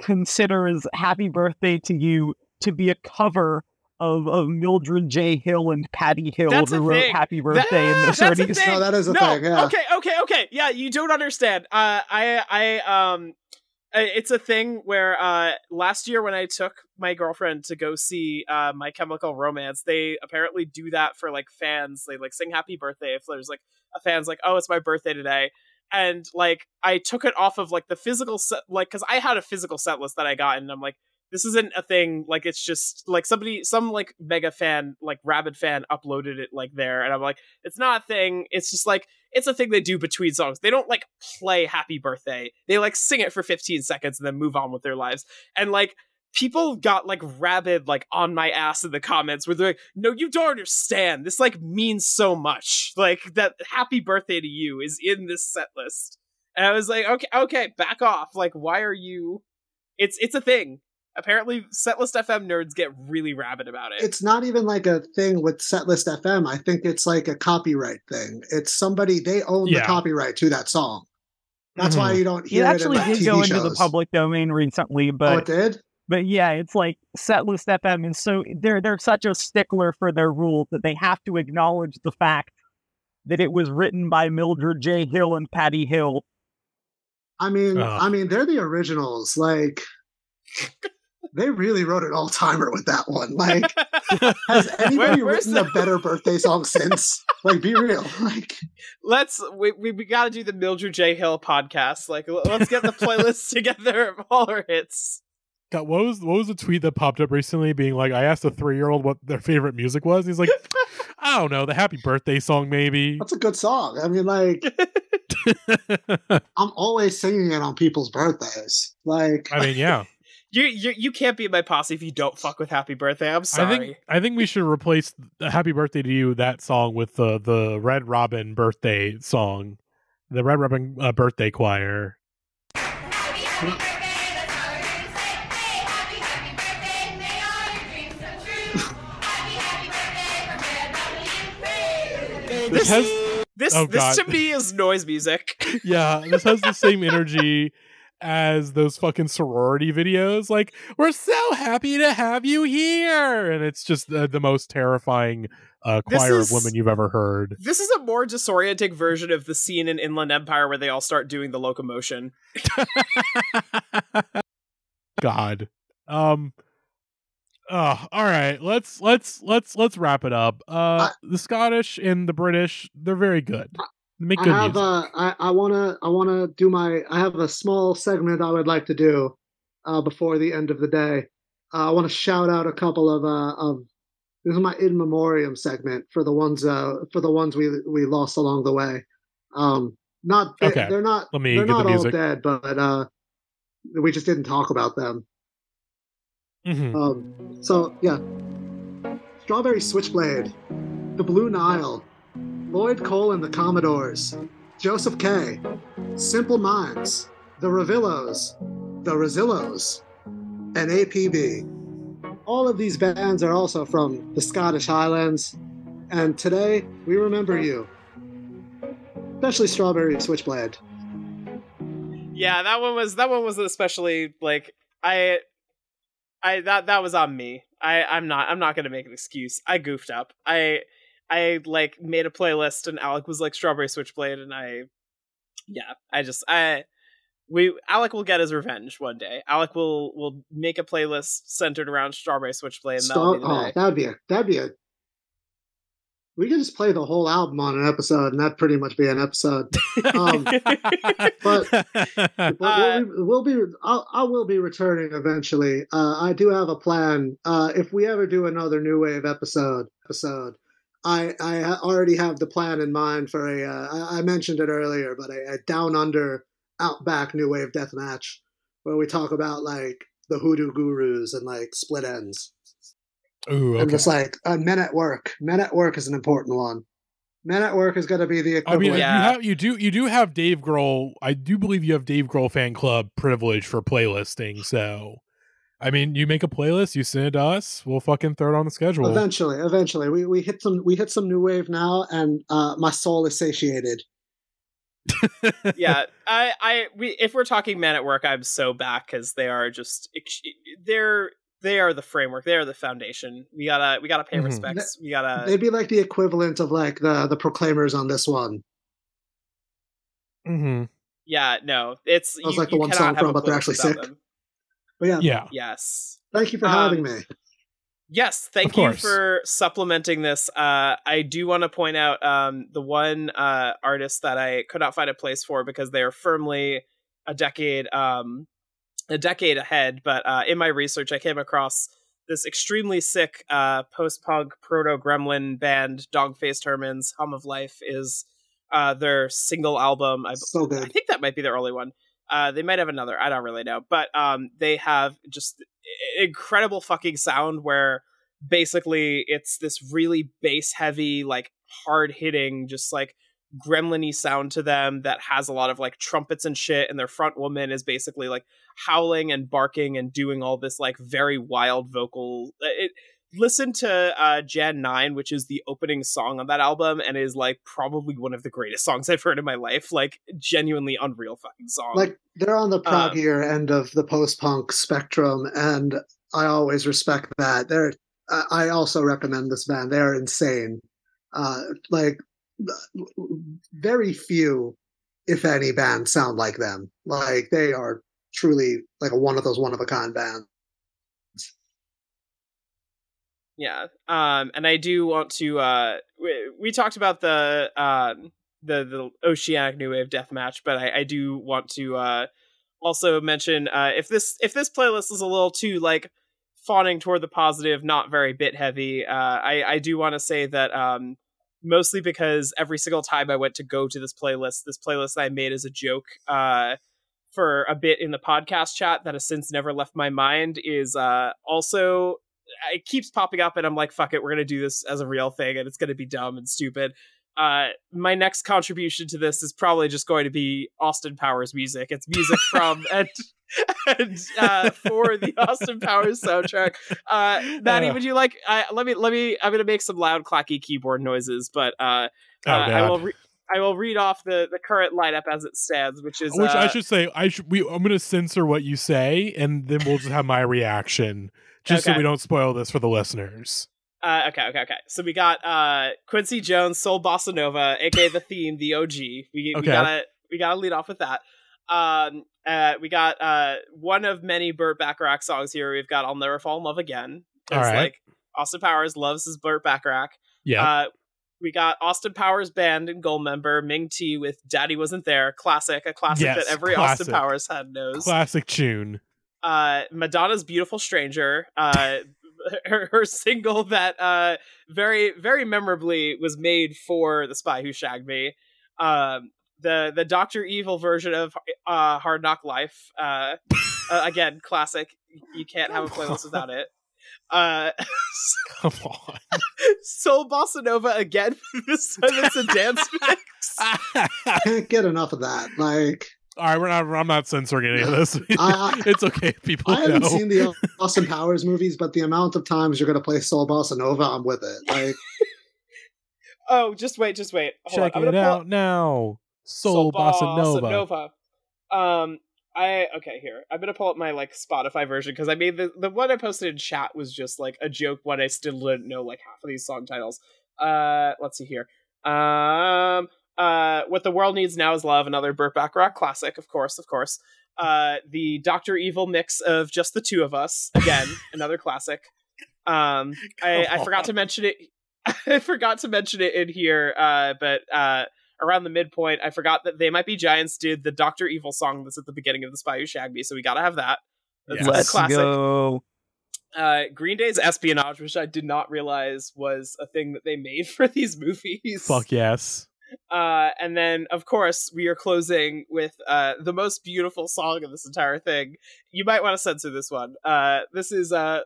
considers "Happy Birthday to You" to be a cover of, of Mildred J. Hill and Patty Hill, That's who wrote thing. "Happy Birthday" in the that's a '30s. thing. No, that is a no, thing. Yeah. Okay, okay, okay. Yeah, you don't understand. Uh, I, I, um, it's a thing where uh, last year when I took my girlfriend to go see uh, My Chemical Romance, they apparently do that for like fans. They like sing Happy Birthday if there's like a fan's like, oh, it's my birthday today. And like I took it off of like the physical set, like because I had a physical set list that I got, and I'm like, this isn't a thing. Like it's just like somebody, some like mega fan, like rabid fan, uploaded it like there, and I'm like, it's not a thing. It's just like it's a thing they do between songs. They don't like play Happy Birthday. They like sing it for 15 seconds and then move on with their lives. And like people got like rabid like on my ass in the comments where they're like, no, you don't understand. This like means so much. Like that Happy Birthday to you is in this set list. And I was like, okay, okay, back off. Like, why are you? It's it's a thing. Apparently, setlist FM nerds get really rabid about it. It's not even like a thing with Setlist FM. I think it's like a copyright thing. It's somebody they own Yeah. the copyright to that song. That's Mhm. why you don't hear It hear it, actually in did TV go into the public domain recently, oh, but it did. but yeah, it's like Setlist FM is so they're they're such a stickler for their rules that they have to acknowledge the fact that it was written by Mildred J. Hill and Patty Hill. I mean, Ugh. I mean, they're the originals. Like, they really wrote an all timer with that one. Like, has anybody Where- written the- a better birthday song since? Like, be real. Like, let's we we, we got to do the Mildred J Hill podcast. Like, let's get the playlist together of all our hits. God, what was what was the tweet that popped up recently? Being like, I asked a three year old what their favorite music was. He's like, I don't know, the Happy Birthday song, maybe. that's a good song. I mean, like, I'm always singing it on people's birthdays. Like, I mean, yeah. You, you you can't be in my posse if you don't fuck with Happy Birthday. I'm I sorry. think I think we should replace "Happy Birthday to You" that song with the the Red Robin birthday song, the Red Robin uh, birthday choir. This has this Oh, this God. to me is noise music. yeah, this has the same energy as those fucking sorority videos. Like, we're so happy to have you here, and it's just the, the most terrifying uh, choir is- of women you've ever heard. This is a more disorienting version of the scene in Inland Empire where they all start doing the locomotion. God. Um. Uh, all right, let's let's let's let's wrap it up. Uh, the Scottish and the British, they're very good. Make I have music. uh, I, I wanna I wanna do my I have a small segment I would like to do uh, before the end of the day. Uh, I want to shout out a couple of uh, of this is my in memoriam segment for the ones uh, for the ones we we lost along the way. Um, not they, Okay. they're not Let me they're get the not all dead, but uh, we just didn't talk about them. Mhm. Um, so yeah, Strawberry Switchblade, The Blue Nile, Lloyd Cole and the Commodores, Josef K, Simple Minds, The Revillos, The Rezillos, and APB. All of these bands are also from the Scottish Highlands, and today we remember you, especially Strawberry Switchblade. Yeah, that one was that one was especially like I I that that was on me. I I'm not I'm not to make an excuse. I goofed up. I I like made a playlist and Alec was like Strawberry Switchblade and I yeah, I just I we Alec will get his revenge one day. Alec will will make a playlist centered around Strawberry Switchblade and that'll Star- be the oh, day. that'd be a that'd be a. We could just play the whole album on an episode, and that'd pretty much be an episode. Um, but but Uh, we'll, be, we'll be I'll, I will be returning eventually. Uh, I do have a plan. Uh, if we ever do another new wave episode, episode, I I already have the plan in mind for a. Uh, I, I mentioned it earlier, but a, a down under outback new wave death match where we talk about like the hoodoo gurus and like Split Enz Ooh, and okay. just like uh, men at work. Men at work is an important one. Men at work is going to be the I mean, Yeah. you have you do you do have Dave Grohl. I do believe you have Dave Grohl fan club privilege for playlisting. So, I mean, you make a playlist, you send it to us, we'll fucking throw it on the schedule. Eventually, eventually, we we hit some we hit some new wave now, and uh, my soul is satiated. yeah, I, I, we, if we're talking men at work, I'm so back because they are just, they're, they are the framework. They are the foundation. We gotta, we gotta pay Mhm. respects. We gotta, They'd be like the equivalent of like the the Proclaimers on this one. hmm yeah, no, it's. Sounds you- like the one song from a But They're Actually Sick. them. But yeah, Yeah. Yes. thank you for Um, having me. Yes, thank Of you course. for supplementing this. Uh, I do want to point out um, the one uh, artist that I could not find a place for because they are firmly a decade um, a decade ahead. But uh, in my research, I came across this extremely sick uh, post punk proto gremlin band, Dog Faced Hermans. Hum of Life is uh, their single album. I, So I think that might be their only one. Uh, they might have another. I don't really know, but um, they have just incredible fucking sound where basically it's this really bass heavy, like hard hitting, just like gremlin-y sound to them that has a lot of like trumpets and shit, and their front woman is basically like howling and barking and doing all this like very wild vocal. It, listen to uh Jan 9 which is the opening song on that album and is like probably one of the greatest songs I've heard in my life like genuinely unreal fucking song Like they're on the Uh, proggier end of the post punk spectrum, and I always respect that. They're I I also recommend this band. They are insane. Uh, like very few, if any, bands sound like them. Like they are truly like a one of those one of a kind bands. Yeah. Um and I do want to uh we, we talked about the um the the oceanic new wave death match, but I, I do want to uh also mention uh if this if this playlist is a little too like fawning toward the positive, not very bit heavy, uh I I do want to say that um mostly because every single time I went to go to this playlist, this playlist I made as a joke uh for a bit in the podcast chat that has since never left my mind is uh also it keeps popping up and I'm like, fuck it, we're gonna do this as a real thing and it's gonna be dumb and stupid. Uh, my next contribution to this is probably just going to be Austin Powers music. It's music from and and uh, for the Austin Powers soundtrack. Uh, Maddie, Uh. would you like? Uh, let me let me. I'm gonna make some loud clacky keyboard noises, but uh, Oh, uh, I will. Re- I will read off the, the current lineup as it stands, which is Which I should say, I should. We, I'm going to censor what you say, and then we'll just have my reaction, just so we don't spoil this for the listeners. Uh, okay, okay, okay. So we got uh, Quincy Jones, Soul Bossa Nova, aka the theme, the OG. We, we gotta we gotta lead off with that. Um, uh, we got uh, one of many Burt Bacharach songs here. We've got "I'll Never Fall in Love Again" right. like Austin Powers loves his Burt Bacharach. Yeah. Uh, we got Austin Powers band and Goldmember Ming Tea with "Daddy Wasn't There," classic, a classic Yes, that every classic. Austin Powers head knows Classic tune. Uh madonna's beautiful stranger uh her, her single that uh very very memorably was made for the spy who shagged me um the the dr evil version of uh hard knock life uh, uh again classic you can't have a playlist without it uh Come on. soul bossa nova again this time it's a dance mix I Can't get enough of that. Like All right, we're not. I'm not censoring any of this. I- it's okay. People I haven't know. seen the Austin Powers movies, but the amount of times you're going to play Soul Bossa Nova, I'm with it. Like, Oh, just wait, just wait. Hold Check on. It gonna pull out now. Soul, Bossa Nova. Nova. Um, I okay here. I'm gonna pull up my like Spotify version because I made the the one I posted in chat was just like a joke. One I still didn't know like half of these song titles. Uh, let's see here. Um, uh, what the world needs now is love. Another Burt Bacharach classic, of course, of course. Uh, the Doctor Evil mix of just the two of us. Again, another classic. Um, I, I forgot to mention it. I forgot to mention it in here, uh, but uh, around the midpoint, I forgot that They Might Be Giants did the Doctor Evil song that's at the beginning of The Spy Who Shagged Me, so we gotta have that. That's Yes. Let's classic. go. Uh, Green Day's Espionage, which I did not realize was a thing that they made for these movies. Fuck yes. Uh, and then, of course, we are closing with uh, the most beautiful song of this entire thing. You might want to censor this one. Uh, this is uh,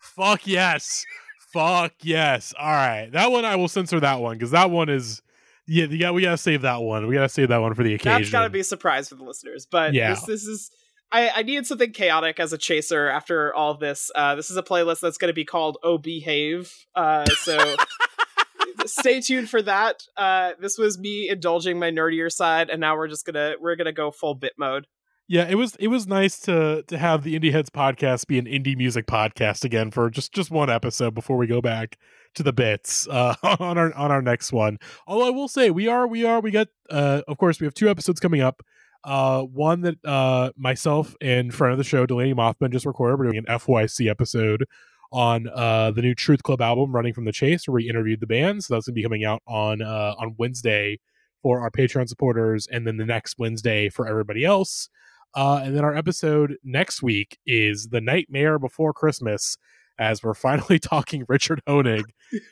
Fuck yes. Fuck yes. All right, that one I will censor that one because that one is. Yeah, you got, we gotta save that one. We gotta save that one for the occasion. That's got to be a surprise for the listeners. But Yeah. this, this is. I, I needed something chaotic as a chaser after all this. Uh, this is a playlist that's going to be called "Oh Behave." Uh, so stay tuned for that. Uh, this was me indulging my nerdier side, and now we're just gonna we're gonna go full bit mode. Yeah, it was it was nice to to have the Indieheads podcast be an indie music podcast again for just just one episode before we go back to the bits uh, on our on our next one. Although I will say we are we are we got uh of course we have two episodes coming up. Uh, one that uh myself and friend of the show Delaney Mothman just recorded. We're doing an FYC episode on uh the new Truth Club album, Running from the Chase, where we interviewed the band. So that's gonna be coming out on uh on Wednesday for our Patreon supporters, and then the next Wednesday for everybody else. Uh, and then our episode next week is The Nightmare Before Christmas, as we're finally talking Richard Honig,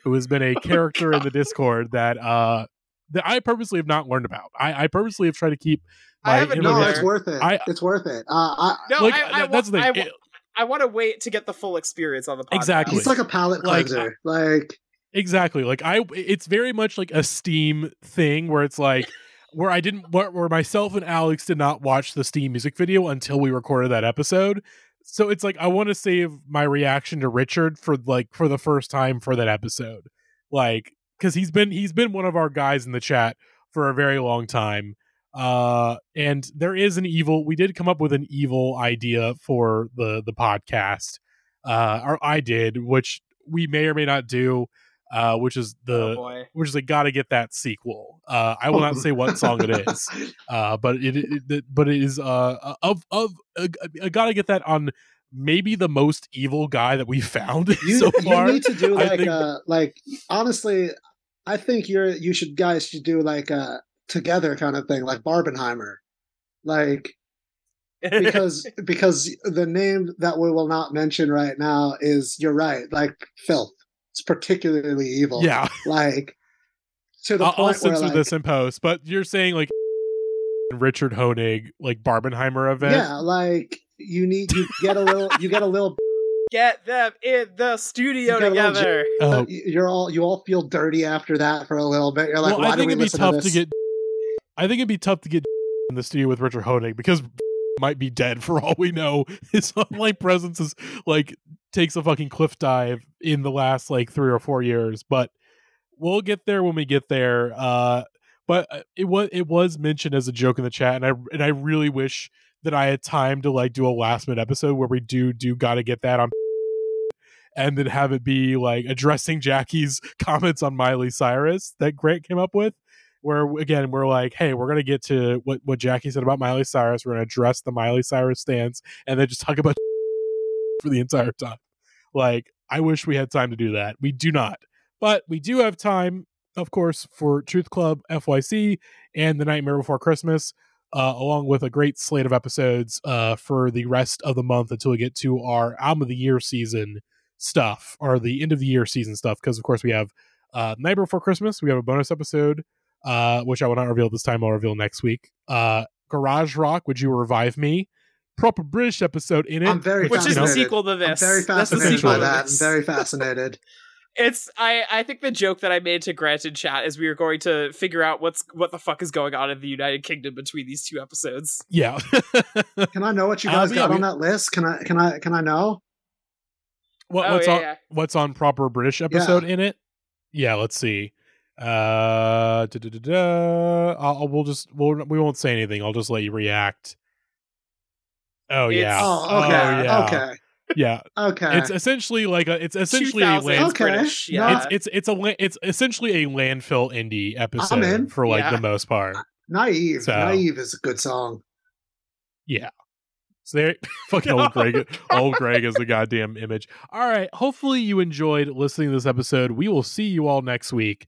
who has been a character in the Discord that uh, that I purposely have not learned about. I, I purposely have tried to keep I my haven't no, it's worth it. I- it's worth it. Uh, I, No, like I, I, that's the wa- thing. I, want to wait to get the full experience on the podcast. Exactly. It's like a palate Like, cleanser. Like, exactly like i it's very much like a steam thing where it's like where i didn't where, where myself and alex did not watch the steam music video until we recorded that episode so it's like i want to save my reaction to richard for like for the first time for that episode like because he's been he's been one of our guys in the chat for a very long time uh and there is an evil we did come up with an evil idea for the the podcast uh or i did which we may or may not do uh which is the oh which is like gotta get that sequel. Uh i will not say what song it is uh but it, it, it but it is uh of of uh, i gotta get that on maybe the most evil guy that we found you, so you far. need to do I like think- uh like honestly i think you're you should guys should do like a together kind of thing like barbenheimer. Like because because the name that we will not mention right now is you're right like filth. It's particularly evil. Yeah. Like to the I'll, I'll where censor like, this in post but you're saying like richard honig like barbenheimer event? Yeah like you need you get a little you get a little Get them in the studio You a little together. Oh. you're all you all feel dirty after that for a little bit. You're like well, why I think do we it'd be tough to to, get. I think it'd be tough to get in the studio with Richard Honig because might be dead for all we know. His online presence is like takes a fucking cliff dive in the last like three or four years, but we'll get there when we get there. Uh, but uh, it was it was mentioned as a joke in the chat, and I and I really wish that I had time to like do a last minute episode where we do do got to get that on and then have it be like addressing Jackie's comments on Miley Cyrus that Grant came up with. Where again, we're like, hey, we're gonna get to what what Jackie said about Miley Cyrus. We're gonna address the Miley Cyrus stance, and then just talk about for the entire time. Like, I wish we had time to do that. We do not, but we do have time, of course, for Truth Club FYC and The Nightmare Before Christmas, uh, along with a great slate of episodes uh, for the rest of the month until we get to our album of the year season stuff or the end of the year season stuff. Because of course we have uh, Night Before Christmas. We have a bonus episode, uh, which I will not reveal this time. I'll reveal next week. Uh, Garage Rock. Would you revive me? Proper British episode in it. I'm very Which is the sequel to I'm this. very That's the fascinated sequel by that. I'm very fascinated. It's I I think the joke that I made to Grant in chat is we are going to figure out what's what the fuck is going on in the United Kingdom between these two episodes. Yeah. Can I know what you Uh, guys but yeah, got we- on that list? Can I can I can I know? what, Oh, what's yeah, on yeah. what's on proper British episode in it? Yeah, let's see. Uh, da, da, da, da. I'll, we'll just we'll, we won't say anything. I'll just let you react. Oh It's- yeah. Oh, okay, yeah. okay, Yeah. okay. It's essentially like a. It's essentially a land. Okay. British, yeah. It's it's it's a it's essentially a landfill indie episode in. for like Yeah. the most part. Naive. So- Naive is a good song. Yeah. So there, fucking old Greg, old Greg is the goddamn image. All right, hopefully you enjoyed listening to this episode. We will see you all next week,